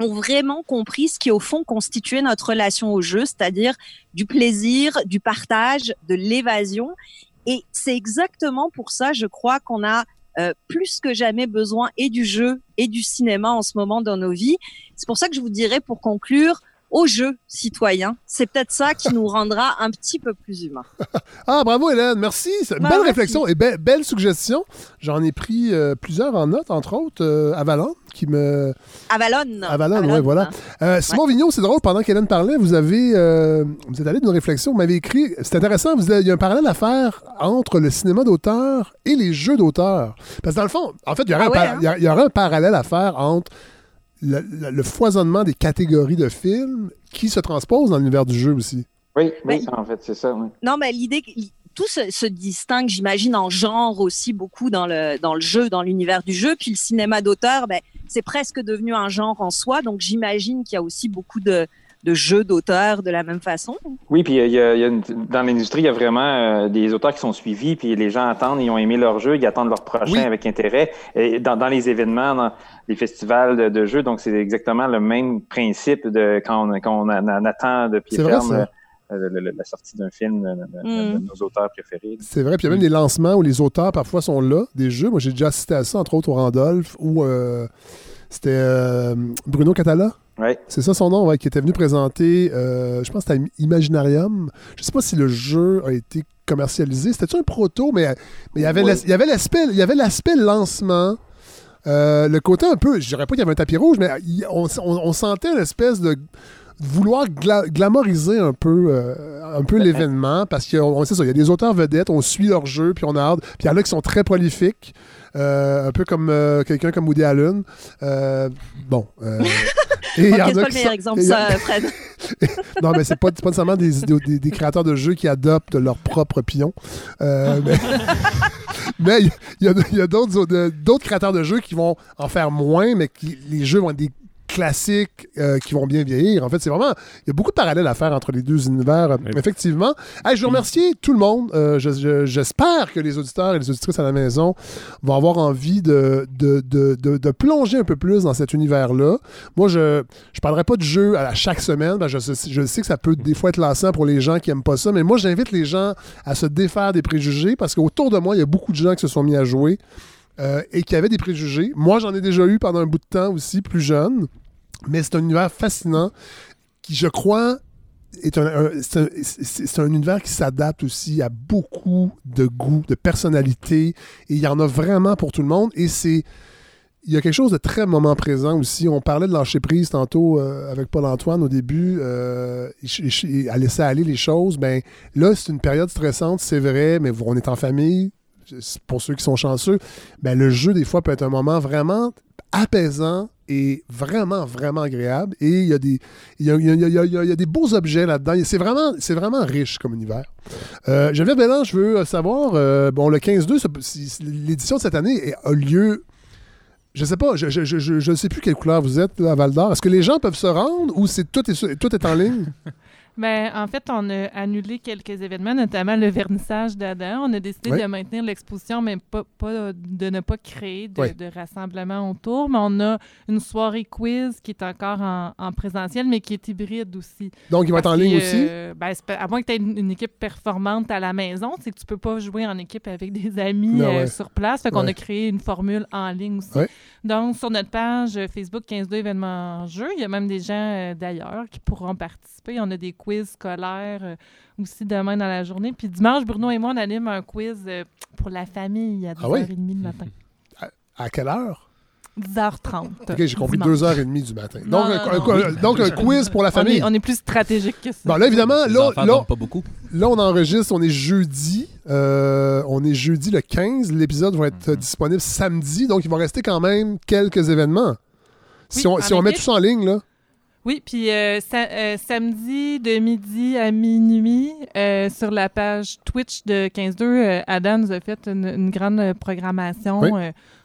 ont vraiment compris ce qui, au fond, constituait notre relation au jeu, c'est-à-dire du plaisir, du partage, de l'évasion. Et c'est exactement pour ça, je crois, qu'on a euh, plus que jamais besoin et du jeu et du cinéma en ce moment dans nos vies. C'est pour ça que je vous dirais, pour conclure, au jeu citoyen. C'est peut-être ça qui nous rendra un petit peu plus humains. ah, bravo Hélène, merci. Bah, belle réflexion et belle suggestion. J'en ai pris euh, plusieurs en note, entre autres euh, Avalon, qui me... Avalon. Avalon, oui, voilà. Euh, Simon Vigneault, c'est drôle, pendant qu'Hélène parlait, vous avez... vous êtes allé d'une réflexion, vous m'avez écrit... C'est intéressant, vous il y a un parallèle à faire entre le cinéma d'auteur et les jeux d'auteur. Parce que dans le fond, en fait, il y aurait, ah un, hein? il y aurait un parallèle à faire entre le, foisonnement des catégories de films qui se transposent dans l'univers du jeu aussi. Oui, oui, en fait, c'est ça. Non, mais l'idée, tout se, distingue, j'imagine, en genre aussi beaucoup dans le, dans le jeu, dans l'univers du jeu. Puis le cinéma d'auteur, ben, c'est presque devenu un genre en soi. Donc j'imagine qu'il y a aussi beaucoup de, de jeux d'auteurs de la même façon? Oui, puis il y a, dans l'industrie, il y a vraiment euh, des auteurs qui sont suivis, puis les gens attendent, ils ont aimé leur jeu, ils attendent leur prochain avec intérêt. Et dans, les événements, dans les festivals de, jeux, donc c'est exactement le même principe de quand on, quand on, attend de pied ferme. Euh, la sortie d'un film de, mm. nos auteurs préférés. C'est vrai, puis il y a même des lancements où les auteurs parfois sont là, des jeux. Moi, j'ai déjà assisté à ça, entre autres au Randolph, où euh, c'était Bruno Catala c'est ça son nom, qui était venu présenter, euh, je pense que c'était Imaginarium. Je sais pas si le jeu a été commercialisé. C'était-tu un proto, mais, mais il y avait l'aspect il y avait l'aspect lancement. Euh, le côté un peu, je dirais pas qu'il y avait un tapis rouge, mais on, sentait une espèce de vouloir glamoriser un peu, euh, un peu l'événement parce qu'on sait ça, il y a des auteurs vedettes, on suit leur jeu, puis on a hâte. Puis il y en a qui sont très prolifiques, un peu comme quelqu'un comme Woody Allen. bon. Et pas le meilleur exemple, ça, Fred. non, mais c'est pas, pas nécessairement des, des, créateurs de jeux qui adoptent leur propre pion. Euh, mais il y, y, a, d'autres créateurs de jeux qui vont en faire moins, mais qui, les jeux vont être des classiques euh, qui vont bien vieillir. En fait, c'est vraiment. Il y a beaucoup de parallèles à faire entre les deux univers, effectivement. je veux remercier tout le monde. Euh, j'espère que les auditeurs et les auditrices à la maison vont avoir envie de, de, de, de, plonger un peu plus dans cet univers-là. Moi, je ne parlerai pas de jeu à, chaque semaine. je, je, sais que ça peut des fois être lassant pour les gens qui n'aiment pas ça, mais moi, j'invite les gens à se défaire des préjugés parce qu'autour de moi, il y a beaucoup de gens qui se sont mis à jouer. Euh, et qui avaient des préjugés. Moi, j'en ai déjà eu pendant un bout de temps aussi, plus jeune. Mais c'est un univers fascinant qui, je crois, est un, c'est un, univers qui s'adapte aussi à beaucoup de goûts, de personnalités. Et il y en a vraiment pour tout le monde. Et c'est. Il y a quelque chose de très moment présent aussi. On parlait de lâcher prise tantôt euh, avec Paul-Antoine au début, euh, à laisser aller les choses. Ben, là, c'est une période stressante, c'est vrai, mais on est en famille. Pour ceux qui sont chanceux, ben, le jeu, des fois, peut être un moment vraiment apaisant est vraiment, vraiment agréable. Et il y a des, il y a, il y a- il y a- des beaux objets là-dedans. C'est vraiment, c'est vraiment riche comme univers. Euh, Geneviève Bélan, je veux savoir, euh, bon, le 15-2, ça peut- si- si l'édition de cette année a lieu. Je sais pas, je ne sais plus quelle couleur vous êtes là, à Val d'Or. Est-ce que les gens peuvent se rendre ou c'est tout est, tout est en ligne? Ben, en fait, on a annulé quelques événements, notamment le vernissage d'Adam. On a décidé Oui. de maintenir l'exposition, mais pas, pas- de ne pas créer de, Oui. de rassemblement autour. Mais on a une soirée quiz qui est encore en, en présentiel, mais qui est hybride aussi. Donc, il va être en ligne aussi? euh, ben, à moins que tu aies une, une équipe performante à la maison, c'est que tu peux pas jouer en équipe avec des amis euh, sur place. Fait qu'on Ouais. a créé une formule en ligne aussi. Ouais. Donc, sur notre page Facebook 15-2 événements jeux, il y a même des gens euh, d'ailleurs qui pourront participer. On a des quiz scolaires euh, aussi demain dans la journée. Puis dimanche, Bruno et moi, on anime un quiz euh, pour la famille à 10h30 Ah oui? le matin. À quelle heure? 10h30. Ok, j'ai compris dimanche. 2h30 du matin. Non, Donc, non, un, non. un- donc, un quiz pour la On famille. est, on est plus stratégique que ça. Bon, là, évidemment, là, là, dorment pas beaucoup. là, on enregistre, on est jeudi. Euh, on est jeudi le 15. L'épisode va être euh, disponible samedi, donc il va rester quand même quelques événements. Si on, si on met tout ça en ligne, là. Oui, puis euh, sa- euh, samedi de midi à minuit, euh, sur la page Twitch de 15-2, euh, Adam nous a fait une, une grande euh, programmation. Oui.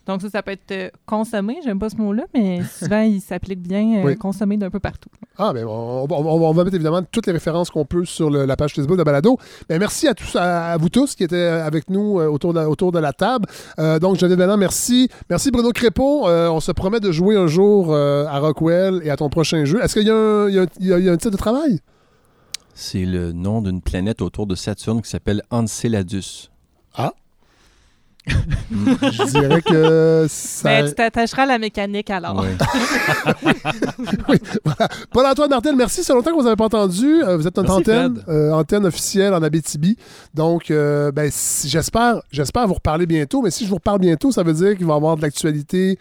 Euh, donc ça, ça peut être euh, consommé, j'aime pas ce mot-là, mais souvent il s'applique bien, euh, Oui. consommé d'un peu partout. Ah, ben, on, on- on- on va mettre évidemment toutes les références qu'on peut sur le- la page Facebook de Balado. Ben, merci à, tous, à, à vous tous qui étaient avec nous euh, autour, de, la- autour de la table. Euh, donc, Geneviève Belland, merci. Merci Bruno Crépeau. Euh, on se promet de jouer un jour euh, à Rockwell et à ton prochain jeu. Est-ce qu'il y a un titre de travail? C'est le nom d'une planète autour de Saturne qui s'appelle Enceladus. Ah. Je dirais que ça... Ben, tu t'attacheras à la mécanique alors. oui, voilà. Paul-Antoine Martel, merci. C'est longtemps que vous n'avez pas entendu. Euh, vous êtes notre Merci, antenne, euh, antenne officielle en Abitibi. Donc, euh, ben, si- j'espère, j'espère vous reparler bientôt. Mais si je vous reparle bientôt, ça veut dire qu'il va y avoir de l'actualité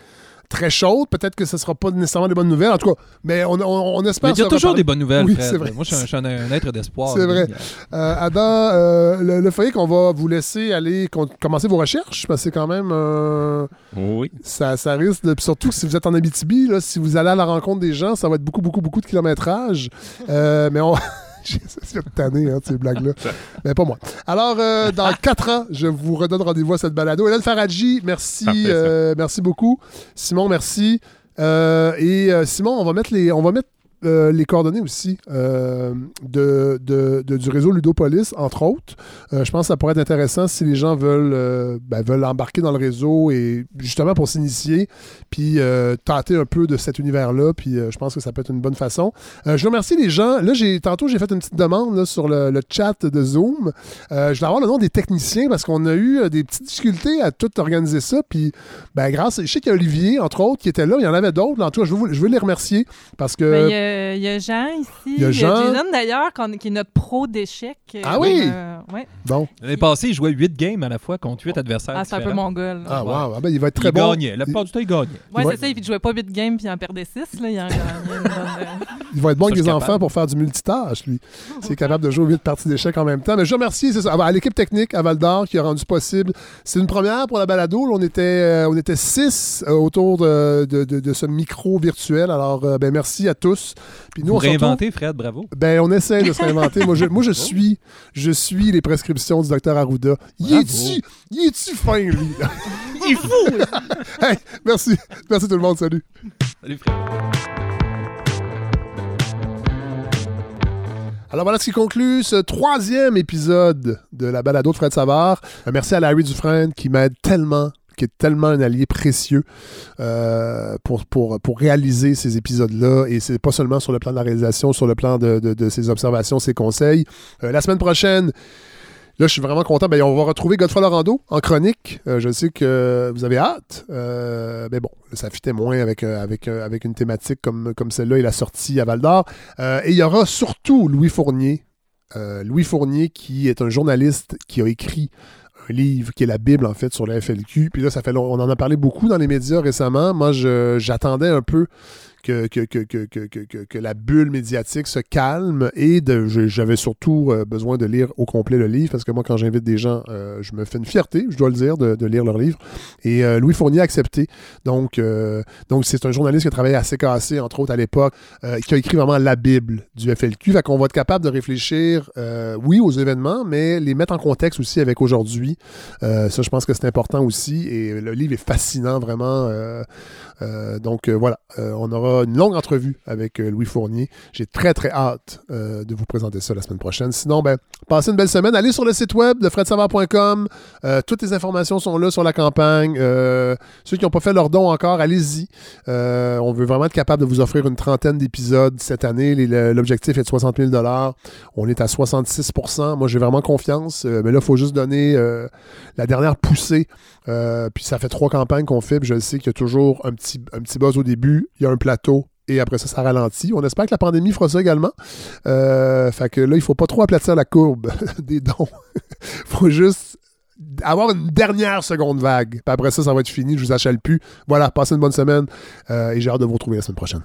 très chaude. Peut-être que ce ne sera pas nécessairement des bonnes nouvelles. En tout cas, mais on, on- on espère. Mais il y a toujours reparler. des bonnes nouvelles, Oui, c'est vrai. Moi, je suis un, être d'espoir. C'est vrai. Euh, Adam, euh, le, le foyer qu'on va vous laisser aller commencer vos recherches, parce que c'est quand même. euh, Oui. ça, ça risque de. Surtout que si vous êtes en Abitibi, là, si vous allez à la rencontre des gens, ça va être beaucoup, beaucoup, beaucoup de kilométrage. Euh, mais on. J'ai essayé de tanner, hein, ces blagues-là. Mais pas moi. Alors, euh, dans quatre ans, je vous redonne rendez-vous à cette balado. Hélène Faradji, merci. Parfait, euh, merci beaucoup. Simon, merci. Euh, et Simon, on va mettre les, on va mettre euh, les coordonnées aussi euh, de, du réseau Ludopolis, entre autres. Euh, je pense que ça pourrait être intéressant si les gens veulent, ben, veulent embarquer dans le réseau et justement pour s'initier, puis tâter un peu de cet univers-là. Puis je pense que ça peut être une bonne façon. Je remercie les gens. Là, tantôt, j'ai fait une petite demande sur le, chat de Zoom. Je vais avoir le nom des techniciens parce qu'on a eu des petites difficultés à tout organiser ça. Puis, ben, grâce, je sais qu'il y a Olivier, entre autres, qui était là. Il y en avait d'autres. En tout cas, je veux, je veux les remercier parce que. Ben, Il y, a- il y a Jean ici. Il y a Jean. Jason d'ailleurs, qu'on- qui est notre pro d'échecs. euh, Ah oui? euh, ouais. Bon. L'année passée, il jouait 8 games à la fois contre 8 adversaires. Ah, c'est un peu différents. mon gars. là. Ah, Ouais. wow. Ah, ben, il va être Il très bon. gagnait. La plupart du temps, il gagnait. Ouais, Ouais. c'est ça. Et puis, il jouait pas 8 games, puis il en perdait 6. Là. Il en gagnait une bonne, euh, Il va être bon Ça, avec je les suis enfants capable. pour faire du multitâche, lui. C'est capable de jouer 8 parties d'échecs en même temps. Mais je remercie c'est ça, à l'équipe technique à Val d'Or qui a rendu possible. C'est une première pour la balado. Là, on était, euh, on était six euh, autour de, de- de- de ce micro virtuel. Alors, euh, ben, merci à tous. Puis nous, Vous on retrouve- réinventez, Fred, bravo. Ben, on essaie de se réinventer. moi, je, moi, je suis, je suis les prescriptions du docteur Arruda. Il est-tu, il est-tu fin, lui? il est fou! hey, merci. Merci tout le monde. Salut. Salut, Fred. Alors voilà ce qui conclut ce troisième épisode de la balado de Fred Savard. Euh, merci à Larry Dufresne qui m'aide tellement, qui est tellement un allié précieux euh, pour, pour, pour réaliser ces épisodes-là. Et c'est pas seulement sur le plan de la réalisation, sur le plan de, de- ses observations, ses conseils. Euh, la semaine prochaine, Là, je suis vraiment content. Ben, on va retrouver Godefroy Lorando en chronique. Euh, je sais que vous avez hâte. Mais bon, ça fitait moins avec, avec, avec une thématique comme, comme celle-là et la sortie à Val d'Or. Et il y aura surtout Louis Fournier. Louis Fournier, qui est un journaliste qui a écrit un livre qui est la Bible, en fait, sur la FLQ. Puis là, ça fait long- on en a parlé beaucoup dans les médias récemment. Moi, j'attendais un peu que, que, que, que, la bulle médiatique se calme et j'avais surtout besoin de lire au complet le livre parce que moi, quand j'invite des gens, je me fais une fierté, je dois le dire, de, lire leur livre. Et Louis Fournier a accepté. Donc, donc c'est un journaliste qui a travaillé à CKC, entre autres, à l'époque, qui a écrit vraiment la Bible du FLQ. Fait qu'on va être capable de réfléchir, oui, aux événements, mais les mettre en contexte aussi avec aujourd'hui. ça, je pense que c'est important aussi. Et le livre est fascinant, vraiment. Euh, donc euh, voilà, euh, on aura une longue entrevue avec Louis Fournier. J'ai très très hâte de vous présenter ça la semaine prochaine. Sinon, ben, passez une belle semaine. Allez sur le site web de fredsavard.com. toutes les informations sont là sur la campagne. ceux qui n'ont pas fait leur don encore, allez-y. on veut vraiment être capable de vous offrir une trentaine d'épisodes cette année. L'objectif est de 60 000 On est à 66% Moi, j'ai vraiment confiance. mais là, il faut juste donner la dernière poussée. Puis ça fait trois campagnes qu'on fait. Puis je sais qu'il y a toujours un petit un petit buzz au début, il y a un plateau, et après ça, ça ralentit. On espère que la pandémie fera ça également. Euh, fait que là, il faut pas trop aplatir la courbe des dons. faut juste avoir une dernière seconde vague. Puis après ça, ça va être fini. Je vous achète plus. Voilà, passez une bonne semaine euh, et j'ai hâte de vous retrouver la semaine prochaine.